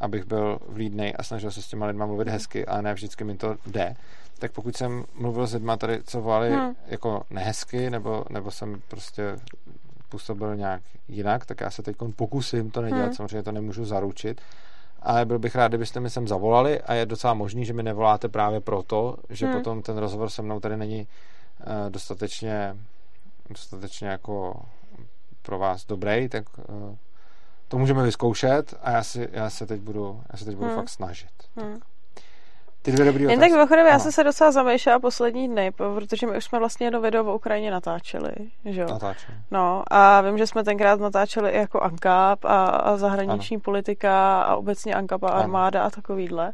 abych byl vlídnej a snažil se s těma lidma mluvit hezky, ale ne vždycky mi to jde. Tak pokud jsem mluvil s lidma tady, co volali hmm. jako nehezky, nebo, nebo jsem prostě působil nějak jinak, tak já se teď pokusím to nedělat, hmm. samozřejmě to nemůžu zaručit, ale byl bych rád, kdybyste mi sem zavolali a je docela možný, že mi nevoláte právě proto, že hmm. potom ten rozhovor se mnou tady není uh, dostatečně dostatečně jako pro vás dobrý, tak uh, to můžeme vyzkoušet a já, si, já se teď budu, já se teď budu hmm. fakt snažit. Hmm. Tak. Ty dvě dobrý Jen tak mimochodem, já jsem se docela zamýšlela poslední dny, protože my už jsme vlastně jedno video o Ukrajině natáčeli, že jo? Natáčeli. No a vím, že jsme tenkrát natáčeli i jako ANKAP a, a zahraniční ano. politika a obecně ANKAP a armáda ano. a takovýhle.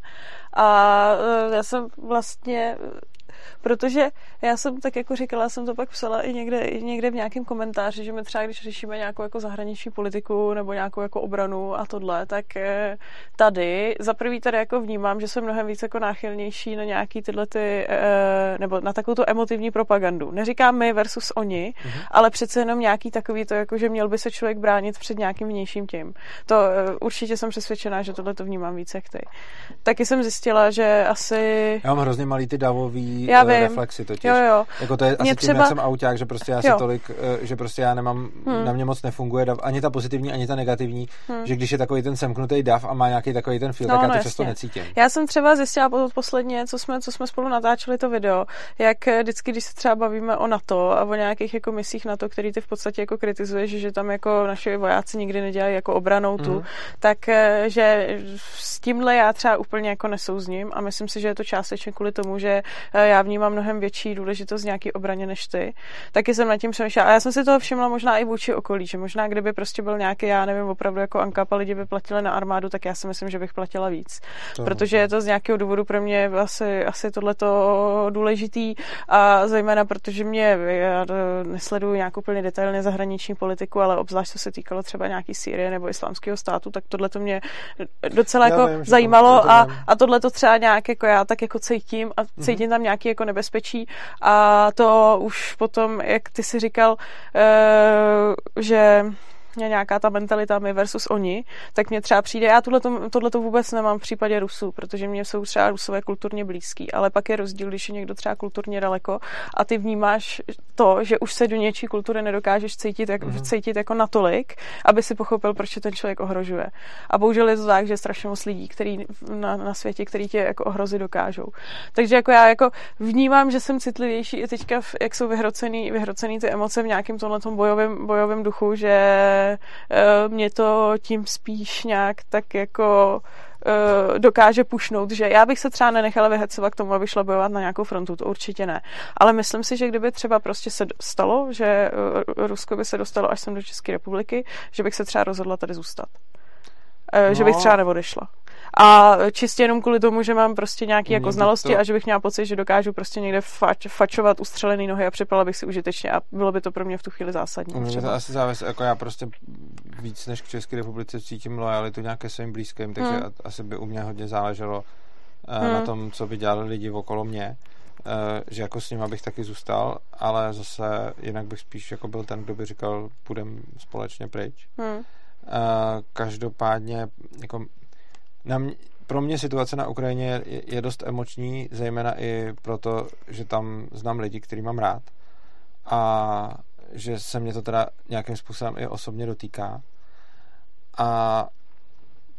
A e, já jsem vlastně protože já jsem tak jako říkala, jsem to pak psala i někde, i někde v nějakém komentáři, že my třeba, když řešíme nějakou jako zahraniční politiku nebo nějakou jako obranu a tohle, tak eh, tady, za prvý tady jako vnímám, že jsem mnohem víc jako náchylnější na nějaký tyhle ty, eh, nebo na takovou tu emotivní propagandu. Neříkám my versus oni, mm-hmm. ale přece jenom nějaký takový to, jako že měl by se člověk bránit před nějakým vnějším tím. To eh, určitě jsem přesvědčená, že tohle to vnímám víc jak ty. Taky jsem zjistila, že asi... Já mám hrozně malý ty davový já vím. reflexy totiž. Jo, jo. Jako to je mě asi třeba... tím, jak jsem auták, že prostě já si jo. tolik, eh, že prostě já nemám, hmm. na mě moc nefunguje dav, ani ta pozitivní, ani ta negativní, hmm. že když je takový ten semknutý dav a má nějaký takový ten feel, no, tak já to no, často necítím. Já jsem třeba zjistila posledně, co jsme, co jsme spolu natáčeli to video, jak eh, vždycky, když se třeba bavíme o NATO a o nějakých jako misích NATO, který ty v podstatě jako kritizuješ, že tam jako naši vojáci nikdy nedělají jako obranou tu, hmm. tak eh, že s tímhle já třeba úplně jako nesouzním a myslím si, že je to částečně kvůli tomu, že já vnímám mnohem větší důležitost nějaký obraně než ty. Taky jsem nad tím přemýšlela. A já jsem si toho všimla možná i vůči okolí, že možná kdyby prostě byl nějaký, já nevím, opravdu jako Ankapa lidi by platili na armádu, tak já si myslím, že bych platila víc. To Protože je to z nějakého důvodu pro mě asi, asi tohleto důležitý a zejména protože mě, já nesleduju nějakou úplně detailně zahraniční politiku, ale obzvlášť co se týkalo třeba nějaký Sýrie nebo islámského státu, tak tohle to mě docela já jako vím, zajímalo to, to a, a tohle to třeba nějak jako já tak jako cítím a cítím mm-hmm. tam nějaký jako nebezpečí. A to už potom, jak ty si říkal, eh, že nějaká ta mentalita my versus oni, tak mně třeba přijde, já tohle to vůbec nemám v případě Rusů, protože mě jsou třeba Rusové kulturně blízký, ale pak je rozdíl, když je někdo třeba kulturně daleko a ty vnímáš to, že už se do něčí kultury nedokážeš cítit, jak, mm-hmm. cítit jako natolik, aby si pochopil, proč ten člověk ohrožuje. A bohužel je to tak, že je strašně moc lidí, který na, na světě, který tě jako ohrozit dokážou. Takže jako já jako vnímám, že jsem citlivější i teďka, jak jsou vyhrocený, vyhrocený ty emoce v nějakém tomhle bojovém, bojovém duchu, že Eh, mě to tím spíš nějak tak jako eh, dokáže pušnout, že já bych se třeba nenechala vyhecovat k tomu, aby šla bojovat na nějakou frontu, to určitě ne. Ale myslím si, že kdyby třeba prostě se stalo, že eh, Rusko by se dostalo až sem do České republiky, že bych se třeba rozhodla tady zůstat. No. Že bych no. třeba neodešla a čistě jenom kvůli tomu, že mám prostě nějaké jako znalosti to... a že bych měla pocit, že dokážu prostě někde fač, fačovat ustřelený nohy a připadala bych si užitečně a bylo by to pro mě v tu chvíli zásadní. Mně to asi závisí, jako já prostě víc než k České republice cítím lojalitu nějaké svým blízkým, takže hmm. asi by u mě hodně záleželo uh, hmm. na tom, co by dělali lidi okolo mě. Uh, že jako s ním bych taky zůstal, ale zase jinak bych spíš jako byl ten, kdo by říkal, půjdem společně pryč. Hmm. Uh, každopádně jako na mě, pro mě situace na Ukrajině je, je dost emoční, zejména i proto, že tam znám lidi, který mám rád a že se mě to teda nějakým způsobem i osobně dotýká. A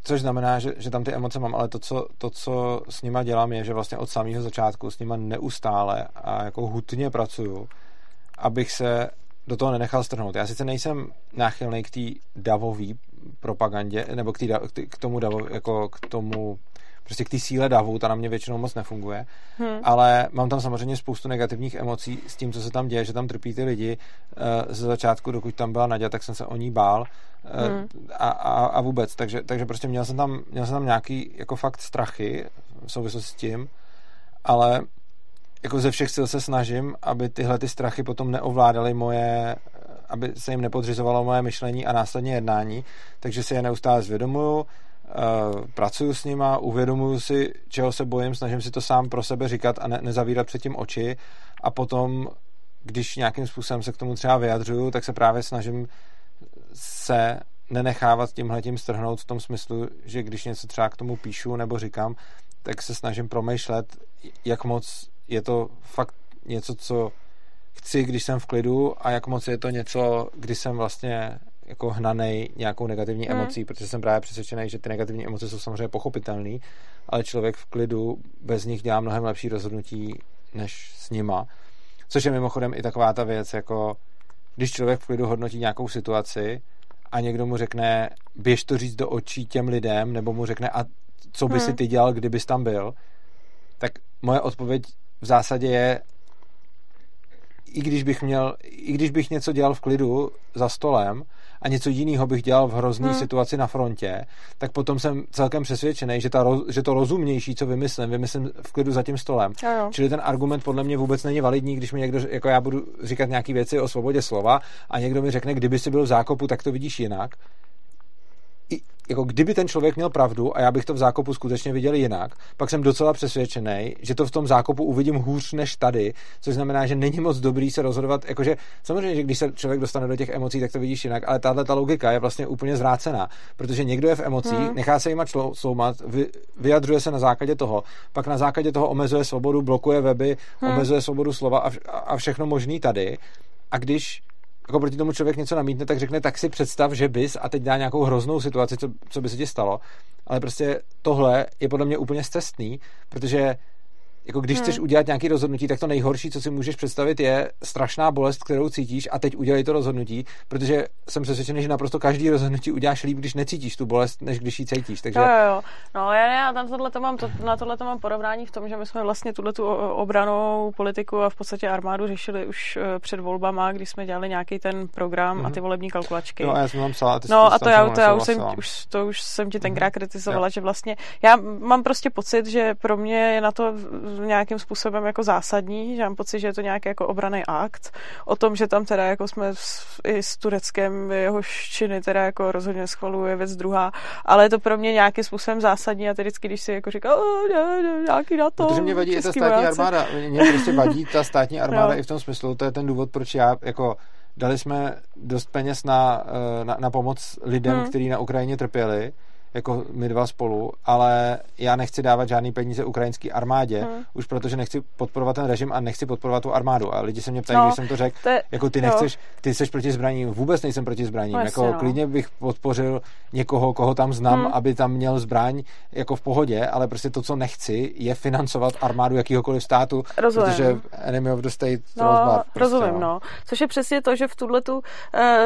což znamená, že, že tam ty emoce mám, ale to co, to, co s nima dělám, je, že vlastně od samého začátku s nima neustále a jako hutně pracuju, abych se do toho nenechal strhnout. Já sice nejsem náchylný k té davové propagandě, nebo k, tý, k tomu davu, jako k tomu prostě k té síle davu, ta na mě většinou moc nefunguje, hmm. ale mám tam samozřejmě spoustu negativních emocí s tím, co se tam děje, že tam trpí ty lidi. Eh, ze začátku, dokud tam byla Nadia, tak jsem se o ní bál eh, hmm. a, a, a vůbec, takže, takže prostě měl jsem, tam, měl jsem tam nějaký jako fakt strachy v souvislosti s tím, ale jako ze všech sil se snažím, aby tyhle ty strachy potom neovládaly moje, aby se jim nepodřizovalo moje myšlení a následně jednání, takže si je neustále zvědomuju, uh, pracuju s nima, uvědomuju si, čeho se bojím, snažím si to sám pro sebe říkat a ne, nezavírat před tím oči. A potom, když nějakým způsobem se k tomu třeba vyjadřuju, tak se právě snažím se nenechávat tímhletím strhnout v tom smyslu, že když něco třeba k tomu píšu nebo říkám, tak se snažím promýšlet, jak moc je to fakt něco, co chci, když jsem v klidu a jak moc je to něco, kdy jsem vlastně jako hnanej nějakou negativní hmm. emocí, protože jsem právě přesvědčený, že ty negativní emoce jsou samozřejmě pochopitelné, ale člověk v klidu bez nich dělá mnohem lepší rozhodnutí než s nima. Což je mimochodem i taková ta věc, jako když člověk v klidu hodnotí nějakou situaci a někdo mu řekne, běž to říct do očí těm lidem, nebo mu řekne, a co by hmm. si ty dělal, kdybys tam byl, tak moje odpověď v zásadě je, i když bych měl, i když bych něco dělal v klidu za stolem a něco jiného bych dělal v hrozný hmm. situaci na frontě, tak potom jsem celkem přesvědčený, že, ta, že to rozumnější, co vymyslím, vymyslím v klidu za tím stolem. Jo. Čili ten argument podle mě vůbec není validní, když mi někdo, jako já budu říkat nějaké věci o svobodě slova a někdo mi řekne, kdyby si byl v zákopu, tak to vidíš jinak jako kdyby ten člověk měl pravdu a já bych to v zákopu skutečně viděl jinak, pak jsem docela přesvědčený, že to v tom zákopu uvidím hůř než tady, což znamená, že není moc dobrý se rozhodovat, jakože samozřejmě, že když se člověk dostane do těch emocí, tak to vidíš jinak, ale tahle ta logika je vlastně úplně zvrácená, protože někdo je v emocích, hmm. nechá se jima člo, sloumat, vy, vyjadřuje se na základě toho, pak na základě toho omezuje svobodu, blokuje weby, hmm. omezuje svobodu slova a, a všechno možný tady. A když jako proti tomu člověk něco namítne, tak řekne, tak si představ, že bys a teď dá nějakou hroznou situaci, co, co by se ti stalo. Ale prostě tohle je podle mě úplně zcestný, protože jako když hmm. chceš udělat nějaký rozhodnutí, tak to nejhorší, co si můžeš představit, je strašná bolest, kterou cítíš a teď udělej to rozhodnutí, protože jsem přesvědčený, že naprosto každý rozhodnutí uděláš líp, když necítíš tu bolest, než když ji cítíš. Takže... Jo, jo. No já, já tam tohle to mám, to, na tohle to mám porovnání v tom, že my jsme vlastně tuhle tu obranou politiku a v podstatě armádu řešili už eh, před volbama, když jsme dělali nějaký ten program hmm. a ty mhm. volební kalkulačky. No a já jsem tam psala, ty No a to já, to já už, jsem, už, to už jsem ti tenkrát hmm. kritizovala, jo. že vlastně já mám prostě pocit, že pro mě je na to nějakým způsobem jako zásadní, že mám pocit, že je to nějaký jako obraný akt o tom, že tam teda jako jsme s, i s Tureckem jeho činy teda jako rozhodně schvaluje věc druhá, ale je to pro mě nějakým způsobem zásadní a teď vždycky, když si jako říká, ne, ne, nějaký na to. Protože mě vadí i ta státní vojáci. armáda, mě prostě vadí ta státní armáda i v tom smyslu, to je ten důvod, proč já jako dali jsme dost peněz na, eh, na, na pomoc lidem, hmm. kteří na Ukrajině trpěli jako my dva spolu, ale já nechci dávat žádný peníze ukrajinské armádě, hmm. už protože nechci podporovat ten režim a nechci podporovat tu armádu. A lidi se mě ptají, no, když jsem to řekl, te, jako ty nechceš, ty jsi proti zbraním, vůbec nejsem proti zbraním. Vlastně, jako no. klidně bych podpořil někoho, koho tam znám, hmm. aby tam měl zbraň jako v pohodě, ale prostě to, co nechci, je financovat armádu jakýhokoliv státu, rozumím. protože enemy of the state no, bar, prostě, rozumím, no. no. Což je přesně to, že v tuhle tu uh,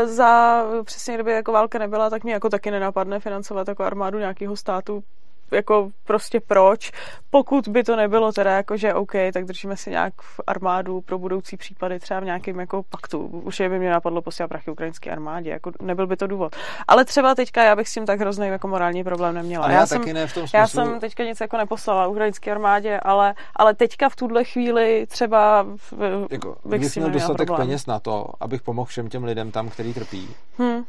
za přesně kdyby jako válka nebyla, tak mě jako taky nenapadne financovat jako armádu armádu nějakého státu jako prostě proč, pokud by to nebylo teda jako, že OK, tak držíme si nějak v armádu pro budoucí případy třeba v nějakém jako paktu. Už je by mě napadlo posílat prachy ukrajinské armádě, jako nebyl by to důvod. Ale třeba teďka já bych s tím tak hrozný jako morální problém neměla. Ale já, já jsem, taky ne v tom smyslu... Já jsem teďka nic jako neposlala ukrajinské armádě, ale, ale teďka v tuhle chvíli třeba v, jako, bych měl dostatek peněz na to, abych pomohl všem těm lidem tam, který trpí. Hmm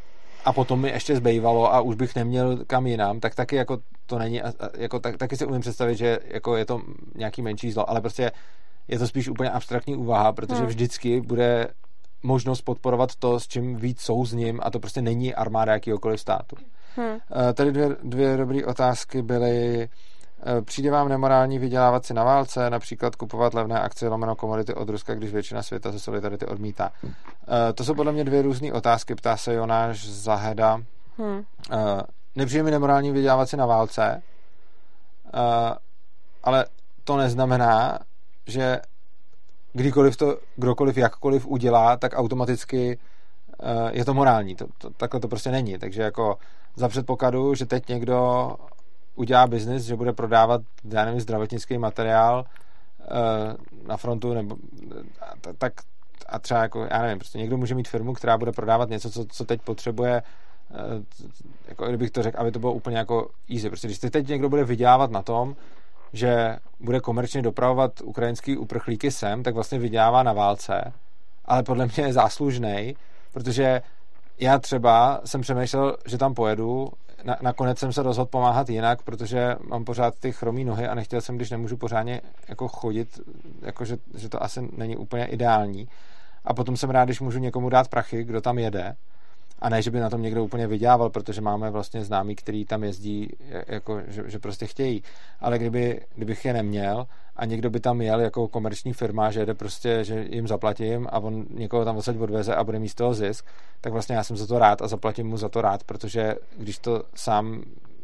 a potom mi ještě zbývalo a už bych neměl kam jinam, tak taky jako to není, jako tak, taky si umím představit, že jako je to nějaký menší zlo, ale prostě je to spíš úplně abstraktní úvaha, protože hmm. vždycky bude možnost podporovat to, s čím víc souzním a to prostě není armáda jakýhokoliv státu. Hmm. Tady dvě, dvě dobré otázky byly Eh, přijde vám nemorální vydělávat si na válce, například kupovat levné akcie lomeno komodity od Ruska, když většina světa ze solidarity odmítá? Eh, to jsou podle mě dvě různé otázky, ptá se Jonáš Zaheda. Hmm. Eh, nepřijde mi nemorální vydělávat si na válce, ale to neznamená, že kdykoliv to kdokoliv jakkoliv udělá, tak automaticky je to morální. To, to, takhle to prostě není. Takže jako za předpokladu, že teď někdo udělá biznis, že bude prodávat, já nevím, zdravotnický materiál uh, na frontu, nebo tak a třeba jako, já nevím, prostě někdo může mít firmu, která bude prodávat něco, co, co teď potřebuje uh, jako kdybych to řekl, aby to bylo úplně jako easy. Prostě když teď někdo bude vydělávat na tom, že bude komerčně dopravovat ukrajinský uprchlíky sem, tak vlastně vydělává na válce, ale podle mě je záslužný, protože já třeba jsem přemýšlel, že tam pojedu na, nakonec jsem se rozhodl pomáhat jinak, protože mám pořád ty chromý nohy a nechtěl jsem, když nemůžu pořádně jako chodit, jako že, že to asi není úplně ideální. A potom jsem rád, když můžu někomu dát prachy, kdo tam jede. A ne, že by na tom někdo úplně vydělával, protože máme vlastně známí, který tam jezdí, jako, že, že prostě chtějí. Ale kdyby, kdybych je neměl a někdo by tam jel jako komerční firma, že jde prostě, že jim zaplatím a on někoho tam odsaď odveze a bude mít z toho zisk, tak vlastně já jsem za to rád a zaplatím mu za to rád, protože když to sám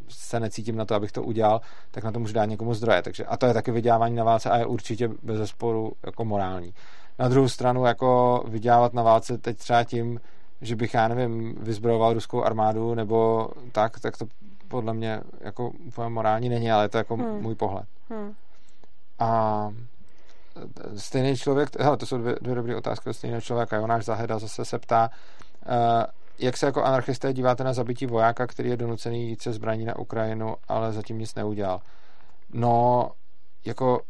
se necítím na to, abych to udělal, tak na to můžu dát někomu zdroje. Takže, a to je taky vydělávání na válce a je určitě bez sporu jako morální. Na druhou stranu jako vydělávat na válce teď třeba tím, že bych, já nevím, vyzbrojoval ruskou armádu nebo tak, tak to podle mě jako úplně morální není, ale to je jako hmm. můj pohled. Hmm. A stejný člověk, hele, to jsou dvě, dvě dobré otázky od stejného člověka. Jonáš Zaheda zase se ptá, uh, jak se jako anarchisté díváte na zabití vojáka, který je donucený jít se zbraní na Ukrajinu, ale zatím nic neudělal? No, jako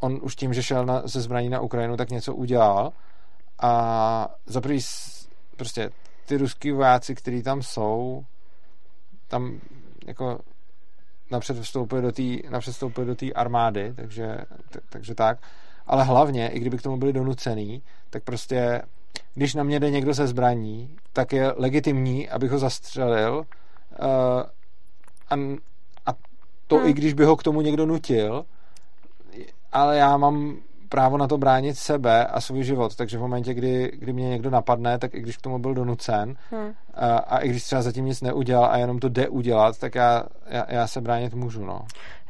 on už tím, že šel na, ze zbraní na Ukrajinu, tak něco udělal a za prvý prostě ty ruský vojáci, kteří tam jsou, tam jako napřed vstoupili do té napřed vstoupili do té armády, takže, t- takže tak. Ale hlavně, i kdyby k tomu byli donucený, tak prostě když na mě jde někdo se zbraní, tak je legitimní, abych ho zastřelil uh, a, a to hmm. i když by ho k tomu někdo nutil, ale já mám právo na to bránit sebe a svůj život. Takže v momentě, kdy, kdy mě někdo napadne, tak i když k tomu byl donucen hmm. a, a i když třeba zatím nic neudělal a jenom to jde udělat, tak já, já, já se bránit můžu. No.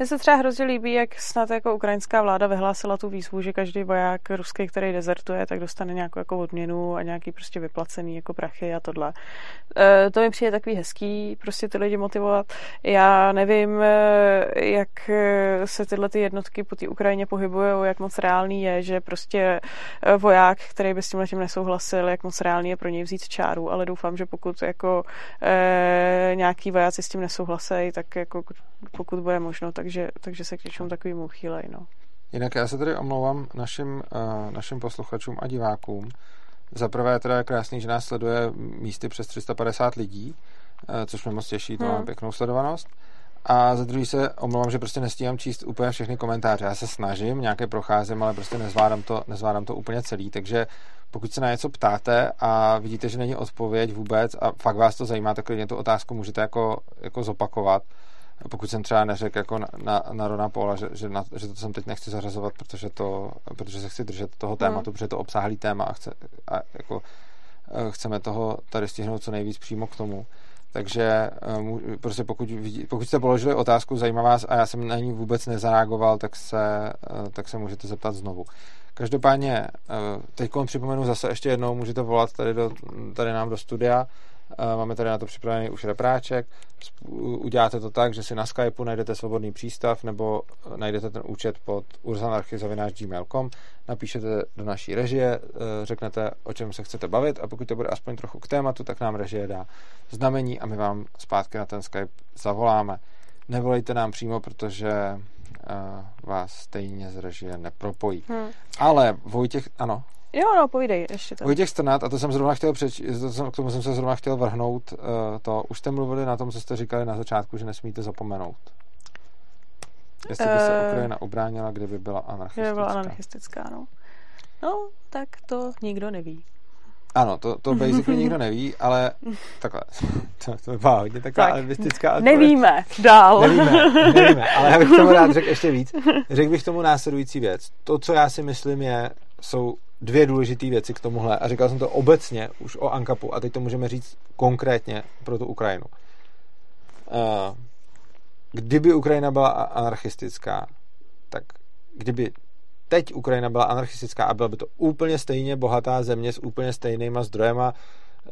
Mně se třeba hrozně líbí, jak snad jako ukrajinská vláda vyhlásila tu výzvu, že každý voják ruský, který dezertuje, tak dostane nějakou jako odměnu a nějaký prostě vyplacený jako prachy a tohle. E, to mi přijde takový hezký, prostě ty lidi motivovat. Já nevím, e, jak e, se tyhle ty jednotky po té Ukrajině pohybují, jak moc reálný je, že prostě voják, který by s tím nesouhlasil, jak moc reálný je pro něj vzít čáru, ale doufám, že pokud jako e, nějaký vojáci s tím nesouhlasí, tak jako pokud bude možno, tak takže, takže se k něčemu takovým uchýlej. No. Jinak já se tady omlouvám našim, uh, našim posluchačům a divákům. Za prvé teda je krásný, že nás sleduje místy přes 350 lidí, uh, což mě moc těší, to hmm. mám pěknou sledovanost. A za druhý se omlouvám, že prostě nestíhám číst úplně všechny komentáře. Já se snažím, nějaké procházím, ale prostě nezvládám to, nezvládám to úplně celý. Takže pokud se na něco ptáte a vidíte, že není odpověď vůbec a fakt vás to zajímá, tak klidně tu otázku můžete jako, jako zopakovat pokud jsem třeba neřekl jako na, na, na Rona Paula, že, že, na, že to sem teď nechci zařazovat, protože, to, protože se chci držet toho tématu, hmm. protože je to obsáhlý téma a, chce, a jako, eh, chceme toho tady stihnout co nejvíc přímo k tomu. Takže eh, prostě pokud, vidí, pokud jste položili otázku, zajímá vás a já jsem na ní vůbec nezareagoval, tak se, eh, tak se můžete zeptat znovu. Každopádně teď připomenu zase ještě jednou, můžete volat tady, do, tady nám do studia Máme tady na to připravený už repráček. Uděláte to tak, že si na Skypeu najdete svobodný přístav nebo najdete ten účet pod urzanarchy.gmail.com, napíšete do naší režie, e, řeknete, o čem se chcete bavit a pokud to bude aspoň trochu k tématu, tak nám režie dá znamení a my vám zpátky na ten Skype zavoláme. Nevolejte nám přímo, protože vás stejně z režie nepropojí. Hmm. Ale Vojtěch, ano. Jo, no, povídej ještě to. Vojtěch Strnat, a to jsem zrovna chtěl přeč, to k tomu jsem se zrovna chtěl vrhnout, uh, to, už jste mluvili na tom, co jste říkali na začátku, že nesmíte zapomenout. Jestli by se uh, Ukrajina ubránila, kdyby byla anarchistická. Kdyby byla anarchistická, no. No, tak to nikdo neví. Ano, to, to basically nikdo neví, ale takhle, to, to byla hodně taková tak, anarchistická odpověď. Nevíme, dál. Nevíme, nevíme, ale já bych tomu rád řekl ještě víc. Řekl bych tomu následující věc. To, co já si myslím, je, jsou dvě důležité věci k tomuhle. A říkal jsem to obecně už o Ankapu a teď to můžeme říct konkrétně pro tu Ukrajinu. Uh, kdyby Ukrajina byla anarchistická, tak kdyby teď Ukrajina byla anarchistická a byla by to úplně stejně bohatá země s úplně stejnýma zdrojema,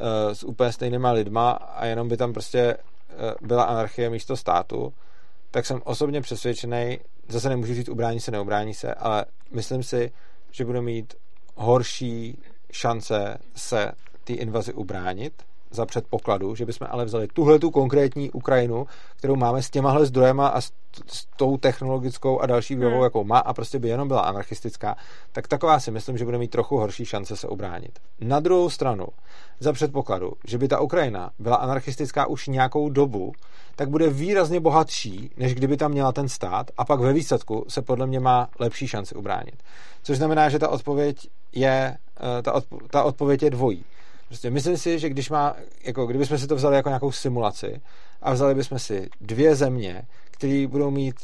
uh, s úplně stejnýma lidma a jenom by tam prostě uh, byla anarchie místo státu, tak jsem osobně přesvědčený, zase nemůžu říct ubrání se, neubrání se, ale myslím si, že budu mít horší šance se ty invazi ubránit za předpokladu, že bychom ale vzali tuhle tu konkrétní Ukrajinu, kterou máme s těmahle zdrojema a s, s tou technologickou a další výbavou, hmm. jakou má a prostě by jenom byla anarchistická, tak taková si myslím, že bude mít trochu horší šance se ubránit. Na druhou stranu, za předpokladu, že by ta Ukrajina byla anarchistická už nějakou dobu, tak bude výrazně bohatší, než kdyby tam měla ten stát a pak ve výsledku se podle mě má lepší šanci ubránit. Což znamená, že ta odpověď je, eh, ta, odpo- ta odpověď je dvojí. Prostě myslím si, že když má, jako kdybychom si to vzali jako nějakou simulaci a vzali bychom si dvě země, které budou mít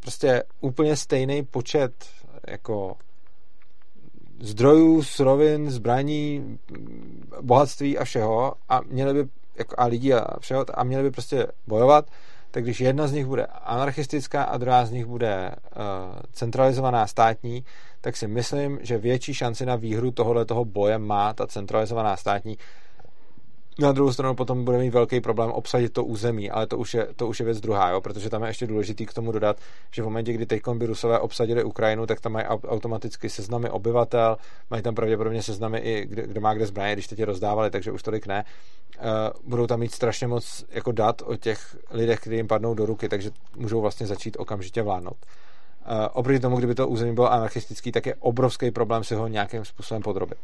prostě úplně stejný počet jako zdrojů, surovin, zbraní, bohatství a všeho a měli by jako, a lidí a všeho a měli by prostě bojovat, tak když jedna z nich bude anarchistická a druhá z nich bude uh, centralizovaná státní, tak si myslím, že větší šanci na výhru tohohle toho boje má ta centralizovaná státní, na druhou stranu potom bude mít velký problém obsadit to území, ale to už je, to už je věc druhá, jo? protože tam je ještě důležitý k tomu dodat, že v momentě, kdy teď by Rusové obsadili Ukrajinu, tak tam mají automaticky seznamy obyvatel, mají tam pravděpodobně seznamy i, kde, kde má kde zbraně, když teď je rozdávali, takže už tolik ne. Uh, budou tam mít strašně moc jako dat o těch lidech, kteří jim padnou do ruky, takže můžou vlastně začít okamžitě vládnout. Oproti tomu, kdyby to území bylo anarchistický, tak je obrovský problém si ho nějakým způsobem podrobit.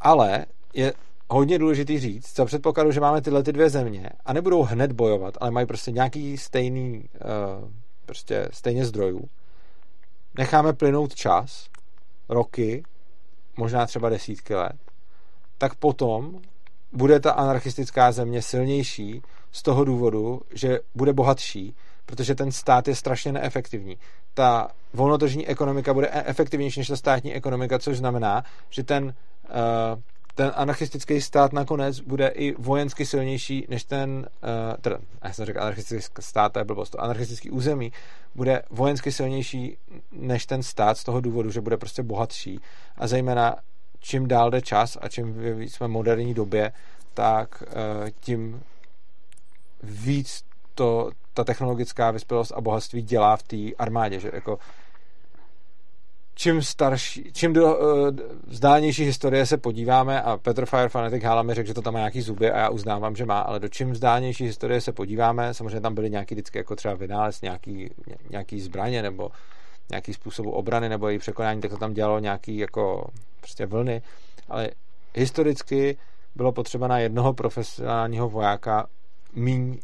Ale je hodně důležitý říct, za předpokladu, že máme tyhle ty dvě země a nebudou hned bojovat, ale mají prostě nějaký stejný, uh, prostě stejně zdrojů, necháme plynout čas, roky, možná třeba desítky let, tak potom bude ta anarchistická země silnější z toho důvodu, že bude bohatší, protože ten stát je strašně neefektivní. Ta volnotržní ekonomika bude e- efektivnější než ta státní ekonomika, což znamená, že ten uh, ten anarchistický stát nakonec bude i vojensky silnější než ten, uh, teda, já jsem řekl anarchistický stát, to je blbost, to anarchistický území bude vojensky silnější než ten stát z toho důvodu, že bude prostě bohatší. A zejména čím dál jde čas a čím jsme v moderní době, tak uh, tím víc to, ta technologická vyspělost a bohatství dělá v té armádě, že jako čím starší, čím do uh, vzdálenější historie se podíváme a Petr Fire Fanatic Hala mi řekl, že to tam má nějaký zuby a já uznávám, že má, ale do čím vzdálenější historie se podíváme, samozřejmě tam byly nějaký vždycky jako třeba vynález nějaký, nějaký zbraně nebo nějaký způsobu obrany nebo její překonání, tak to tam dělalo nějaký jako prostě vlny, ale historicky bylo potřeba na jednoho profesionálního vojáka míň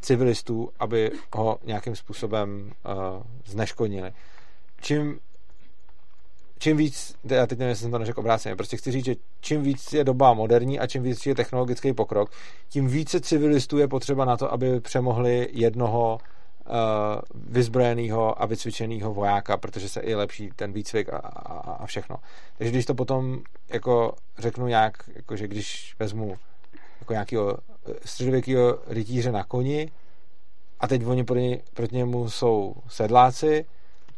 civilistů, aby ho nějakým způsobem uh, zneškodnili. Čím čím víc, já teď nevím, jestli jsem to neřekl obráceně, prostě chci říct, že čím víc je doba moderní a čím víc je technologický pokrok, tím více civilistů je potřeba na to, aby přemohli jednoho uh, vyzbrojeného a vycvičeného vojáka, protože se i lepší ten výcvik a, a, a všechno. Takže když to potom jako řeknu nějak, jako že když vezmu jako nějakého středověkého rytíře na koni a teď oni proti, proti němu jsou sedláci,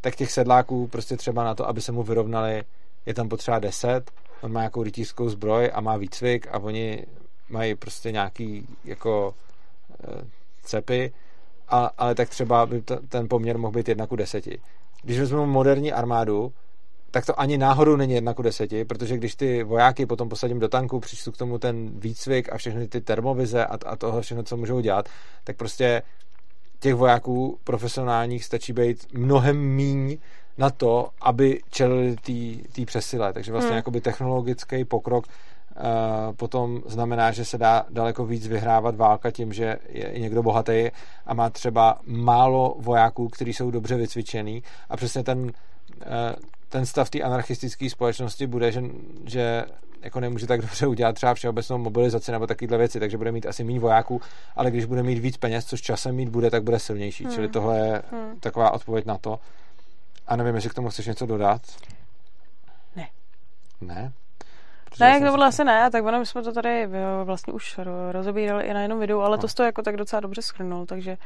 tak těch sedláků prostě třeba na to, aby se mu vyrovnali, je tam potřeba 10, on má nějakou rytířskou zbroj a má výcvik a oni mají prostě nějaký jako e, cepy, a, ale tak třeba by ten poměr mohl být jedna ku deseti. Když vezmeme moderní armádu, tak to ani náhodou není jedna ku deseti, protože když ty vojáky potom posadím do tanku, přištu k tomu ten výcvik a všechny ty termovize a, a toho všechno, co můžou dělat, tak prostě těch vojáků profesionálních stačí být mnohem míň na to, aby čelili té přesile. Takže vlastně hmm. jakoby technologický pokrok uh, potom znamená, že se dá daleko víc vyhrávat válka tím, že je někdo bohatý a má třeba málo vojáků, kteří jsou dobře vycvičený a přesně ten, uh, ten stav té anarchistické společnosti bude, že, že jako nemůže tak dobře udělat třeba všeobecnou mobilizaci nebo takovéhle věci, takže bude mít asi méně vojáků, ale když bude mít víc peněz, což časem mít bude, tak bude silnější. Hmm. Čili tohle je hmm. taková odpověď na to. A nevím, jestli k tomu chceš něco dodat. Ne. Ne? Protože ne, jak to bylo asi ne, tak ono, my jsme to tady eh, vlastně už rozobírali i na jednom videu, ale no. to jsi to jako tak docela dobře schrnul, takže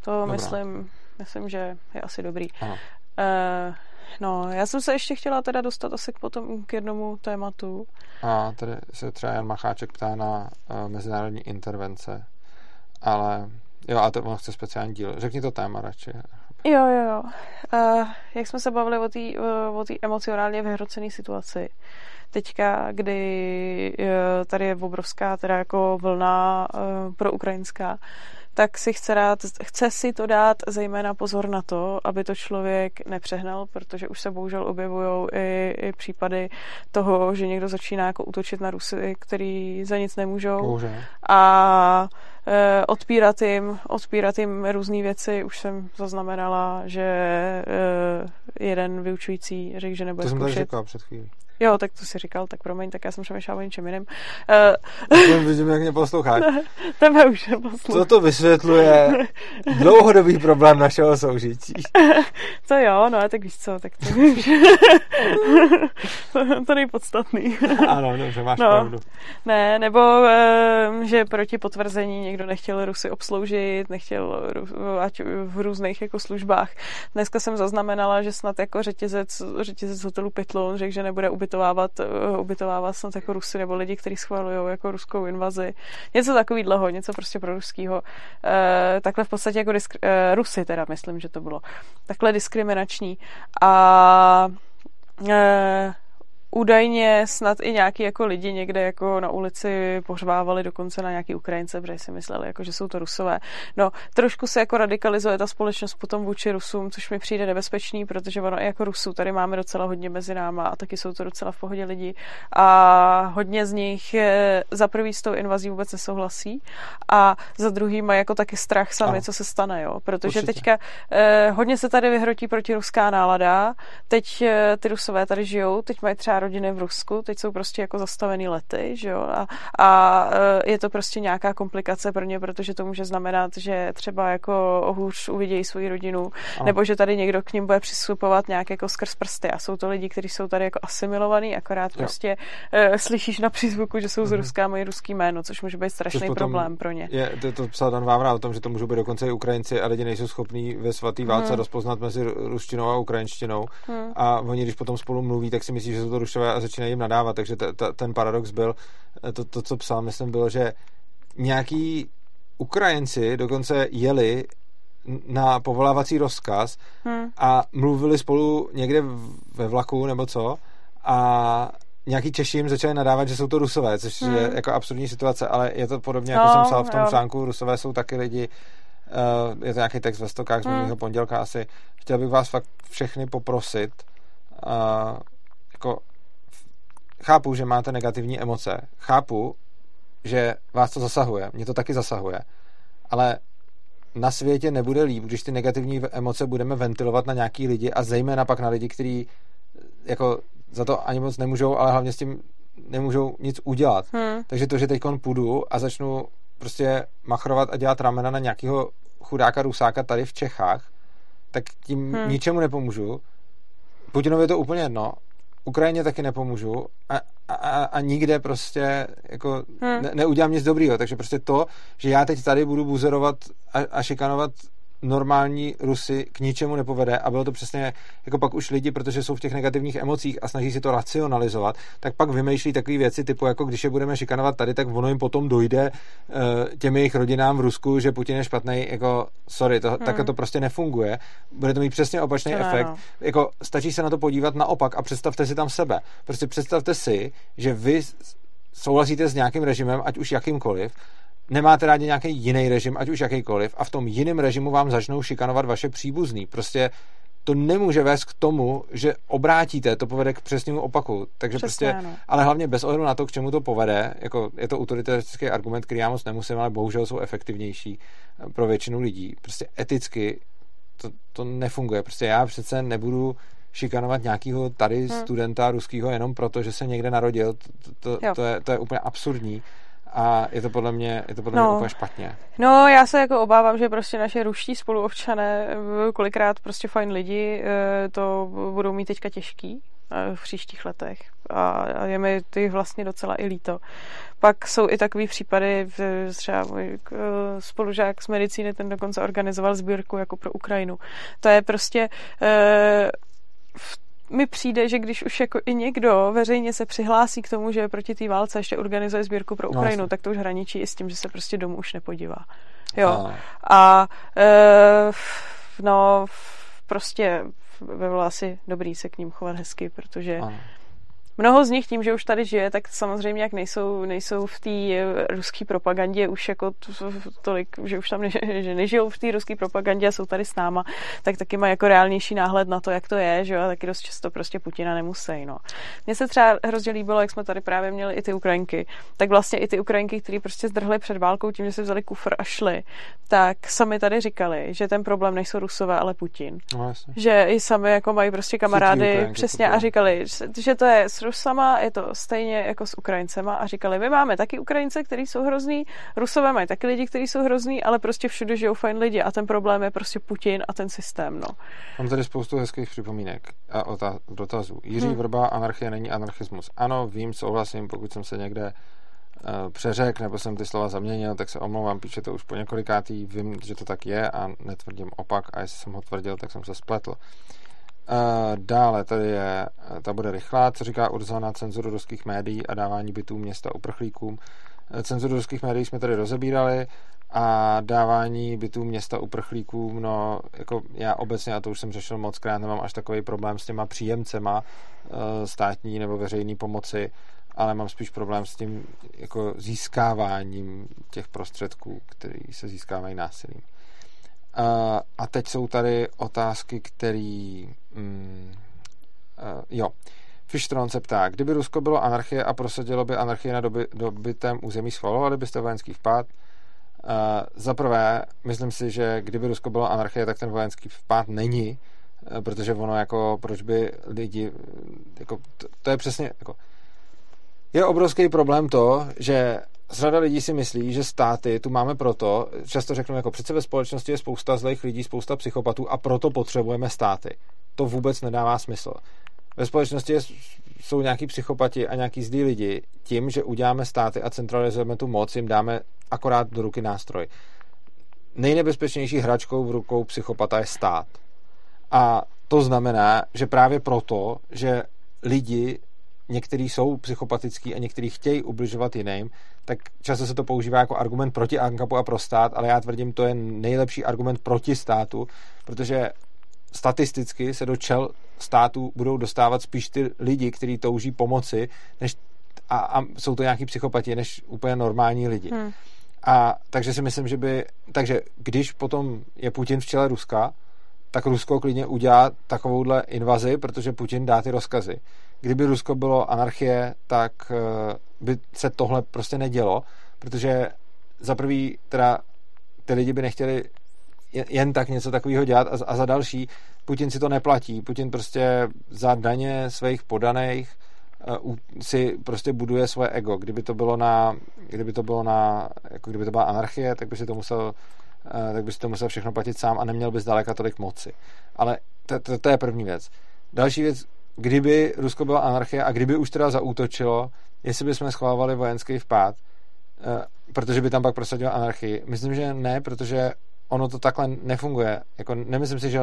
to Dobrá. myslím, myslím, že je asi dobrý. Ano. Uh, No, já jsem se ještě chtěla teda dostat asi k potom k jednomu tématu. A tady se třeba Jan Macháček ptá na uh, mezinárodní intervence, ale jo, a to on chce speciální díl. Řekni to téma radši. Jo, jo, jo. Uh, jak jsme se bavili o té o emocionálně vyhrocené situaci, teďka, kdy uh, tady je obrovská teda jako vlna uh, pro ukrajinská, tak si chce, dát, chce si to dát zejména pozor na to, aby to člověk nepřehnal, protože už se bohužel objevují i, i případy toho, že někdo začíná jako útočit na Rusy, který za nic nemůžou. Bohužel. A e, odpírat jim, odpírat jim různé věci. Už jsem zaznamenala, že e, jeden vyučující řekl, že nebude to zkoušet. To jsem tady před chvílí. Jo, tak to si říkal, tak promiň, tak já jsem přemýšlela o něčem jiném. Uh, vidím, jak mě posloucháš. Tebe už neposlouchám. Co to vysvětluje dlouhodobý problém našeho soužití? to jo, no tak víš co, tak to víš. to, nejpodstatný. ano, dobře, máš no. pravdu. Ne, nebo uh, že proti potvrzení někdo nechtěl Rusy obsloužit, nechtěl ať v různých jako službách. Dneska jsem zaznamenala, že snad jako řetězec, řetězec hotelu Pytlon řekl, že nebude ubytovávat, uh, ubytovávat snad jako Rusy nebo lidi, kteří schvalují jako ruskou invazi. Něco takového, něco prostě pro ruskýho. Uh, takhle v podstatě jako disk- uh, Rusy teda, myslím, že to bylo. Takhle diskriminační. A uh, údajně snad i nějaký jako lidi někde jako na ulici pořvávali dokonce na nějaký Ukrajince, protože si mysleli, jako, že jsou to Rusové. No, trošku se jako radikalizuje ta společnost potom vůči Rusům, což mi přijde nebezpečný, protože ono i jako Rusů tady máme docela hodně mezi náma a taky jsou to docela v pohodě lidi a hodně z nich za prvý s tou invazí vůbec nesouhlasí a za druhý mají jako taky strach sami, ano. co se stane, jo, protože Určitě. teďka eh, hodně se tady vyhrotí proti ruská nálada, teď eh, ty Rusové tady žijou, teď mají třeba rodiny v Rusku, teď jsou prostě jako zastavený lety, že jo, a, a e, je to prostě nějaká komplikace pro ně, protože to může znamenat, že třeba jako hůř uvidějí svoji rodinu, a. nebo že tady někdo k ním bude přistupovat nějak jako skrz prsty a jsou to lidi, kteří jsou tady jako asimilovaný, akorát jo. prostě uh, slyšíš na přízvuku, že jsou z mhm. Ruska, mají ruský jméno, což může být strašný problém pro ně. Je, to, to psal Dan Vávra o tom, že to můžou být dokonce i Ukrajinci a lidi nejsou schopní ve svatý válce hmm. rozpoznat mezi ruštinou a ukrajinštinou hmm. a oni, když potom spolu mluví, tak si myslí, že jsou to rušové a začínají jim nadávat, takže t- t- ten paradox byl, eh, to, to, co psal, myslím, bylo, že nějaký Ukrajinci dokonce jeli na povolávací rozkaz hmm. a mluvili spolu někde ve vlaku nebo co a nějaký Češi jim začali nadávat, že jsou to Rusové, což hmm. je jako absurdní situace, ale je to podobně, jako no, jsem psal v tom jo. článku, Rusové jsou taky lidi, uh, je to nějaký text ve stokách z hmm. pondělka asi. Chtěl bych vás fakt všechny poprosit, uh, jako chápu, že máte negativní emoce, chápu, že vás to zasahuje, mě to taky zasahuje, ale na světě nebude líp, když ty negativní emoce budeme ventilovat na nějaký lidi a zejména pak na lidi, kteří jako za to ani moc nemůžou, ale hlavně s tím nemůžou nic udělat. Hmm. Takže to, že teď půjdu a začnu prostě machrovat a dělat ramena na nějakého chudáka Rusáka tady v Čechách, tak tím hmm. ničemu nepomůžu. Putinovi je to úplně jedno Ukrajině taky nepomůžu a, a, a nikde prostě jako hmm. ne, neudělám nic dobrýho. Takže prostě to, že já teď tady budu buzerovat a, a šikanovat normální Rusy k ničemu nepovede a bylo to přesně jako pak už lidi, protože jsou v těch negativních emocích a snaží si to racionalizovat, tak pak vymýšlí takové věci typu jako když je budeme šikanovat tady, tak ono jim potom dojde uh, těm jejich rodinám v Rusku, že Putin je špatný, jako sorry, to, hmm. takhle to prostě nefunguje. Bude to mít přesně opačný to efekt. No. Jako stačí se na to podívat naopak a představte si tam sebe. Prostě představte si, že vy souhlasíte s nějakým režimem, ať už jakýmkoliv, nemáte rádi nějaký jiný režim, ať už jakýkoliv, a v tom jiném režimu vám začnou šikanovat vaše příbuzný. Prostě to nemůže vést k tomu, že obrátíte, to povede k přesnému opaku. Takže Přesně, prostě, ano. ale hlavně bez ohledu na to, k čemu to povede, jako je to autoritaristický argument, který já moc nemusím, ale bohužel jsou efektivnější pro většinu lidí. Prostě eticky to, to nefunguje. Prostě já přece nebudu šikanovat nějakého tady hmm. studenta ruského jenom proto, že se někde narodil. To, to, to, je, to je úplně absurdní a je to podle mě, je to podle no. mě úplně špatně. No, já se jako obávám, že prostě naše ruští spoluobčané, eh, kolikrát prostě fajn lidi, eh, to budou mít teďka těžký eh, v příštích letech. A je mi ty vlastně docela i líto. Pak jsou i takové případy, třeba můj spolužák z medicíny, ten dokonce organizoval sbírku jako pro Ukrajinu. To je prostě v mi přijde, že když už jako i někdo veřejně se přihlásí k tomu, že je proti té válce ještě organizuje sbírku pro no, Ukrajinu, no, tak to už hraničí i s tím, že se prostě domů už nepodívá. Jo. A, a e, no prostě by bylo asi dobrý se k ním chovat hezky, protože ano mnoho z nich tím, že už tady žije, tak samozřejmě jak nejsou, nejsou v té eh, ruské propagandě už jako tolik, že už tam ne, že nežijou v té ruské propagandě a jsou tady s náma, tak taky mají jako reálnější náhled na to, jak to je, že jo, a taky dost často prostě Putina nemusí, no. Mně se třeba hrozně líbilo, jak jsme tady právě měli i ty Ukrajinky, tak vlastně i ty Ukrajinky, které prostě zdrhly před válkou tím, že si vzali kufr a šli, tak sami tady říkali, že ten problém nejsou Rusové, ale Putin. No, že i sami jako mají prostě kamarády, přesně, a říkali, že to je Rusama, je to stejně jako s Ukrajincema a říkali, my máme taky Ukrajince, kteří jsou hrozný, Rusové mají taky lidi, kteří jsou hrozný, ale prostě všude žijou fajn lidi a ten problém je prostě Putin a ten systém, no. Mám tady spoustu hezkých připomínek a dotazů. Jiří hmm. Vrba, anarchie není anarchismus. Ano, vím, souhlasím, pokud jsem se někde uh, přeřek nebo jsem ty slova zaměnil, tak se omlouvám, píše to už po několikátý, vím, že to tak je a netvrdím opak a jestli jsem ho tvrdil, tak jsem se spletl. Dále tady je, ta bude rychlá, co říká Urza na cenzuru ruských médií a dávání bytů města uprchlíkům. Eh, cenzuru ruských médií jsme tady rozebírali a dávání bytů města uprchlíkům, no jako já obecně, a to už jsem řešil moc krát, nemám až takový problém s těma příjemcema uh, státní nebo veřejné pomoci, ale mám spíš problém s tím jako získáváním těch prostředků, které se získávají násilím. Uh, a teď jsou tady otázky, které... Mm, uh, jo. Fishtron se ptá, kdyby Rusko bylo anarchie a prosadilo by anarchii na doby, dobytém území, schvalovali byste vojenský vpád? Uh, za prvé, myslím si, že kdyby Rusko bylo anarchie, tak ten vojenský vpád není, uh, protože ono jako, proč by lidi, jako, to, to je přesně, jako, je obrovský problém to, že řada lidí si myslí, že státy tu máme proto, často řeknu jako přece ve společnosti je spousta zlých lidí, spousta psychopatů a proto potřebujeme státy. To vůbec nedává smysl. Ve společnosti je, jsou nějaký psychopati a nějaký zlí lidi. Tím, že uděláme státy a centralizujeme tu moc, jim dáme akorát do ruky nástroj. Nejnebezpečnější hračkou v rukou psychopata je stát. A to znamená, že právě proto, že lidi někteří jsou psychopatický a někteří chtějí ubližovat jiným, tak často se to používá jako argument proti ANKAPu a pro stát, ale já tvrdím, to je nejlepší argument proti státu, protože statisticky se do čel státu budou dostávat spíš ty lidi, kteří touží pomoci, než, a, a jsou to nějaký psychopati, než úplně normální lidi. Hmm. A takže si myslím, že by, takže když potom je Putin v čele Ruska, tak Rusko klidně udělá takovouhle invazi, protože Putin dá ty rozkazy. Kdyby Rusko bylo anarchie, tak eh, by se tohle prostě nedělo, protože za prvý teda ty lidi by nechtěli jen tak něco takového dělat a, za další Putin si to neplatí. Putin prostě za daně svých podaných uh, si prostě buduje svoje ego. Kdyby to bylo na, kdyby to bylo na, jako kdyby to byla anarchie, tak by si to musel uh, tak by si to musel všechno platit sám a neměl by zdaleka tolik moci. Ale to, to, to je první věc. Další věc, kdyby Rusko byla anarchie a kdyby už teda zaútočilo, jestli bychom schvalovali vojenský vpád, uh, protože by tam pak prosadila anarchii. Myslím, že ne, protože ono to takhle nefunguje. Jako nemyslím si, že,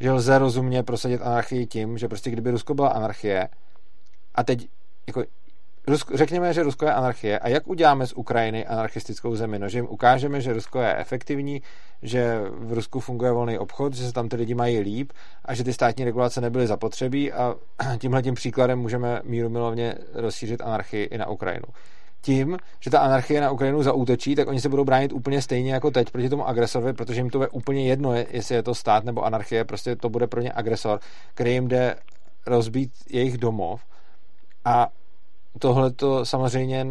že lze rozumně prosadit anarchii tím, že prostě kdyby Rusko byla anarchie a teď jako Rusko, řekněme, že Rusko je anarchie a jak uděláme z Ukrajiny anarchistickou zemi? No, že jim ukážeme, že Rusko je efektivní, že v Rusku funguje volný obchod, že se tam ty lidi mají líp a že ty státní regulace nebyly zapotřebí a tímhle tím příkladem můžeme míru milovně rozšířit anarchii i na Ukrajinu tím, že ta anarchie na Ukrajinu zaútočí, tak oni se budou bránit úplně stejně jako teď proti tomu agresorovi, protože jim to je úplně jedno, jestli je to stát nebo anarchie, prostě to bude pro ně agresor, který jim jde rozbít jejich domov. A tohle to samozřejmě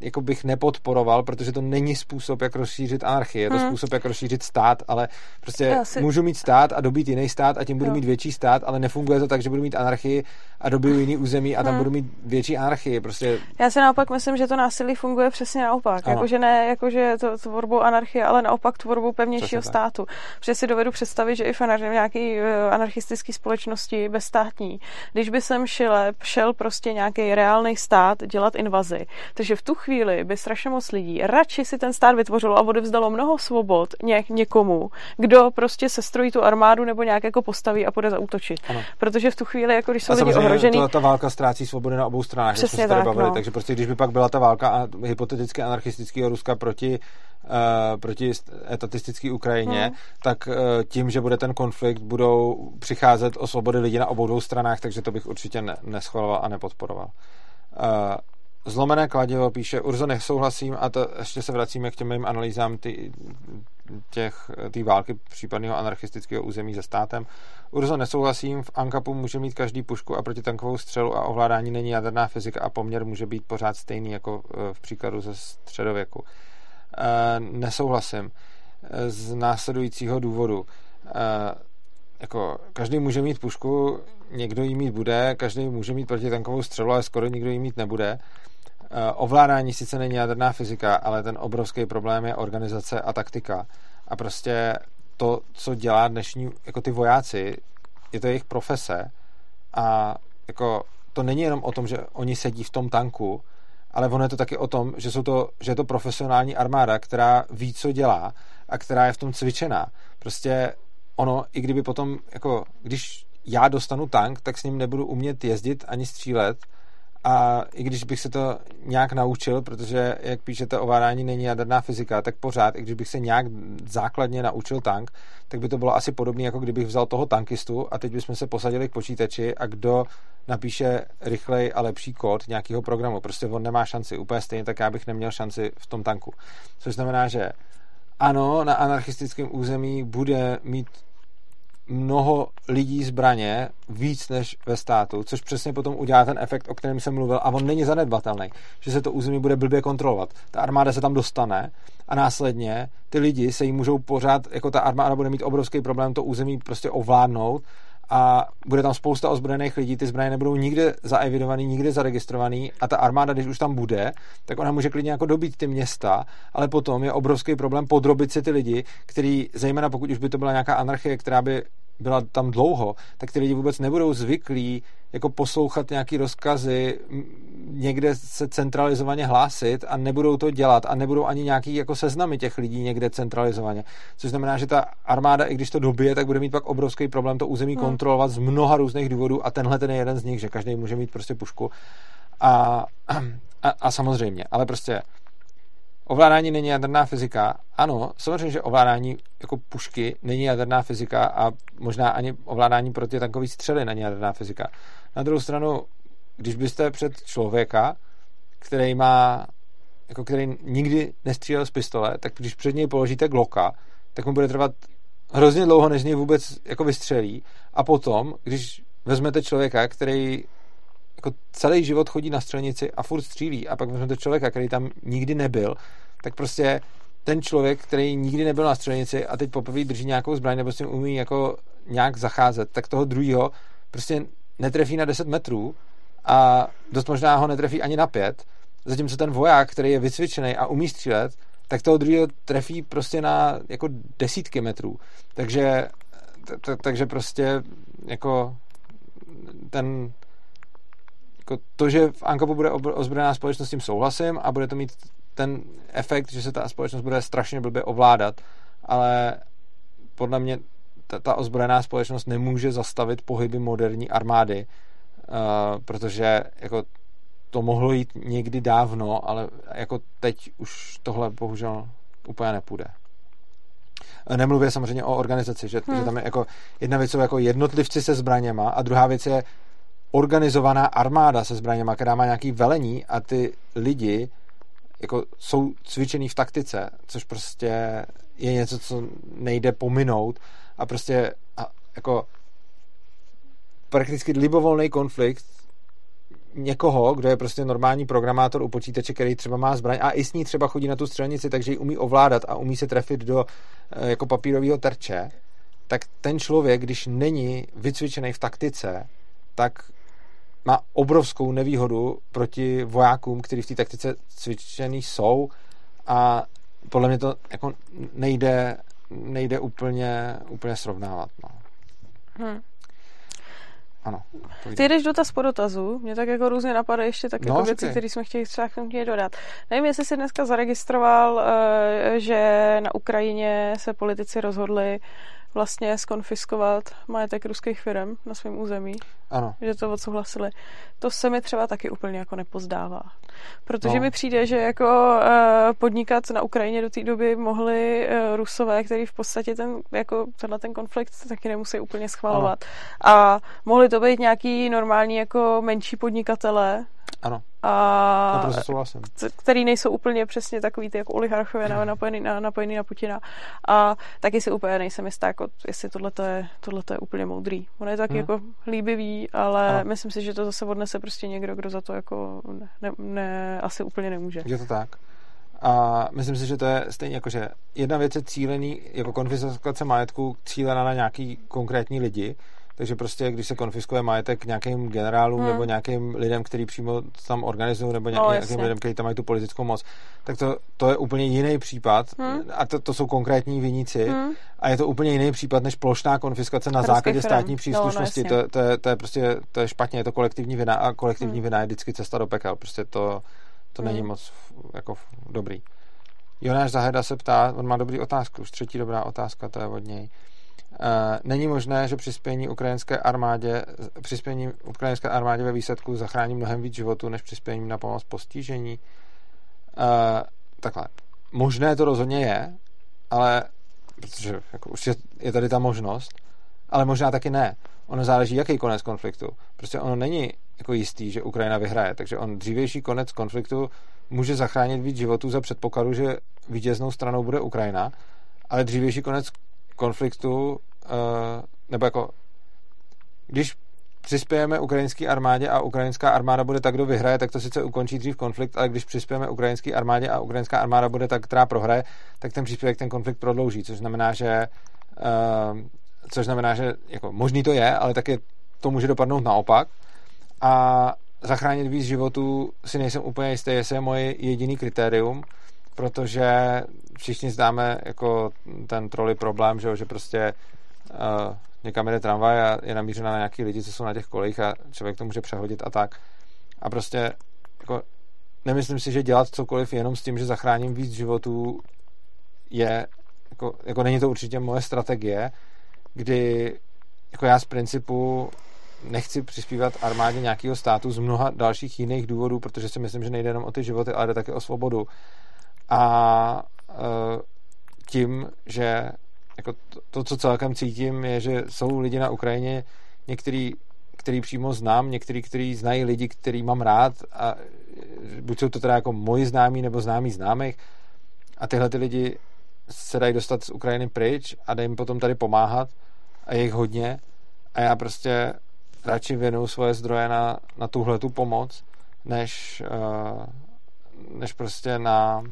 jako bych nepodporoval, protože to není způsob, jak rozšířit anarchii, je to hmm. způsob, jak rozšířit stát, ale prostě si... můžu mít stát a dobít jiný stát a tím budu jo. mít větší stát, ale nefunguje to tak, že budu mít anarchii a dobiju jiný území a tam hmm. budu mít větší anarchii. Prostě... Já si naopak myslím, že to násilí funguje přesně naopak. Jakože ne jakože to tvorbou anarchie, ale naopak tvorbou pevnějšího přesně státu. Tak. Protože si dovedu představit, že i v nějaké eh, anarchistické společnosti bezstátní, když by sem šel, šel prostě nějaký reálný stát dělat invazi, takže v tu chvíli by strašně moc lidí radši si ten stát vytvořilo a odevzdalo mnoho svobod něk, někomu, kdo prostě se strojí tu armádu nebo nějak jako postaví a půjde zautočit. Ano. Protože v tu chvíli, jako když jsou lidi ohrožený. Ta, ta válka ztrácí svobody na obou stranách, Přesně tak, bavili, no. takže prostě když by pak byla ta válka a hypoteticky anarchistického Ruska proti Uh, proti etatistické Ukrajině, hmm. tak uh, tím, že bude ten konflikt, budou přicházet o svobody lidí na obou dvou stranách, takže to bych určitě ne- neschvaloval a nepodporoval. Zlomené kladivo píše, Urzo nesouhlasím a to ještě se vracíme k těm mým analýzám ty, těch, té války případného anarchistického území se státem. Urzo nesouhlasím, v Ankapu může mít každý pušku a protitankovou střelu a ovládání není jaderná fyzika a poměr může být pořád stejný jako e, v příkladu ze středověku. E, nesouhlasím e, z následujícího důvodu jako každý může mít pušku, někdo jí mít bude, každý může mít protitankovou střelu, ale skoro nikdo jí mít nebude. Eh, ovládání sice není jaderná fyzika, ale ten obrovský problém je organizace a taktika. A prostě to, co dělá dnešní, jako ty vojáci, je to jejich profese a jako to není jenom o tom, že oni sedí v tom tanku, ale ono je to taky o tom, že, jsou to, že je to profesionální armáda, která ví, co dělá a která je v tom cvičená. Prostě ono, i kdyby potom, jako, když já dostanu tank, tak s ním nebudu umět jezdit ani střílet, a i když bych se to nějak naučil, protože, jak píšete, ovládání není jaderná fyzika, tak pořád, i když bych se nějak základně naučil tank, tak by to bylo asi podobné, jako kdybych vzal toho tankistu a teď bychom se posadili k počítači a kdo napíše rychlej a lepší kód nějakého programu. Prostě on nemá šanci. Úplně stejně tak já bych neměl šanci v tom tanku. Což znamená, že ano, na anarchistickém území bude mít mnoho lidí zbraně víc než ve státu, což přesně potom udělá ten efekt, o kterém jsem mluvil, a on není zanedbatelný, že se to území bude blbě kontrolovat. Ta armáda se tam dostane a následně ty lidi se jí můžou pořád, jako ta armáda bude mít obrovský problém to území prostě ovládnout a bude tam spousta ozbrojených lidí, ty zbraně nebudou nikde zaevidovaný, nikde zaregistrovaný a ta armáda, když už tam bude, tak ona může klidně jako dobít ty města, ale potom je obrovský problém podrobit si ty lidi, který, zejména pokud už by to byla nějaká anarchie, která by byla tam dlouho, tak ty lidi vůbec nebudou zvyklí jako poslouchat nějaký rozkazy, někde se centralizovaně hlásit a nebudou to dělat a nebudou ani nějaký jako seznamy těch lidí někde centralizovaně. Což znamená, že ta armáda, i když to dobije, tak bude mít pak obrovský problém to území hmm. kontrolovat z mnoha různých důvodů a tenhle ten je jeden z nich, že každý může mít prostě pušku. A, a, a samozřejmě, ale prostě ovládání není jaderná fyzika. Ano, samozřejmě, že ovládání jako pušky není jaderná fyzika a možná ani ovládání proti takové střely není jaderná fyzika. Na druhou stranu, když byste před člověka, který má, jako který nikdy nestřílel z pistole, tak když před něj položíte gloka, tak mu bude trvat hrozně dlouho, než něj vůbec jako vystřelí. A potom, když vezmete člověka, který jako celý život chodí na střelnici a furt střílí a pak vezmete člověka, který tam nikdy nebyl, tak prostě ten člověk, který nikdy nebyl na střelnici a teď poprvé drží nějakou zbraň nebo s tím umí jako nějak zacházet, tak toho druhého prostě netrefí na 10 metrů a dost možná ho netrefí ani na pět, zatímco ten voják, který je vycvičený a umí střílet, tak toho druhého trefí prostě na jako desítky metrů. Takže, takže prostě jako ten jako to, že v Ankopu bude ozbrojená společnost, s tím souhlasím a bude to mít ten efekt, že se ta společnost bude strašně blbě ovládat, ale podle mě ta, ta ozbrojená společnost nemůže zastavit pohyby moderní armády, uh, protože jako to mohlo jít někdy dávno, ale jako teď už tohle bohužel úplně nepůjde. Nemluvě samozřejmě o organizaci, že, hmm. že tam je jako jedna věc jsou jako jednotlivci se zbraněma a druhá věc je organizovaná armáda se zbraněma, která má nějaký velení a ty lidi jako jsou cvičený v taktice, což prostě je něco, co nejde pominout a prostě a, jako prakticky libovolný konflikt někoho, kdo je prostě normální programátor u počítače, který třeba má zbraň a i s ní třeba chodí na tu střelnici, takže ji umí ovládat a umí se trefit do eh, jako papírového terče, tak ten člověk, když není vycvičený v taktice, tak má obrovskou nevýhodu proti vojákům, kteří v té taktice cvičený jsou a podle mě to jako nejde, nejde úplně, úplně srovnávat. No. Hmm. Ano. Ty jdeš dotaz po dotazu, mě tak jako různě napadá ještě tak no, jako věci, které jsme chtěli třeba k tomu dodat. Nevím, jestli jsi dneska zaregistroval, eh, že na Ukrajině se politici rozhodli vlastně skonfiskovat majetek ruských firm na svém území. Ano. Že to odsouhlasili. To se mi třeba taky úplně jako nepozdává. Protože no. mi přijde, že jako uh, podnikat na Ukrajině do té doby mohli uh, Rusové, který v podstatě ten, jako tenhle ten konflikt taky nemusí úplně schvalovat. Ano. A mohli to být nějaký normální jako menší podnikatele, ano. A který nejsou úplně přesně takový ty jako oligarchové hmm. napojený na, napojený na Putina. A taky si úplně nejsem jistá, jako, jestli tohle je, tohleto je úplně moudrý. On je taky hmm. jako líbivý, ale ano. myslím si, že to zase odnese prostě někdo, kdo za to jako ne, ne, ne, asi úplně nemůže. Je to tak. A myslím si, že to je stejně jako, že jedna věc je cílený, jako konfiskace majetku cílená na nějaký konkrétní lidi, takže prostě, když se konfiskuje majetek nějakým generálům hmm. nebo nějakým lidem, kteří přímo tam organizují, nebo no, nějakým lidem, kteří tam mají tu politickou moc, tak to, to je úplně jiný případ. Hmm. A to, to jsou konkrétní viníci. Hmm. A je to úplně jiný případ než plošná konfiskace na základě firm. státní příslušnosti. No, no, to, to, je, to, je prostě to je špatně, je to kolektivní vina a kolektivní hmm. vina je vždycky cesta do pekel. Prostě to, to hmm. není moc jako dobrý. Jonáš Zaheda se ptá, on má dobrý otázku, už třetí dobrá otázka, to je od něj. Eh, není možné, že přispění ukrajinské armádě, přispění ukrajinské armádě ve výsledku zachrání mnohem víc životů, než přispěním na pomoc postižení. Uh, takhle. Možné to rozhodně je, ale protože jako, už je, je tady ta možnost, ale možná taky ne. Ono záleží, jaký konec konfliktu. Prostě ono není jako jistý, že Ukrajina vyhraje, takže on dřívější konec konfliktu může zachránit víc životů za předpokladu, že vítěznou stranou bude Ukrajina, ale dřívější konec konfliktu, eh, nebo jako když přispějeme ukrajinské armádě a ukrajinská armáda bude tak, kdo vyhraje, tak to sice ukončí dřív konflikt, ale když přispějeme ukrajinské armádě a ukrajinská armáda bude tak, která prohraje, tak ten příspěvek ten konflikt prodlouží, což znamená, že uh, což znamená, že jako možný to je, ale taky to může dopadnout naopak. A zachránit víc životů si nejsem úplně jistý, jestli je moje jediný kritérium, protože všichni zdáme jako ten troly problém, že, že prostě uh, někam jede tramvaj a je namířena na nějaký lidi, co jsou na těch kolích a člověk to může přehodit a tak. A prostě jako, nemyslím si, že dělat cokoliv jenom s tím, že zachráním víc životů je, jako, jako není to určitě moje strategie, kdy jako já z principu nechci přispívat armádě nějakého státu z mnoha dalších jiných důvodů, protože si myslím, že nejde jenom o ty životy, ale jde taky o svobodu. A uh, tím, že jako to, to, co celkem cítím, je, že jsou lidi na Ukrajině, některý, který přímo znám, některý, který znají lidi, který mám rád a buď jsou to teda jako moji známí nebo známí známých a tyhle ty lidi se dají dostat z Ukrajiny pryč a dají jim potom tady pomáhat a je jich hodně a já prostě radši věnuju svoje zdroje na, na tuhle tu pomoc, než, uh, než prostě na,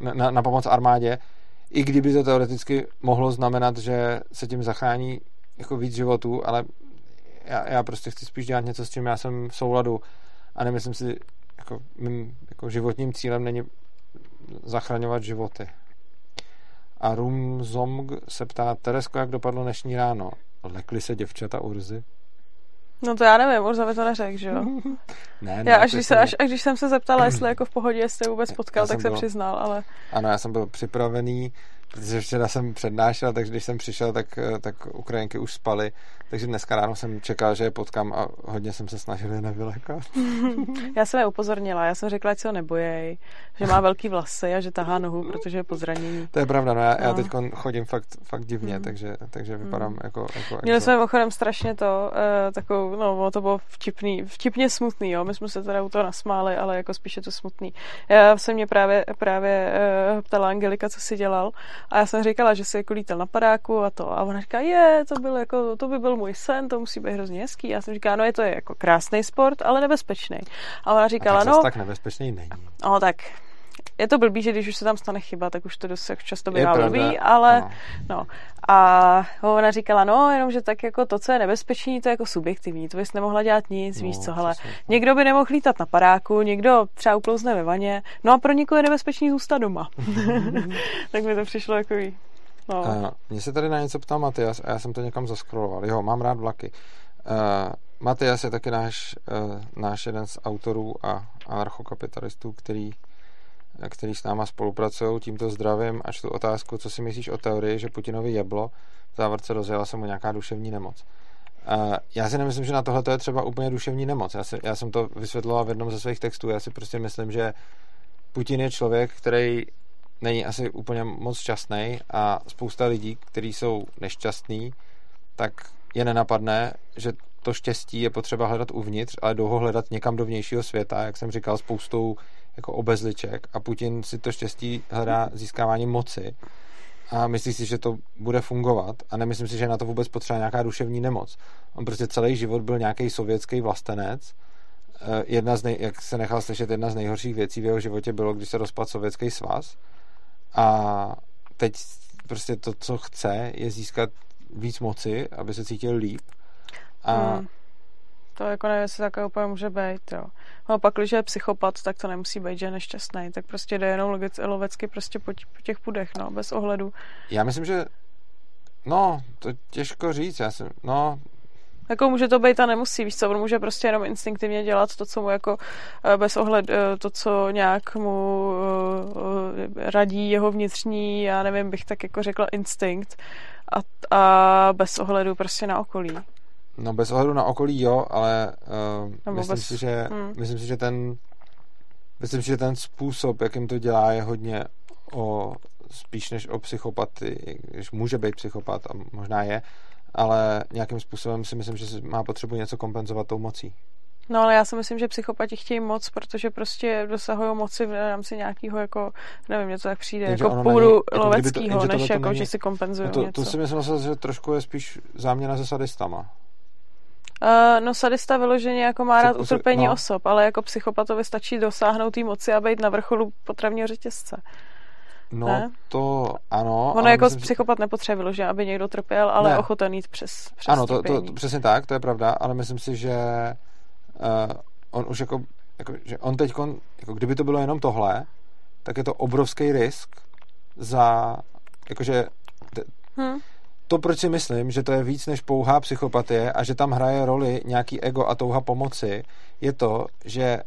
na, na pomoc armádě, i kdyby to teoreticky mohlo znamenat, že se tím zachrání jako víc životů, ale já, já prostě chci spíš dělat něco, s čím já jsem v souladu a nemyslím si, jako mým jako životním cílem není zachraňovat životy. A Rum Zomg se ptá, Teresko, jak dopadlo dnešní ráno? Lekli se děvčata Urzy? No to já nevím, by to neřekl, že jo? ne, ne, já až když, se, až, až když jsem se zeptala, jestli jako v pohodě, jestli vůbec potkal, tak se byl, přiznal, ale... Ano, já jsem byl připravený, protože včera jsem přednášel, takže když jsem přišel, tak, tak Ukrajinky už spaly, takže dneska ráno jsem čekal, že je potkám a hodně jsem se snažil je nevylekat. já jsem je upozornila, já jsem řekla, ať se ho nebojej, že má velký vlasy a že tahá nohu, protože je po zranění. To je pravda, no já, no. já teď chodím fakt, fakt divně, mm. takže, takže vypadám mm. jako, jako Měli jsme ochodem strašně to, uh, takovou, no to bylo vtipný, vtipně smutný, jo, my jsme se teda u toho nasmáli, ale jako spíše to smutný. Já se mě právě, právě uh, ptala Angelika, co si dělal a já jsem říkala, že si jako lítal na padáku a to. A ona říká, je, to, byl jako, to by byl můj sen, to musí být hrozně hezký. Já jsem říkala, no je to jako krásný sport, ale nebezpečný. A ona říkala, a tak no. tak nebezpečný není. No tak je to blbý, že když už se tam stane chyba, tak už to dost často bývá blbý, ale no. no. A ona říkala, no, jenom, že tak jako to, co je nebezpečný, to je jako subjektivní, to bys nemohla dělat nic, no, víš co, hele, někdo by nemohl lítat na paráku, někdo třeba uklouzne ve vaně, no a pro někoho je nebezpečný zůstat doma. tak mi to přišlo jako No. mně se tady na něco ptal Matias a já jsem to někam zaskroloval. Jo, mám rád vlaky. Uh, Matias je taky náš, uh, náš jeden z autorů a anarchokapitalistů, který který s náma spolupracují, tímto zdravím a tu otázku, co si myslíš o teorii, že Putinovi jeblo, v závorce rozjela se mu nějaká duševní nemoc. Uh, já si nemyslím, že na tohle to je třeba úplně duševní nemoc. Já, si, já jsem to vysvětloval v jednom ze svých textů. Já si prostě myslím, že Putin je člověk, který není asi úplně moc šťastný a spousta lidí, kteří jsou nešťastní, tak je nenapadne, že to štěstí je potřeba hledat uvnitř, ale jdou ho hledat někam do vnějšího světa, jak jsem říkal, spoustou jako obezliček a Putin si to štěstí hledá získávání moci. A myslí si, že to bude fungovat a nemyslím si, že na to vůbec potřeba nějaká duševní nemoc. On prostě celý život byl nějaký sovětský vlastenec, jedna z nej, jak se nechal slyšet, jedna z nejhorších věcí v jeho životě bylo, když se rozpadl Sovětský svaz a teď prostě to, co chce, je získat víc moci, aby se cítil líp. A Hmm. To jako nevím, jestli takové úplně může být, jo. No pak, když je psychopat, tak to nemusí být, že je nešťastný. Tak prostě jde jenom lovecky prostě po, po těch pudech, no, bez ohledu. já myslím, že no, to těžko říct, já jsem, no, Jako může to být a nemusí, víš co, on může prostě jenom instinktivně dělat to, co mu jako eh, bez ohledu, eh, to, co nějak mu eh, radí jeho vnitřní, já nevím, bych tak jako řekla instinkt a, a bez ohledu prostě na okolí. no bez ohledu na okolí, jo, ale uh, myslím, bez- si, že, hmm. myslím si, že ten myslím si, že ten způsob, jakým to dělá, je hodně o spíš než o psychopaty, když může být psychopat a možná je, ale nějakým způsobem si myslím, že má potřebu něco kompenzovat tou mocí. No ale já si myslím, že psychopati chtějí moc, protože prostě dosahují moci v rámci nějakého jako, nevím, mě to tak přijde, Jenže jako půdu není- jako to- loveckýho, jenže než to jako, není- že si kompenzují No to, něco. to si myslím, že trošku je spíš záměna se sadistama. Uh, no sadista vyloženě jako má rád utrpení no. osob, ale jako psychopatovi stačí dosáhnout té moci a být na vrcholu potravního řetězce. No Ne? to ano. Ono jako myslím, že- psychopat nepotřebuje vyloženě, aby někdo trpěl, ale Ne. ochoten jít přes, přes Ano, to, to, to, přesně tak, to je pravda, ale myslím si, že uh, on už jako, jako že on teď, jako kdyby to bylo jenom tohle, tak je to obrovský risk za, jakože Hm. to, proč si myslím, že to je víc než pouhá psychopatie a že tam hraje roli nějaký ego a touha pomoci, je to, že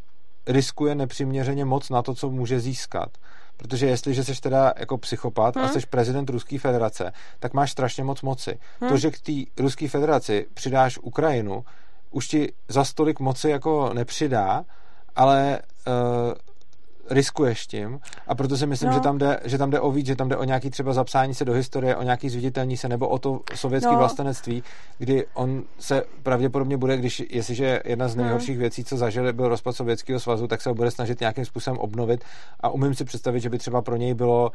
riskuje nepřiměřeně moc na to, co může získat. Protože jestliže jsi teda jako psychopat hmm. a jsi prezident Ruské federace, tak máš strašně moc moci. Hmm. To, že k té Ruské federaci přidáš Ukrajinu, už ti za stolik moci jako nepřidá, ale uh, riskuješ tím a proto si myslím, No. že, tam jde, že tam jde o víc, že tam jde o nějaký třeba zapsání se do historie, o nějaký zviditelní se nebo o to sovětské No. vlastenectví, kdy on se pravděpodobně bude, když jestliže jedna z Hmm. nejhorších věcí, co zažili, byl rozpad Sovětského svazu, tak se ho bude snažit nějakým způsobem obnovit a umím si představit, že by třeba pro něj bylo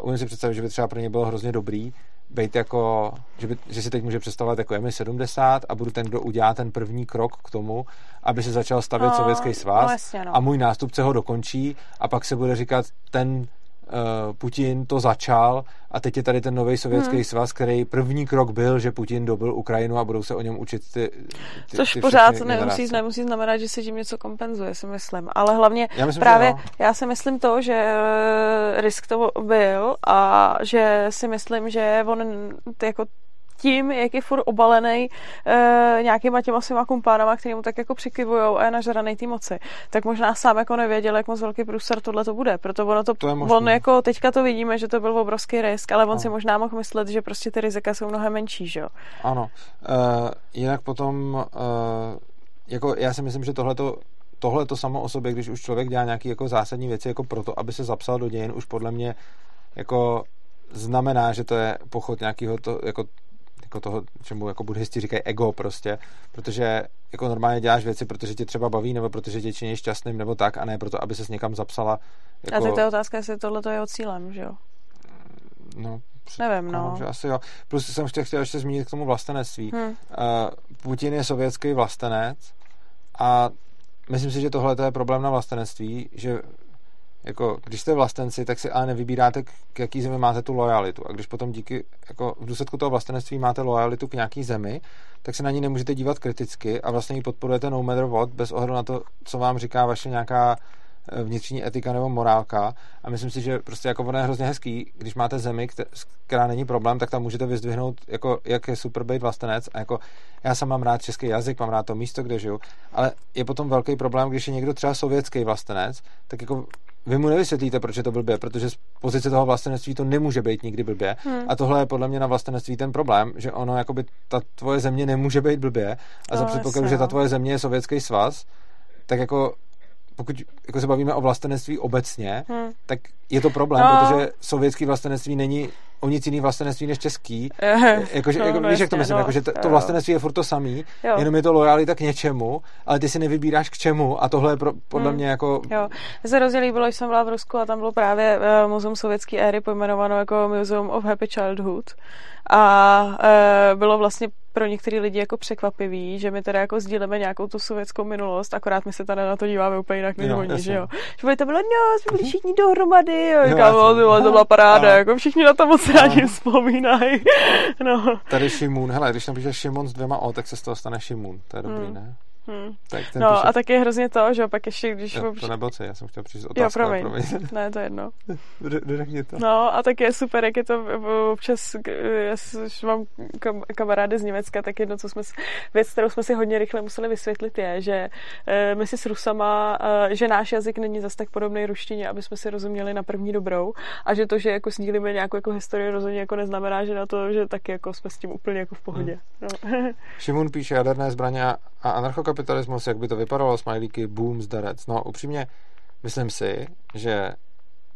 uh, umím si představit, že by třeba pro něj bylo hrozně dobrý být jako, že, by, že si teď může představovat jako je mi 70 a budu ten, kdo udělá ten první krok k tomu, aby se začal stavět No, Sovětský svaz no jasně, no. a můj nástupce ho dokončí a pak se bude říkat, ten uh, Putin to začal a teď je tady ten nový sovětský Hmm. svaz, který první krok byl, že Putin dobil Ukrajinu a budou se o něm učit ty, ty Což ty pořád nemusí, nemusí znamenat, že se tím něco kompenzuje, si myslím. Ale hlavně Já myslím, právě jo. já si myslím to, že eh, risk to byl a že si myslím, že on jako tím, jak je furt obalený e, nějakýma těma svýma kumpánama, který mu tak jako přikivujou a je nažranej té moci, tak možná sám jako nevěděl, jak moc velký průser tohle to bude. Proto ono to, To on jako teďka to vidíme, že to byl obrovský risk, ale on No. si možná mohl myslet, že prostě ty rizika jsou mnohem menší, že jo. Ano. Uh, jinak potom, uh, jako já si myslím, že tohleto, tohle to samo o sobě, když už člověk dělá nějaké jako zásadní věci, jako proto, aby se zapsal do dějin, už podle mě jako znamená, že to je pochod nějakého to, jako jako toho, čemu jako buddhisti říkají ego prostě, protože jako normálně děláš věci, protože tě třeba baví, nebo protože tě činí šťastným, nebo tak, a ne proto, aby ses někam zapsala. Jako, A teď je otázka, jestli tohle to je jeho cílem, že jo. no, Nevím, no. Že asi jo. Plus jsem chtěl, chtěl ještě zmínit k tomu vlastenectví. Hm. Uh, Putin je sovětský vlastenec a myslím si, že tohle je problém na vlastenectví, že jako, když jste vlastenci, tak si ale nevybíráte, k jaký zemi máte tu lojalitu. A když potom díky, jako v důsledku toho vlastenectví máte lojalitu k nějaký zemi, tak se na ní nemůžete dívat kriticky a vlastně ji podporujete no matter what, bez ohledu na to, co vám říká vaše nějaká eh, vnitřní etika nebo morálka. A myslím si, že prostě jako ono je hrozně hezký, když máte zemi, kte- která není problém, tak tam můžete vyzdvihnout, jako, jak je super být vlastenec. A jako já sám mám rád český jazyk, mám rád to místo, kde žiju, ale je potom velký problém, když je někdo třeba sovětský vlastenec, tak jako vy mu nevysvětlíte, proč je to blbě, protože z pozice toho vlastenectví to nemůže být nikdy blbě. Hmm. A tohle je podle mě na vlastenectví ten problém, že ono, jakoby ta tvoje země nemůže být blbě. A za předpokladu, že ta no. tvoje země je sovětský svaz, tak jako pokud jako se bavíme o vlastenectví obecně, Hm. tak je to problém, No. protože sovětský vlastenectví není o nic jiný vlastenectví než český. Jakože, no, jako, no víš, jak to myslím, no, jakože to, to jo. vlastenectví je furt to samý, Jo. jenom je to lojalita k něčemu, ale ty si nevybíráš k čemu a tohle je pro, podle Hmm. mě jako... Jo, mně se hrozně líbilo, když jsem byla v Rusku a tam bylo právě uh, muzeum sovětské éry pojmenováno jako Museum of Happy Childhood a uh, bylo vlastně pro některé lidi jako překvapivý, že my teda jako sdílíme nějakou tu sovětskou minulost, akorát my se tady na to díváme úplně jinak než oni, že jo. Že by to bylo, no, jsme byli všichni dohromady, jo, říkám, jasně. no, ty vole, to byla paráda, Ano. jako všichni na to moc rádi vzpomínají. No. Tady Šimun, hele, když napíšeš Šimon s dvěma O, tak se z toho stane Šimun, to je dobrý, Hmm. ne? Hm. Tak ten No píše, a tak je hrozně to, že pak ještě, když... jo, to nebyl C, já jsem chtěl přijít otázku, jo, promiň. promiň. Ne, to je jedno. Řekni to. No a tak je super, jak je to občas, já mám kam- kamarády z Německa, tak jedno, co jsme, věc, kterou jsme si hodně rychle museli vysvětlit je, že eh, my si s Rusama, eh, že náš jazyk není zas tak podobný ruštině, aby jsme si rozuměli na první dobrou a že to, že jako sdílíme nějakou jako historii rozhodně jako neznamená, že na to, že taky jako jsme s tím úplně jako v pohodě. No. Šimun píše jaderné zbraně a- a anarchokapitalismus, jak by to vypadalo, smajlíky, boom, zdarec. No upřímně, myslím si, že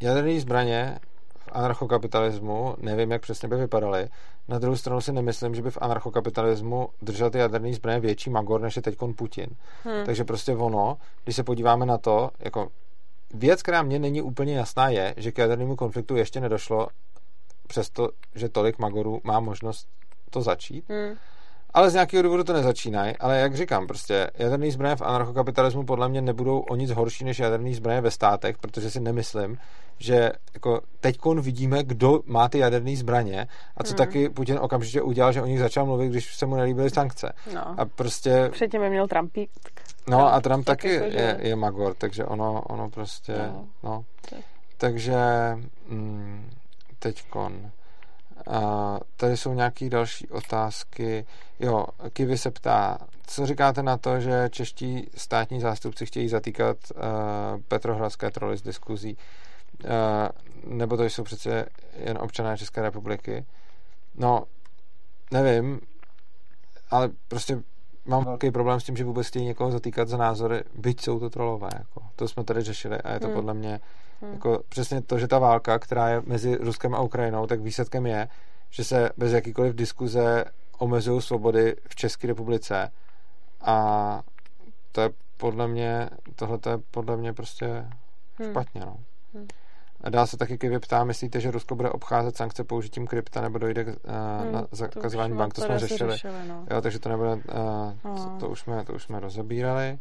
jaderné zbraně v anarchokapitalismu, nevím, jak přesně by vypadaly. Na druhou stranu si nemyslím, že by v anarchokapitalismu držel ty jaderné zbraně větší magor, než je teď Putin. Hmm. Takže prostě ono, když se podíváme na to, jako věc, která mně není úplně jasná, je, že k jadernému konfliktu ještě nedošlo, přesto, že tolik magorů má možnost to začít. Hmm. Ale z nějakého důvodu to nezačínají. Ale jak říkám, prostě jaderný zbraně v anarchokapitalismu podle mě nebudou o nic horší než jaderný zbraně ve státech, protože si nemyslím, že jako teďkon vidíme, kdo má ty jaderné zbraně a co Hmm. taky Putin okamžitě udělal, že o nich začal mluvit, když se mu nelíbily sankce. No. A prostě, Předtím je měl Trumpík. no a Trump tak taky jako, že- je, je magor, takže ono, ono prostě, No. no. Tak. Takže mm, teďkon. A tady jsou nějaké další otázky. Jo, Kivy se ptá, co říkáte na to, že čeští státní zástupci chtějí zatýkat uh, petrohradské troly z diskuzí? Uh, nebo to jsou přece jen občané České republiky? No, nevím, ale prostě mám velký problém s tím, že vůbec chtějí někoho zatýkat za názory, byť jsou to trolové. Jako. To jsme tady řešili a je to Hmm. podle mě Hmm. jako přesně to, že ta válka, která je mezi Ruskem a Ukrajinou, tak výsledkem je, že se bez jakýkoliv diskuze omezují svobody v České republice a to je podle mě, tohle je podle mě prostě Hmm. špatně, no. Hmm. A dál se taky Kivy ptá, myslíte, že Rusko bude obcházet sankce použitím krypta nebo dojde k, uh, Hmm, na to zakazování bank, to jsme řešili. řešili no. Jo, takže to nebude, uh, No. to, už jsme, to už jsme rozebírali.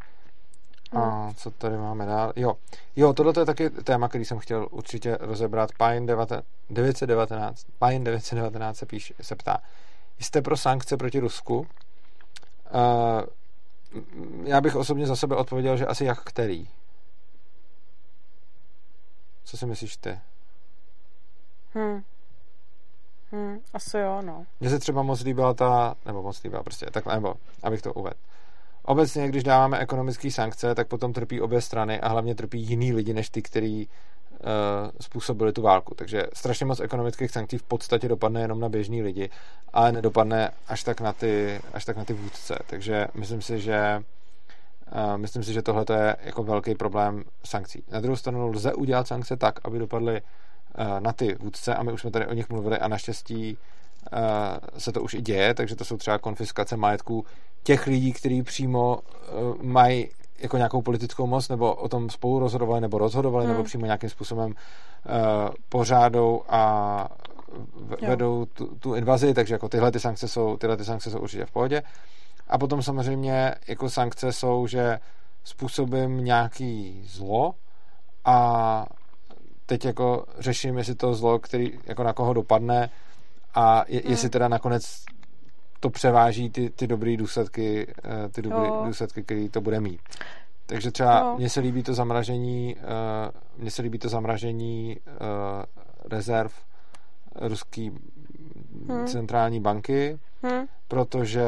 A Hmm. co tady máme dál? Jo, jo tohle je taky téma, který jsem chtěl určitě rozebrat. Pine 919, Pine 919 se, píš, se ptá, jste pro sankce proti Rusku? Uh, já bych osobně za sebe odpověděl, že asi jak který. Co si myslíš ty? Hmm. Hmm. Asi jo, no. Mně se třeba moc líbila ta, nebo moc líbila prostě, takhle, nebo abych to uvedl. Obecně, když dáváme ekonomické sankce, tak potom trpí obě strany a hlavně trpí jiný lidi, než ty, kteří uh, způsobili tu válku. Takže strašně moc ekonomických sankcí v podstatě dopadne jenom na běžní lidi, ale nedopadne až tak na ty, až tak na ty vůdce. Takže myslím si, že myslím si, že tohle je jako velký problém sankcí. Na druhou stranu lze udělat sankce tak, aby dopadly uh, na ty vůdce a my už jsme tady o nich mluvili a naštěstí uh, se to už i děje, takže to jsou třeba konfiskace majetků těch lidí, kteří přímo uh, mají jako nějakou politickou moc, nebo o tom spolu rozhodovali, nebo rozhodovali, Hmm. nebo přímo nějakým způsobem uh, pořádou a Jo. vedou tu, tu invazi, takže jako tyhle ty sankce jsou, tyhle ty sankce jsou určitě v pohodě. A potom samozřejmě jako sankce jsou, že způsobím nějaký zlo a teď jako řeším, jestli to zlo, který jako na koho dopadne a je, Hmm. jestli teda nakonec to převáží ty, ty dobré důsledky, eh, ty dobré Jo. důsledky, který to bude mít. Takže třeba Jo. mně se líbí to zamražení, eh, mně se líbí to zamražení eh, rezerv ruský Hmm. centrální banky, Hmm. protože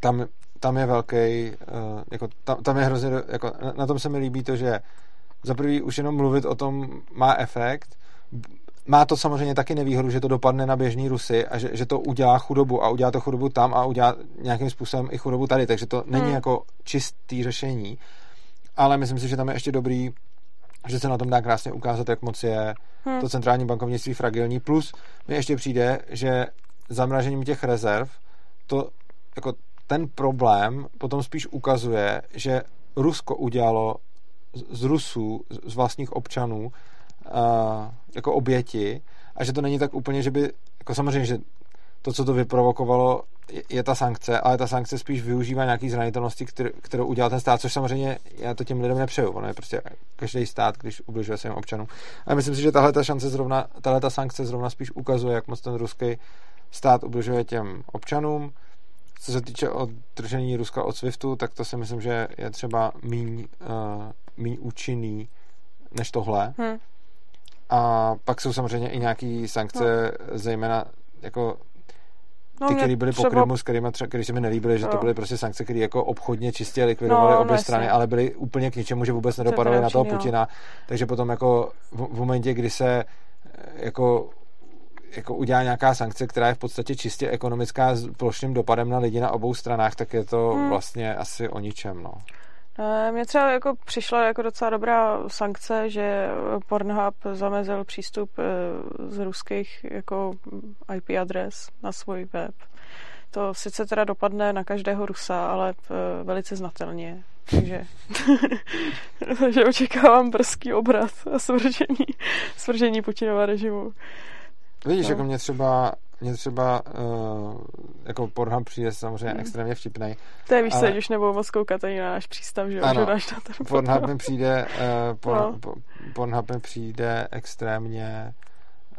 tam, tam je velký, uh, jako tam, tam je hrozně, jako na, na tom se mi líbí to, že za prvý už jenom mluvit o tom má efekt, má to samozřejmě taky nevýhodu, že to dopadne na běžní Rusy a že, že to udělá chudobu a udělá to chudobu tam a udělá nějakým způsobem i chudobu tady, takže to není Hmm. jako čistý řešení, ale myslím si, že tam je ještě dobrý že se na tom dá krásně ukázat, jak moc je Hmm. to centrální bankovnictví fragilní. Plus mi ještě přijde, že zamražením těch rezerv to jako ten problém potom spíš ukazuje, že Rusko udělalo z Rusů, z vlastních občanů, uh, jako oběti a že to není tak úplně, že by, jako samozřejmě, že to, co to vyprovokovalo, je, ta sankce, ale ta sankce spíš využívá nějaký zranitelnosti, kterou udělal ten stát, což samozřejmě já to těm lidem nepřeju. Ono je prostě každý stát, když ubližuje svým občanům. A myslím si, že tahle ta šance zrovna, tahle ta sankce zrovna spíš ukazuje, jak moc ten ruský stát ubližuje těm občanům. Co se týče održení Ruska od SWIFTu, tak to si myslím, že je třeba míň, uh, míň účinný než tohle. Hmm. A pak jsou samozřejmě i nějaký sankce, no. zejména jako No, ty, mě které byly po třeba- Krymu, s kterými třeba, který se mi nelíbily, že to Jo. byly prostě sankce, které jako obchodně čistě likvidovaly No, obě no, strany, ale byly úplně k ničemu, že vůbec to nedopadaly na toho neúčinný, jo. Putina. Takže potom jako v, v momentě, kdy se eh, jako jako udělá nějaká sankce, která je v podstatě čistě ekonomická s plošným dopadem na lidi na obou stranách, tak je to Hmm. vlastně asi o ničem, no. Eh, Mně třeba jako přišla jako docela dobrá sankce, že Pornhub zamezil přístup eh, z ruských jako IP adres na svůj web. To sice teda dopadne na každého Rusa, ale eh, velice znatelně. Takže, takže očekávám brzký obrat a svržení, svržení Putinova režimu. Vidíš, No. jako mě třeba mě třeba uh, jako Pornhub přijde samozřejmě Hmm. extrémně vtipnej. To je víš, Ale- ale... už nebudou moc koukat ani na náš přístav, že Ano. dáš na ten Pornhub mi přijde, uh, porn, No. po, Pornhub mi přijde extrémně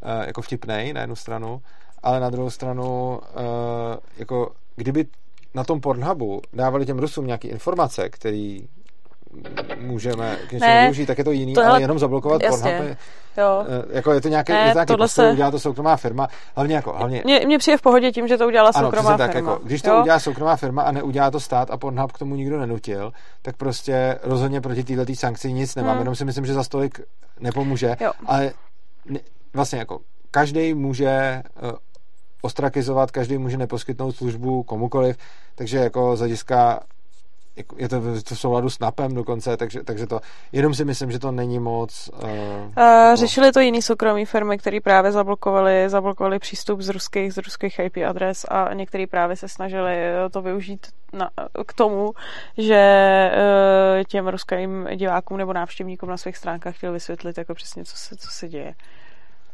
uh, jako vtipnej na jednu stranu, ale na druhou stranu uh, jako kdyby na tom Pornhubu dávali těm Rusům nějaké informace, které můžeme k něčemu Ne, využít, tak je to jiný, tohle- ale jenom zablokovat jasně. Pornhub je, Jo. eh, jako je to nějaký, Ne, je to nějaký postoj, se- udělá to soukromá firma, hlavně jako, hlavně Mně, mně přijde v pohodě tím, že to udělala ano, soukromá přesně tak, firma. jako, když to jo? udělá soukromá firma a neudělá to stát a Pornhub k tomu nikdo nenutil, tak prostě rozhodně proti této sankci nic nemám, Hmm. jenom si myslím, že za stolik nepomůže, Jo. ale ne, vlastně jako každý může uh, ostrakizovat, každý může neposkytnout službu komukoliv, takže jako z hlediska je to v, to v souladu s NAPem dokonce, takže, takže to, jenom si myslím, že to není moc uh, Uh, řešili to jiný soukromí firmy, které právě zablokovali, zablokovali přístup z ruských, z ruských IP adres a některé právě se snažili eh, to využít na, k tomu, že uh, těm ruským divákům nebo návštěvníkům na svých stránkách chtěl vysvětlit jako přesně, co se, co se děje.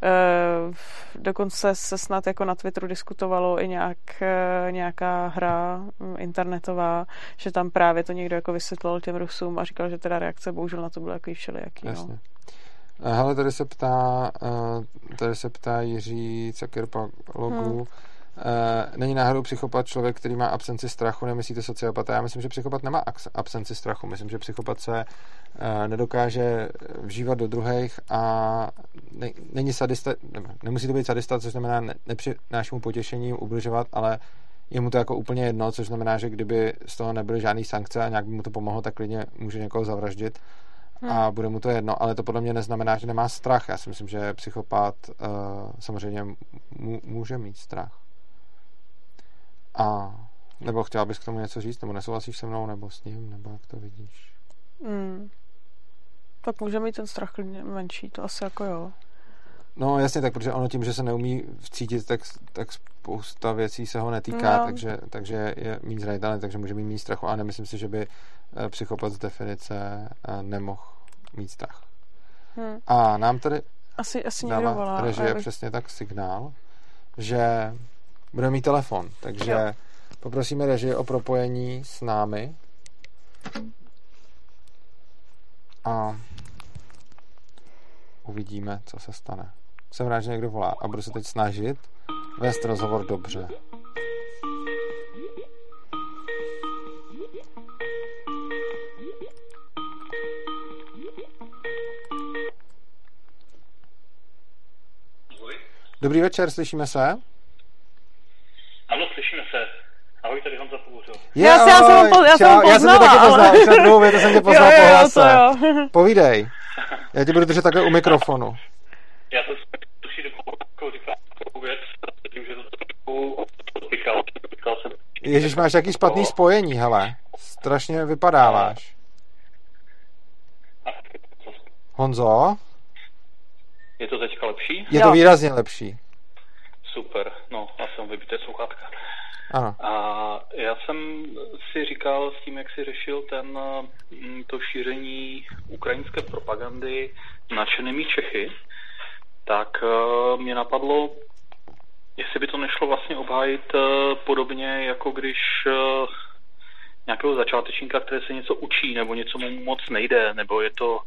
Uh, dokonce se snad jako na Twitteru diskutovalo i nějak, uh, nějaká hra mm, internetová, že tam právě to někdo jako vysvětloval těm Rusům a říkal, že teda reakce bohužel na to byly jako všelijaký. No. Jasně. Eh, Hele, tady se ptá, eh, tady se ptá Jiří Cakirpalogu. Hmm. Není náhodou psychopat člověk, který má absenci strachu, nemyslíte sociopata? Já myslím, že psychopat nemá absenci strachu. Myslím, že psychopat se eh, nedokáže vžívat do druhých a ne, není sadista, ne, nemusí to být sadista, což znamená ne, nepřináší mu potěšení ubližovat, ale je mu to jako úplně jedno, což znamená, že kdyby z toho nebyly žádný sankce a nějak by mu to pomohlo, tak klidně může někoho zavraždit a bude mu to jedno, ale to podle mě neznamená, že nemá strach. Já si myslím, že psychopat uh, samozřejmě může mít strach. A nebo chtěla bys k tomu něco říct, nebo nesouhlasíš se mnou, nebo s ním, nebo jak to vidíš? Hmm. Tak může mít ten strach klidně menší, to asi jako jo. No jasně, tak protože ono tím, že se neumí vcítit, tak, tak spousta věcí se ho netýká, No. takže, takže je méně zranitelný, takže může mít méně strachu a nemyslím si, že by eh, psychopat z definice eh, nemohl mít strach. Hmm. A nám tady Asi, asi dává volá. režie bych- přesně tak signál, že bude mít telefon, takže Jo. poprosíme režii o propojení s námi a uvidíme, co se stane. Jsem rád, že někdo volá a budu se teď snažit vést rozhovor dobře. Dobrý večer, slyšíme se? Ano, slyšíme se. Ahoj, tady Honza Pouřil. Já si- já jsem ho po- já jsem ho čau, já jsem tě poznala, taky ale- poznal, už na druhou větu jsem tě poznal jo, po jo, jo, hlase. to jo. Povídej. Já tě budu držet takhle u mikrofonu. Já jsem si tuší do jako říkal takovou věc, tím, že to trošku odpykal jsem. Ježíš, máš jaký špatný spojení, hele. Strašně vypadáváš. Honzo? Je to teďka lepší? Je Jo. to výrazně lepší. Super, no, já jsem vybité sluchátka. A já jsem si říkal s tím, jak si řešil ten, mm, to šíření ukrajinské propagandy nadšenými Čechy, tak eh, mě napadlo, jestli by to nešlo vlastně obhájit eh, podobně, jako když eh, nějakého začátečníka, který se něco učí, nebo něco mu moc nejde, nebo je to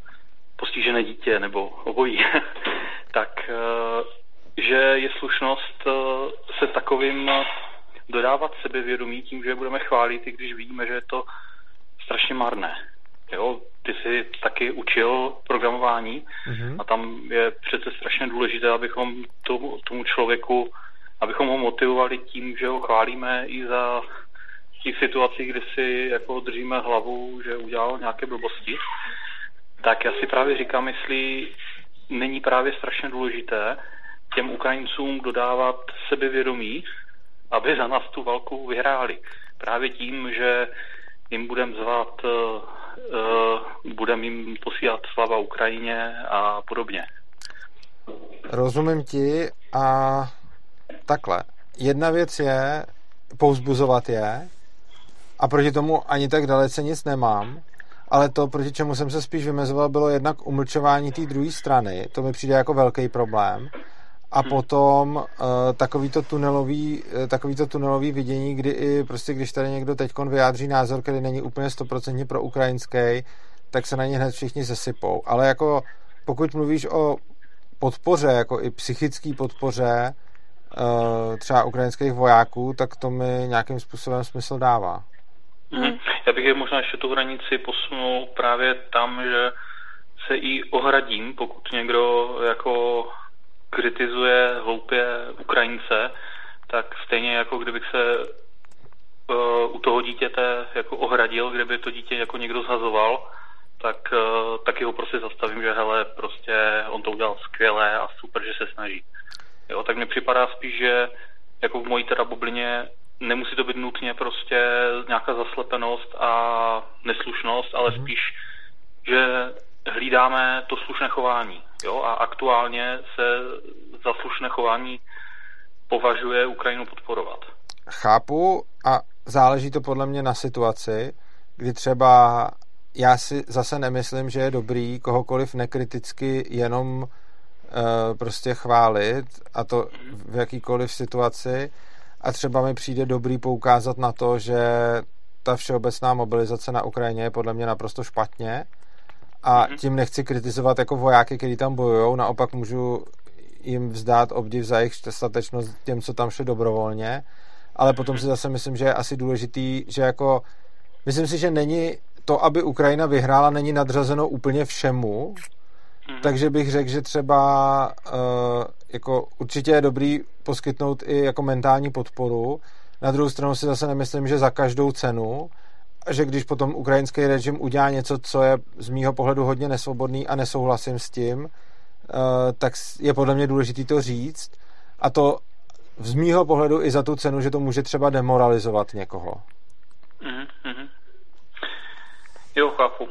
postižené dítě, nebo obojí, tak že je slušnost eh, se takovým eh, dodávat sebevědomí tím, že je budeme chválit, i když vidíme, že je to strašně marné. Jo, ty jsi taky učil programování Mhm. a tam je přece strašně důležité, abychom tomu, tomu člověku, abychom ho motivovali tím, že ho chválíme i za těch situací, kdy si jako držíme hlavu, že udělal nějaké blbosti. Tak já si právě říkám, jestli není právě strašně důležité těm Ukrajincům dodávat sebevědomí, aby za nás tu válku vyhráli. Právě tím, že jim budeme zvat, uh, uh, budeme jim posílat slava Ukrajině a podobně. Rozumím ti a takhle. Jedna věc je pouzbuzovat je a proti tomu ani tak dalece nic nemám, ale to, proti čemu jsem se spíš vymezoval, bylo jednak umlčování té druhé strany. To mi přijde jako velký problém. A potom uh, takovýto tunelový, uh, takovýto tunelový vidění, kdy i prostě, když tady někdo teď vyjádří názor, který není úplně stoprocentně pro ukrajinský, tak se na ně hned všichni zesypou. Ale jako pokud mluvíš o podpoře, jako i psychický podpoře uh, třeba ukrajinských vojáků, tak to mi nějakým způsobem smysl dává. Mhm. Já bych je možná ještě tu hranici posunul právě tam, že se i ohradím, pokud někdo jako kritizuje hloupě Ukrajince, tak stejně jako kdybych se uh, u toho dítěte jako ohradil, kdyby to dítě jako někdo zhazoval, tak uh, taky ho prostě zastavím, že hele, prostě on to udělal skvěle a super, že se snaží. Jo, tak mi připadá spíš, že jako v mojí teda bublině nemusí to být nutně prostě nějaká zaslepenost a neslušnost, ale Mhm. spíš, že hlídáme to slušné chování. Jo? A aktuálně se za slušné chování považuje Ukrajinu podporovat. Chápu a záleží to podle mě na situaci, kdy třeba já si zase nemyslím, že je dobrý kohokoliv nekriticky jenom uh, prostě chválit a to v jakýkoliv situaci a třeba mi přijde dobrý poukázat na to, že ta všeobecná mobilizace na Ukrajině je podle mě naprosto špatně a Mhm. tím nechci kritizovat jako vojáky, kteří tam bojují, naopak můžu jim vzdát obdiv za jejich statečnost těm, co tam šli dobrovolně, ale potom si zase myslím, že je asi důležitý, že jako myslím si, že není to, aby Ukrajina vyhrála, není nadřazeno úplně všemu, Mhm. takže bych řekl, že třeba uh, jako určitě je dobrý poskytnout i jako mentální podporu. Na druhou stranu si zase nemyslím, že za každou cenu, že když potom ukrajinský režim udělá něco, co je z mýho pohledu hodně nesvobodný a nesouhlasím s tím, uh, tak je podle mě důležitý to říct a to z mýho pohledu i za tu cenu, že to může třeba demoralizovat někoho. Mhm, mhm. Jo, chápu.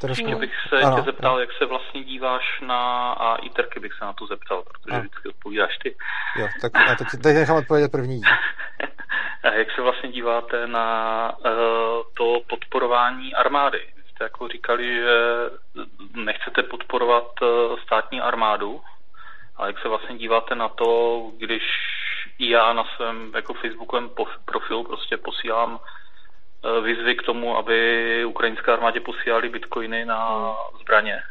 Trošku. Bych se Ano, tě zeptal, jak se vlastně díváš na, a i Terky bych se na to zeptal, protože Ano. vždycky odpovídáš ty. Jo, tak já teď, teď nechám odpovědět první. A jak se vlastně díváte na uh, to podporování armády? Vy jste jako říkali, že nechcete podporovat uh, státní armádu, ale jak se vlastně díváte na to, když i já na svém jako facebookovém profilu prostě posílám uh, výzvy k tomu, aby ukrajinské armádě posílali bitcoiny na zbraně.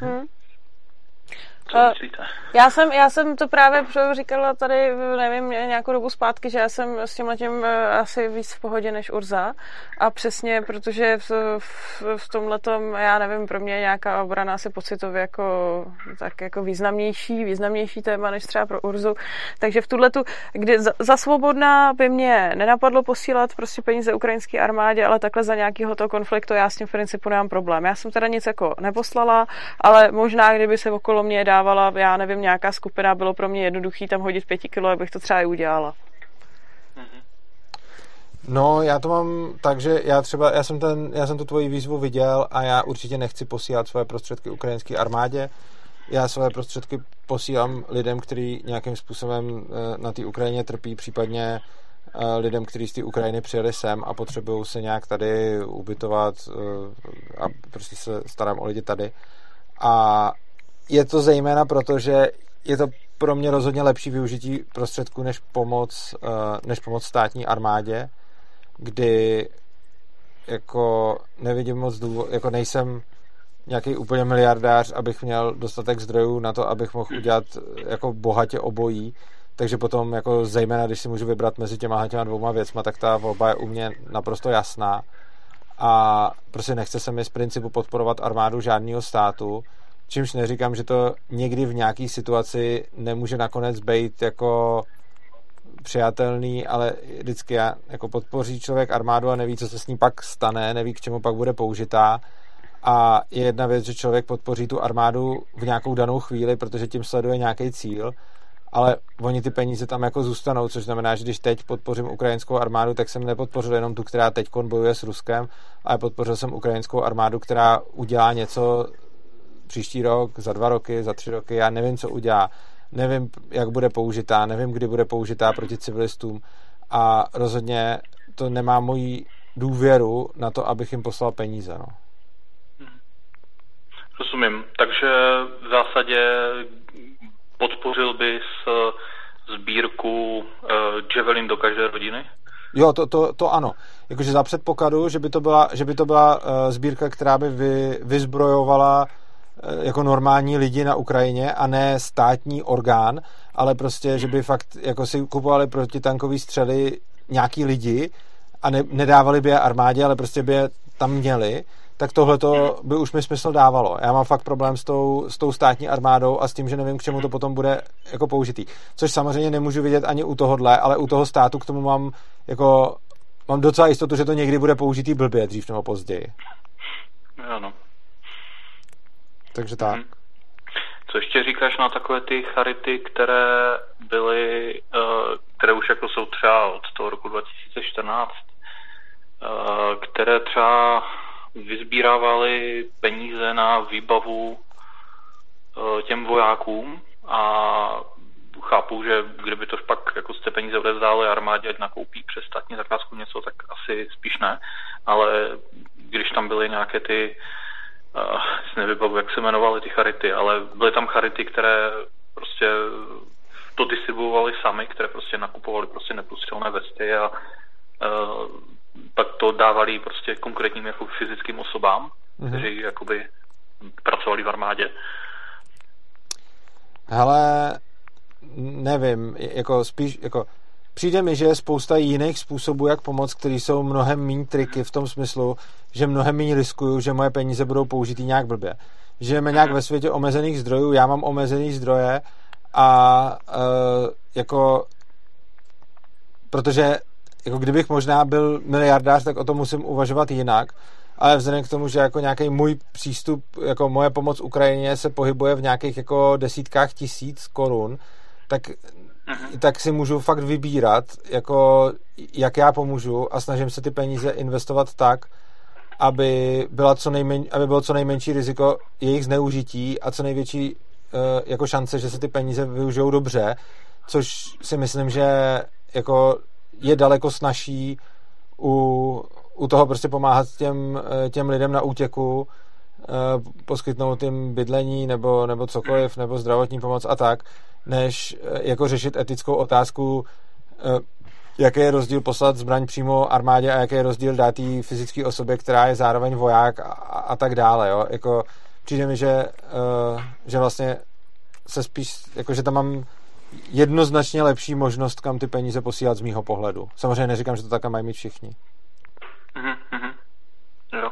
Hmm. Co Eh, myslíte? Já jsem, já jsem to právě říkala tady, nevím, nějakou dobu zpátky, že já jsem s tím letím asi víc v pohodě než Urza a přesně, protože v, v, v tom letom, já nevím, pro mě je nějaká obrana asi pocitově jako, tak jako významnější, významnější téma než třeba pro Urzu, takže v tuhletu, kdy za, za svobodná by mě nenapadlo posílat prostě peníze ukrajinské armádě, ale takhle za nějakého toho konfliktu já s tím v principu nemám problém. Já jsem teda nic jako neposlala, ale možná, kdyby se okolo mě dávala, já nevím, nějaká skupina, bylo pro mě jednoduchý tam hodit pěti kilo, abych to třeba i udělala. Mhm. No, já to mám tak, že já třeba, já jsem, ten, já jsem tu tvoji výzvu viděl a já určitě nechci posílat svoje prostředky ukrajinské armádě. Já své prostředky posílám lidem, kteří nějakým způsobem eh, na té Ukrajině trpí, případně eh, lidem, kteří z té Ukrajiny přijeli sem a potřebují se nějak tady ubytovat eh, a prostě se starám o lidi tady. A je to zejména proto, že je to pro mě rozhodně lepší využití prostředků než pomoc, než pomoc státní armádě, kdy jako nevidím moc důvod, jako nejsem nějaký úplně miliardář, abych měl dostatek zdrojů na to, abych mohl udělat jako bohatě obojí. Takže potom, jako zejména, když si můžu vybrat mezi těma těma dvouma věcma, tak ta volba je u mě naprosto jasná. A prostě nechce se mi z principu podporovat armádu žádného státu, čímž neříkám, že to někdy v nějaký situaci nemůže nakonec být jako přijatelný, ale vždycky já, jako podpoří člověk armádu a neví, co se s ní pak stane, neví, k čemu pak bude použitá. A je jedna věc, že člověk podpoří tu armádu v nějakou danou chvíli, protože tím sleduje nějaký cíl, ale oni ty peníze tam jako zůstanou, což znamená, že když teď podpořím ukrajinskou armádu, tak jsem nepodpořil jenom tu, která teď bojuje s Ruskem, ale podpořil jsem ukrajinskou armádu, která udělá něco příští rok, za dva roky, za tři roky, já nevím, co udělá, nevím, jak bude použitá, nevím, kdy bude použitá proti civilistům a rozhodně to nemá moji důvěru na to, abych jim poslal peníze. No. Rozumím. Takže v zásadě podpořil bys eh, sbírku uh, Javelin do každé rodiny? Jo, to, to, to ano. Jakože za předpokladu, že by to byla, že by to byla uh, sbírka, která by vy, vyzbrojovala jako normální lidi na Ukrajině a ne státní orgán, ale prostě, že by fakt jako si kupovali protitankový střely nějaký lidi a ne, nedávali by je armádě, ale prostě by je tam měli tak tohle by už mi smysl dávalo. Já mám fakt problém s tou, s tou státní armádou a s tím, že nevím, k čemu to potom bude jako použitý. Což samozřejmě nemůžu vidět ani u tohohle, ale u toho státu k tomu mám jako mám docela jistotu, že to někdy bude použitý blbě dřív nebo později. Ano. Takže tak. Hmm. Co ještě říkáš na takové ty charity, které byly, eh, které už jako jsou třeba od toho roku 2014, eh, které třeba vyzbírávali peníze na výbavu eh, těm vojákům a chápu, že kdyby to pak jako jste peníze odevzdali armádě, ať nakoupí přes státní zakázku něco, tak asi spíš ne, ale když tam byly nějaké ty, si nevybavu, jak se jmenovaly ty charity, ale byly tam charity, které prostě to distribuovali sami, které prostě nakupovali prostě neprůstřelné vesty a uh, pak to dávali prostě konkrétním jako fyzickým osobám, mm-hmm. kteří jakoby pracovali v armádě. Hele, nevím, jako spíš, jako přijde mi, že je spousta jiných způsobů, jak pomoct, který jsou mnohem méně triky v tom smyslu, že mnohem méně riskuju, že moje peníze budou použitý nějak blbě. Žijeme nějak ve světě omezených zdrojů, já mám omezený zdroje a uh, jako protože jako kdybych možná byl miliardář, tak o tom musím uvažovat jinak, ale vzhledem k tomu, že jako nějaký můj přístup, jako moje pomoc Ukrajině se pohybuje v nějakých jako desítkách tisíc korun, tak, uh-huh. tak si můžu fakt vybírat, jako jak já pomůžu a snažím se ty peníze investovat tak, aby, byla co nejmen, aby bylo co nejmenší riziko jejich zneužití a co největší uh, jako šance, že se ty peníze využijou dobře, což si myslím, že jako je daleko snažší u, u toho prostě pomáhat těm, eh, těm lidem na útěku, eh, poskytnout jim bydlení nebo, nebo cokoliv, nebo zdravotní pomoc a tak, než eh, jako řešit etickou otázku, jaký je rozdíl poslat zbraň přímo armádě a jaký je rozdíl dát fyzické osobě, která je zároveň voják a, a tak dále. Jo? Jako, přijde mi, že, že vlastně se spíš, jako, že tam mám jednoznačně lepší možnost, kam ty peníze posílat z mýho pohledu. Samozřejmě neříkám, že to takhle mají mít všichni. Mm-hmm. Jo.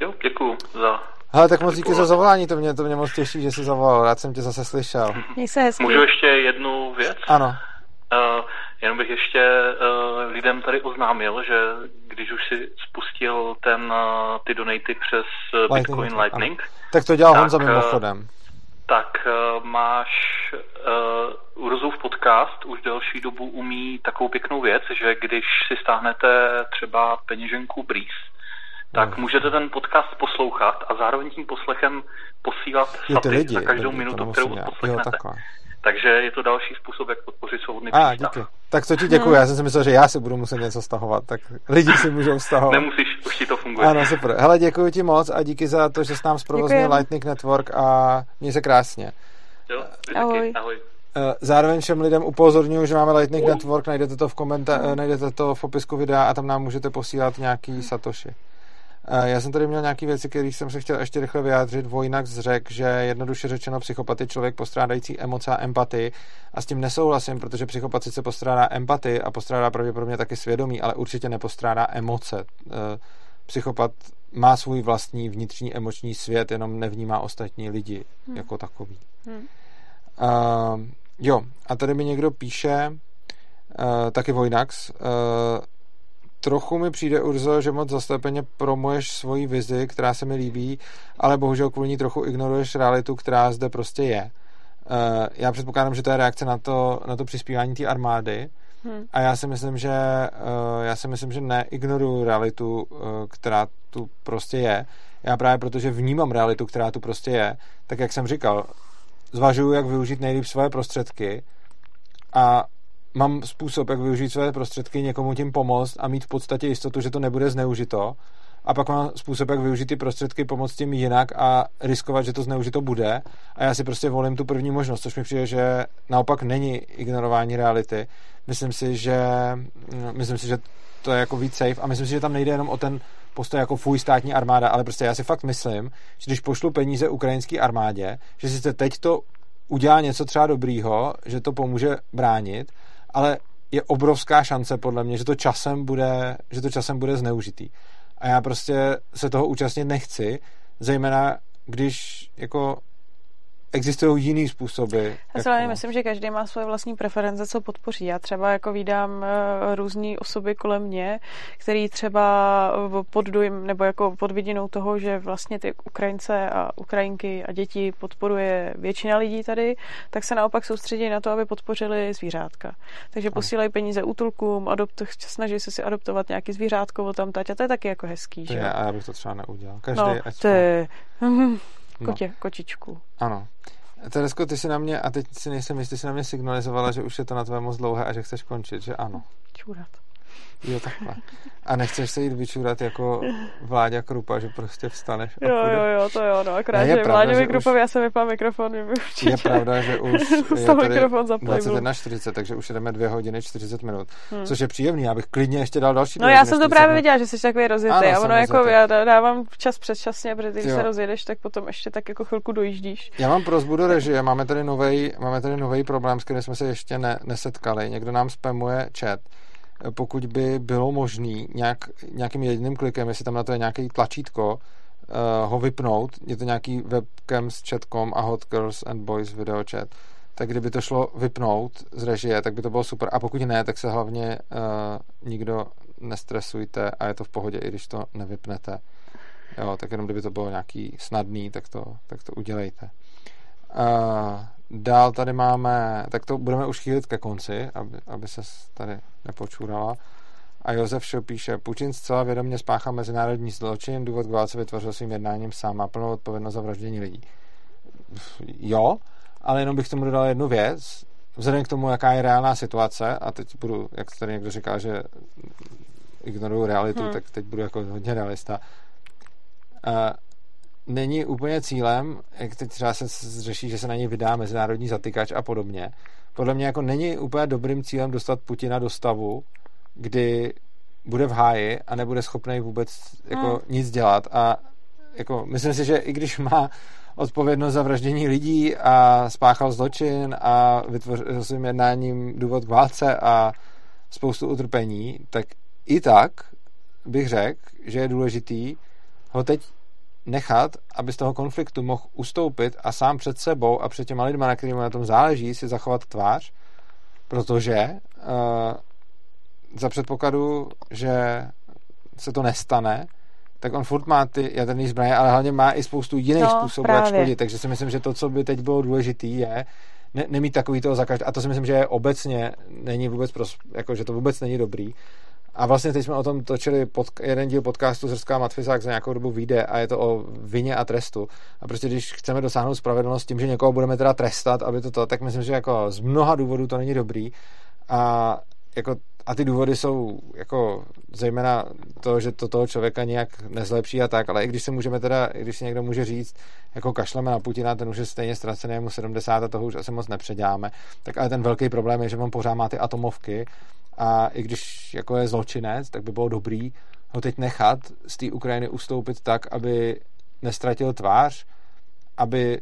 Jo, děkuju za... Hele, tak moc díky za zavolání, to mě, to mě moc těší, že jsi zavolal, rád jsem tě zase slyšel. Měj se hezky. Můžu ještě jednu věc? Ano. Uh, jenom bych ještě uh, lidem tady oznámil, že když už si spustil ten, uh, ty donaty přes uh, Bitcoin Lightning, Lightning tak to dělal tak, Honza mimochodem tak uh, máš uh, Urzův podcast už delší dobu umí takovou pěknou věc, že když si stáhnete třeba peněženku Breeze, tak hmm. můžete ten podcast poslouchat a zároveň tím poslechem posílat saty lidi, za každou lidi, minutu, kterou poslechnete. Jo, Takže je to další způsob, jak podpořit svobodný A, díky. Tak to ti děkuji, já jsem si myslel, že já si budu muset něco stahovat, tak lidi si můžou stahovat. Nemusíš, už ti to funguje. Ano, super. Hele, děkuji ti moc a díky za to, že jsi nám zprovoznil Lightning Network a měj se krásně. Jo, ahoj. ahoj. Eh, zároveň všem lidem upozorňuji, že máme Lightning Network, najdete to v, komenta- najdete to v popisku videa a tam nám můžete posílat nějaký satoshi. Eh, já jsem tady měl nějaké věci, které jsem se chtěl ještě rychle vyjádřit. Vojnax řekl, že jednoduše řečeno psychopat je člověk postrádající emoce a empatii a s tím nesouhlasím, protože psychopat sice postrádá empatii a postrádá pravděpodobně taky svědomí, ale určitě nepostrádá emoce. Eh, psychopat má svůj vlastní vnitřní emoční svět, jenom nevnímá ostatní lidi hmm. jako takový. Hmm. Uh, jo, a tady mi někdo píše, uh, taky Vojnax, uh, trochu mi přijde, Urzo, že moc zaslepeně promuješ svoji vizi, která se mi líbí, ale bohužel kvůli ní trochu ignoruješ realitu, která zde prostě je. Uh, já předpokládám, že to je reakce na to, na to přispívání té armády, Hmm. A já si myslím, že uh, já si myslím, že neignoruju realitu, uh, která tu prostě je. Já právě protože vnímám realitu, která tu prostě je, tak jak jsem říkal, zvažuju, jak využít nejlíp svoje prostředky a mám způsob, jak využít své prostředky, někomu tím pomoct a mít v podstatě jistotu, že to nebude zneužito. A pak mám způsob, jak využít ty prostředky, pomoct tím jinak a riskovat, že to zneužito bude. A já si prostě volím tu první možnost, což mi přijde, že naopak není ignorování reality. Myslím si, že, myslím si, že to je jako víc safe a myslím si, že tam nejde jenom o ten postoj jako fuj státní armáda, ale prostě já si fakt myslím, že když pošlu peníze ukrajinské armádě, že sice teď to udělá něco třeba dobrýho, že to pomůže bránit, ale je obrovská šance podle mě, že to časem bude, že to časem bude zneužitý. A já prostě se toho účastnit nechci, zejména když jako existují jiný způsoby. Já si jako... myslím, že každý má svoje vlastní preference, co podpoří. Já třeba jako vídám eh, různé osoby kolem mě, který třeba pod dojem, nebo jako pod vidinou toho, že vlastně ty Ukrajince a Ukrajinky a děti podporuje většina lidí tady, tak se naopak soustředí na to, aby podpořili zvířátka. Takže posílají peníze útulkům, adopt, snaží se si adoptovat nějaký zvířátko tam tať a to je taky jako hezký. To že? je, a já bych to třeba neudělal. Každý, no, to je... Kotě, no. kočičku. Ano. Teresko, ty si na mě, a teď si nejsem jistý, si na mě signalizovala, že už je to na tvé moc dlouhé a že chceš končit, že ano. Čurat. Jo, takhle. A nechceš se jít vyčurat jako Vláďa Krupa, že prostě vstaneš a Jo, jo, jo, to jo, no, akrát, že Vláďovi Krupovi, já jsem vypal mikrofon, mě určitě. Je pravda, že už je tady mikrofon 21.40, takže už jdeme 2 hodiny 40 minut, hmm. což je příjemný, já bych klidně ještě dal další No já jsem to právě viděla, že jsi takový rozjetý a ono jako já dávám čas předčasně, protože když se rozjedeš, tak potom ještě tak jako chvilku dojíždíš. Já mám prozbu do režie, máme tady nový máme tady nový problém, s kterým jsme se ještě ne, nesetkali. Někdo nám spamuje chat pokud by bylo možný nějak, nějakým jediným klikem, jestli tam na to je nějaký tlačítko, uh, ho vypnout, je to nějaký webcam s chatcom a Hot Girls and Boys video chat, tak kdyby to šlo vypnout z režie, tak by to bylo super. A pokud ne, tak se hlavně uh, nikdo nestresujte a je to v pohodě, i když to nevypnete. Jo, tak jenom kdyby to bylo nějaký snadný, tak to, tak to udělejte. Uh, Dál tady máme, tak to budeme už chýlit ke konci, aby, aby se tady nepočurala. A Josef Šo píše, Putin zcela vědomě spáchal mezinárodní zločin, důvod k válce vytvořil svým jednáním sám, má plnou odpovědnost za vraždění lidí. Jo, ale jenom bych tomu dodal jednu věc. Vzhledem k tomu, jaká je reálná situace, a teď budu, jak tady někdo říká, že ignoruju realitu, hmm. tak teď budu jako hodně realista. Uh, není úplně cílem, jak teď třeba se řeší, že se na něj vydá mezinárodní zatykač a podobně. Podle mě jako není úplně dobrým cílem dostat Putina do stavu, kdy bude v háji a nebude schopný vůbec jako hmm. nic dělat a jako myslím si, že i když má odpovědnost za vraždění lidí a spáchal zločin a vytvořil svým jednáním důvod k válce a spoustu utrpení, tak i tak bych řekl, že je důležitý ho teď nechat, aby z toho konfliktu mohl ustoupit a sám před sebou a před těma lidma, na kterým na tom záleží, si zachovat tvář, protože uh, za předpokladu, že se to nestane, tak on furt má ty jaderné zbraně, ale hlavně má i spoustu jiných No, způsobů, jak škodit. Takže si myslím, že to, co by teď bylo důležité, je ne, nemít takový toho za každý. A to si myslím, že je obecně není vůbec, pros, jako, že to vůbec není dobrý. A vlastně teď jsme o tom točili pod, jeden díl podcastu Zrská Matfizák za nějakou dobu vyjde a je to o vině a trestu. A prostě když chceme dosáhnout spravedlnost tím, že někoho budeme teda trestat, aby to to, tak myslím, že jako z mnoha důvodů to není dobrý. A jako a ty důvody jsou jako zejména to, že to toho člověka nějak nezlepší a tak, ale i když se můžeme teda, i když si někdo může říct, jako kašleme na Putina, ten už je stejně ztracený, mu 70 a toho už asi moc nepředáme, tak ale ten velký problém je, že on pořád má ty atomovky a i když jako je zločinec, tak by bylo dobrý ho teď nechat z té Ukrajiny ustoupit tak, aby nestratil tvář, aby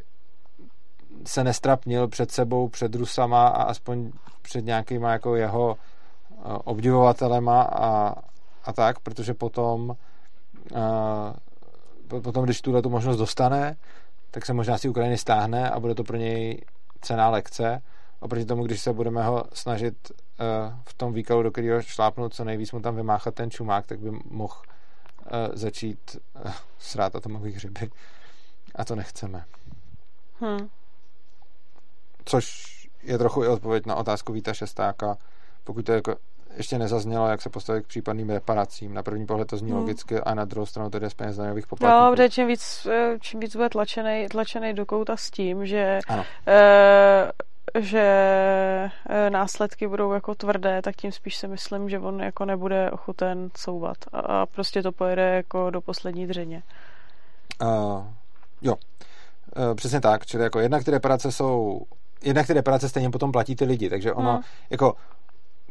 se nestrapnil před sebou, před Rusama a aspoň před nějakýma jako jeho eh, obdivovatelema a, a tak, protože potom uh, potom, když tuhle tu možnost dostane, tak se možná z té Ukrajiny stáhne a bude to pro něj cená lekce. Oproti tomu, když se budeme ho snažit uh, v tom výkalu, do kterého šlápnout co nejvíc mu tam vymáchat ten čumák, tak by mohl uh, začít uh, srát atomový hřiby. A to nechceme. Hm. Což je trochu i odpověď na otázku Víta Šestáka, pokud to jako ještě nezaznělo, jak se postavit k případným reparacím. Na první pohled to zní Hmm. logicky a na druhou stranu to jde z peněz daňových poplatníků. No, protože čím víc, eh, čím víc bude tlačený, tlačený do kouta s tím, že, Ano. eh, že eh, následky budou jako tvrdé, tak tím spíš si myslím, že on jako nebude ochoten couvat a, a prostě to pojede jako do poslední dřeně. Uh, jo, uh, přesně tak. Čili jako jednak ty reparace jsou, jednak ty reparace stejně potom platí ty lidi, takže ono, Hmm. jako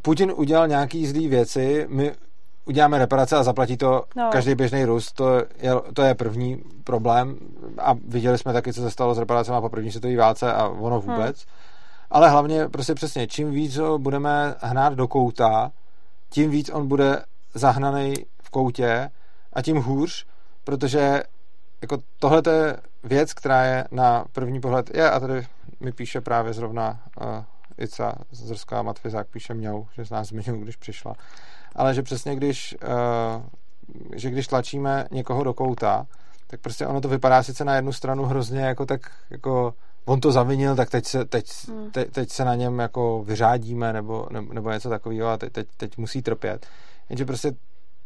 Putin udělal nějaký zlý věci, my uděláme reparace a zaplatí to No. každý běžný Rus, to je, to je první problém a viděli jsme taky, co se stalo s reparacemi po první světové válce a ono vůbec. Ale hlavně prostě přesně, čím víc ho budeme hnát do kouta, tím víc on bude zahnaný v koutě a tím hůř, protože jako tohle je věc, která je na první pohled, je a tady mi píše právě zrovna uh, Ica Zrská Matvizák, píše mňou, že z nás zmiňuji, když přišla, ale že přesně když uh, že když tlačíme někoho do kouta, tak prostě ono to vypadá sice na jednu stranu hrozně jako tak jako on to zavinil, tak teď se, teď, Hmm. te, teď se na něm jako vyřádíme nebo, nebo, nebo něco takového a teď, teď, teď musí trpět. Jenže prostě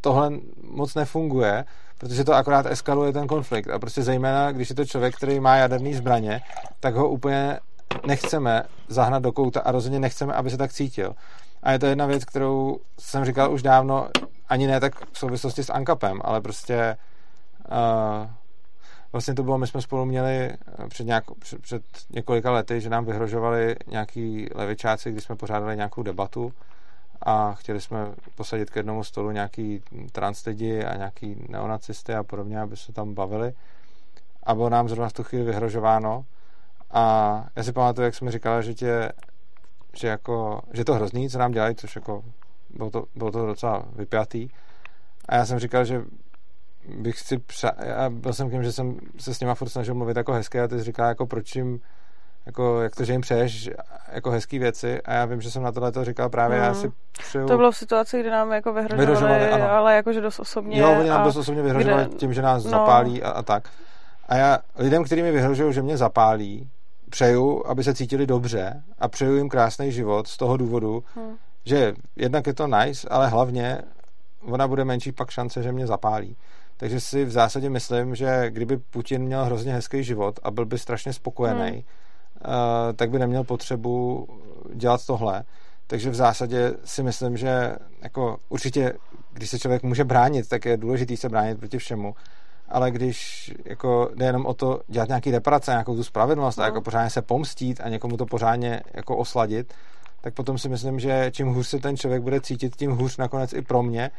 tohle moc nefunguje, protože to akorát eskaluje ten konflikt. A prostě zejména, když je to člověk, který má jaderný zbraně, tak ho úplně nechceme zahnat do kouta a rozhodně nechceme, aby se tak cítil. A je to jedna věc, kterou jsem říkal už dávno, ani ne tak v souvislosti s Ankapem, ale prostě uh, vlastně to bylo, my jsme spolu měli eh, před, nějak, před, před několika lety, že nám vyhrožovali nějaký levičáci, když jsme pořádali nějakou debatu a chtěli jsme posadit k jednomu stolu nějaký trans lidi a nějaký neonacisty a podobně, aby se tam bavili. A bylo nám zrovna v tu chvíli vyhrožováno. A já si pamatuju, jak jsme říkali, že tě, že jako, že to hrozný, co nám dělají, což jako bylo to, bylo to docela vypjatý. A já jsem říkal, že bych si přa... Já byl jsem tím, že jsem se s nima furt snažil mluvit jako hezké a ty jsi říká, jako proč jim jako, jak to, že jim přeješ jako hezký věci a já vím, že jsem na tohle to říkal právě, mm. já Mhm. si přeju... To bylo v situaci, kdy nám jako vyhrožovali, Vyhrožovali, ale jakože dost osobně. Jo, oni nám a dost osobně vyhrožovali kde- tím, že nás no. zapálí a, a tak. A já lidem, kteří mi vyhrožují, že mě zapálí, přeju, aby se cítili dobře a přeju jim krásný život z toho důvodu, Hm. že jednak je to nice, ale hlavně ona bude menší pak šance, že mě zapálí. Takže si v zásadě myslím, že kdyby Putin měl hrozně hezký život a byl by strašně spokojený, Hmm. uh, tak by neměl potřebu dělat tohle. Takže v zásadě si myslím, že jako určitě, když se člověk může bránit, tak je důležitý se bránit proti všemu. Ale když jako jde jenom o to dělat nějaký reparace, nějakou tu spravedlnost a No. jako pořádně se pomstít a někomu to pořádně jako osladit, tak potom si myslím, že čím hůř se ten člověk bude cítit, tím hůř nakonec i pro mě.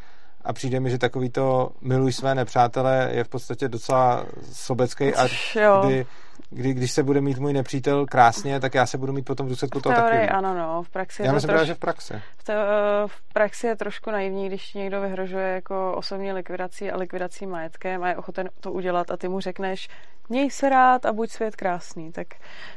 A přijde mi, že takový to miluj své nepřátele je v podstatě docela sobecký Jo. kdy kdy, když se bude mít můj nepřítel krásně, tak já se budu mít potom v důsledku toho Teorii, taky. ano, no, v praxi je Já to myslím troš... že v praxi. v, te, v praxi je trošku naivní, když ti někdo vyhrožuje jako osobní likvidací a likvidací majetkem a je ochoten to udělat a ty mu řekneš, měj se rád a buď svět krásný, tak,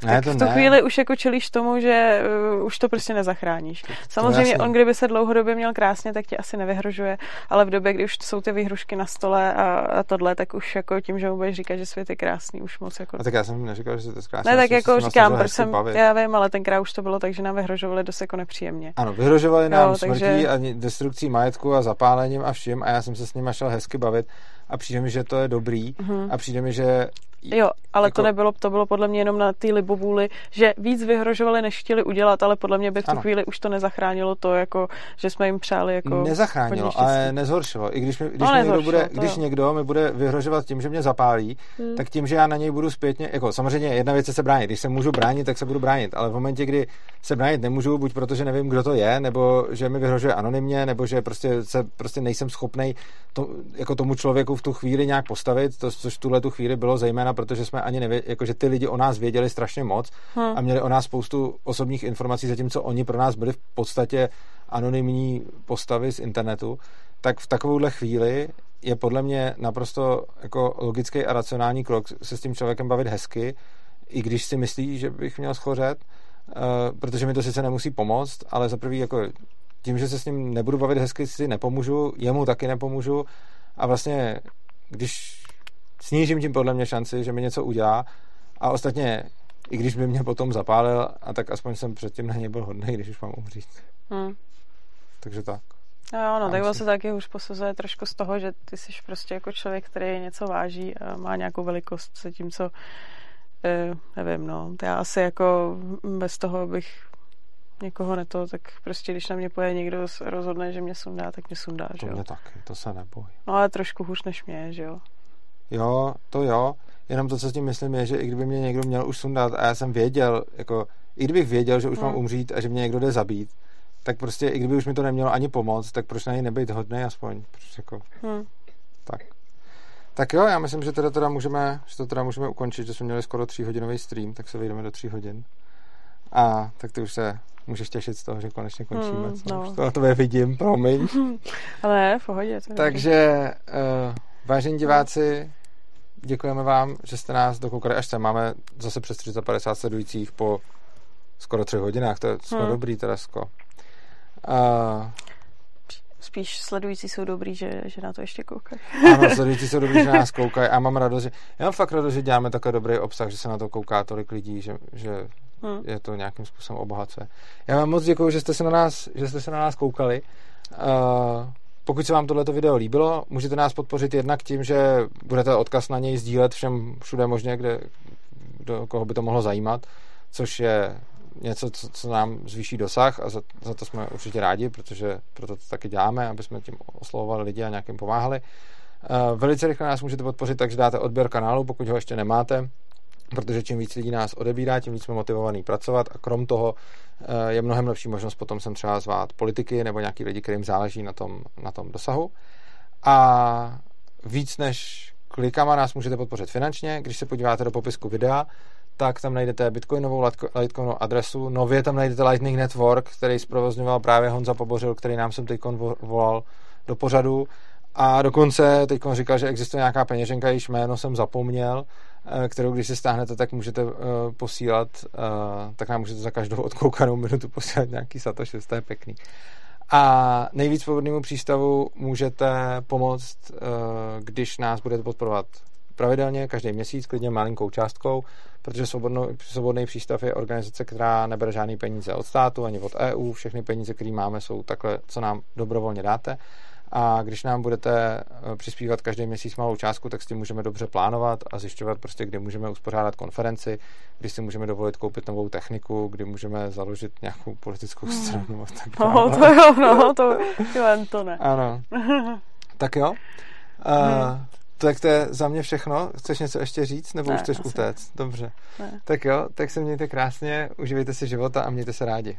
Ne, tak to v tu ne. chvíli už jako čelíš tomu, že uh, už to prostě nezachráníš. Samozřejmě on, kdyby se dlouhodobě měl krásně, tak ti asi nevyhrožuje, ale v době, kdy už jsou ty výhrušky na stole a, a tohle, tak už jako tím, že mu budeš říkat, že svět je krásný, už moc jako A tak já jsem neříkal, že to je krásné. ne, tak jsem se jako říkám, proč jsem, bavit. já vím, ale tenkrát už to bylo tak, že nám vyhrožovali dost jako nepříjemně. Ano, vyhrožovali nám Jo, smrtí takže- a destrukcí majetku a zapálením a vším a já jsem se s nimi šel hezky bavit a přijde mi, že to je dobrý Mhm. a přijde mi, že Jo, ale Jako- to nebylo, to bylo podle mě jenom na té libovůli, že víc vyhrožovali, než chtěli udělat, ale podle mě by v tu Ano. chvíli už to nezachránilo to, jako, že jsme jim přáli jako nezachránilo, ale nezhoršilo. I když, mi, když, No, mi někdo bude, to když jo. někdo mi bude vyhrožovat tím, že mě zapálí, Hmm. tak tím, že já na něj budu zpětně, jako samozřejmě jedna věc je se bránit. Když se můžu bránit, tak se budu bránit, ale v momentě, kdy se bránit nemůžu, buď protože nevím, kdo to je, nebo že mi vyhrožuje anonymně, nebo že prostě se prostě nejsem schopný to, jako tomu člověku v tu chvíli nějak postavit, to, což v tuhle tu chvíli bylo zejména, protože jsme ani nevěděli, jako že ty lidi o nás věděli strašně moc Hmm. a měli o nás spoustu osobních informací, zatímco oni pro nás byli v podstatě anonymní postavy z internetu, tak v takovouhle chvíli je podle mě naprosto jako logický a racionální krok se s tím člověkem bavit hezky, i když si myslí, že bych měl schořet, uh, protože mi to sice nemusí pomoct, ale za prvý jako tím, že se s ním nebudu bavit hezky, si nepomůžu, jemu taky nepomůžu a vlastně, když snížím tím podle mě šanci, že mi něco udělá a ostatně, i když by mě potom zapálil, a tak aspoň jsem předtím na něj byl hodný, když už mám umřít. Hmm. Takže tak. Jo, no, tak se taky už posuzuje trošku z toho, že ty jsi prostě jako člověk, který něco váží a má nějakou velikost, zatímco eh, nevím, no, já asi jako bez toho bych někoho neto, tak prostě když na mě poje někdo rozhodne, že mě sundá, tak mě sundá, To že jo. mě taky, to se neboj. No ale trošku hůř než mě, že jo. Jo, to jo, jenom to, co s tím myslím, je, že i kdyby mě někdo měl už sundat a já jsem věděl, jako, i kdybych věděl, že už Hmm. mám umřít a že mě někdo jde zabít, tak prostě, i kdyby už mi to nemělo ani pomoct, tak proč na něj nebejt hodný aspoň, proč jako, Hm. tak. Tak jo, já myslím, že teda, teda můžeme, že to teda můžeme ukončit, že jsme měli skoro tříhodinový stream, tak se vejdeme do tří hodin. A tak ty už se můžeš těšit z toho, že konečně končíme. Co? no. Už to na tebe vidím, promiň. Ale v pohodě. To Takže, uh, vážení diváci, děkujeme vám, že jste nás dokoukali až sem. Máme zase přes 350 sledujících po skoro třech hodinách. To je, jsme Hmm. dobrý, Teresko. Uh, Spíš sledující jsou dobrý, že, že na to ještě koukají. ano, sledující jsou dobrý, že nás koukají. A mám radost, že, já mám fakt radost, že děláme takový dobrý obsah, že se na to kouká tolik lidí, že, že Hm. je to nějakým způsobem obohacuje. Já vám moc děkuji, že jste se na nás, že jste se na nás koukali. Uh, pokud se vám tohleto video líbilo, můžete nás podpořit jednak tím, že budete odkaz na něj sdílet všem všude možně, kde, do koho by to mohlo zajímat, což je něco, co, co nám zvýší dosah a za, za to jsme určitě rádi, protože proto to taky děláme, aby jsme tím oslovovali lidi a nějakým pomáhali. Uh, velice rychle nás můžete podpořit, takže dáte odběr kanálu, pokud ho ještě nemáte, protože čím víc lidí nás odebírá, tím víc jsme motivovaní pracovat a krom toho eh, je mnohem lepší možnost potom sem třeba zvát politiky nebo nějaký lidi, kterým záleží na tom, na tom dosahu. A víc než klikama nás můžete podpořit finančně. Když se podíváte do popisku videa, tak tam najdete bitcoinovou Litecoinovou adresu. Nově tam najdete Lightning Network, který zprovozňoval právě Honza Pobořil, který nám sem teď volal do pořadu. A dokonce teď říkal, že existuje nějaká peněženka, jejíž jméno jsem zapomněl, kterou když si stáhnete, tak můžete uh, posílat, uh, tak nám můžete za každou odkoukanou minutu posílat nějaký satoshi, to je pěkný. A nejvíc svobodnému přístavu můžete pomoct, když nás budete podporovat pravidelně, každý měsíc, klidně malinkou částkou, protože Svobodný přístav je organizace, která nebere žádný peníze od státu ani od EU. Všechny peníze, které máme, jsou takhle, co nám dobrovolně dáte. A když nám budete přispívat každý měsíc malou částku, tak s tím můžeme dobře plánovat a zjišťovat prostě, kdy můžeme uspořádat konferenci, kdy si můžeme dovolit koupit novou techniku, kdy můžeme založit nějakou politickou stranu a tak dále. No, to jo, no, to, jo, to ne. Ano. Tak jo. Uh, tak to je za mě všechno. Chceš něco ještě říct, nebo Ne, už chceš asi. utéct? Dobře. Ne. Tak jo, tak se mějte krásně, uživejte si života a mějte se rádi.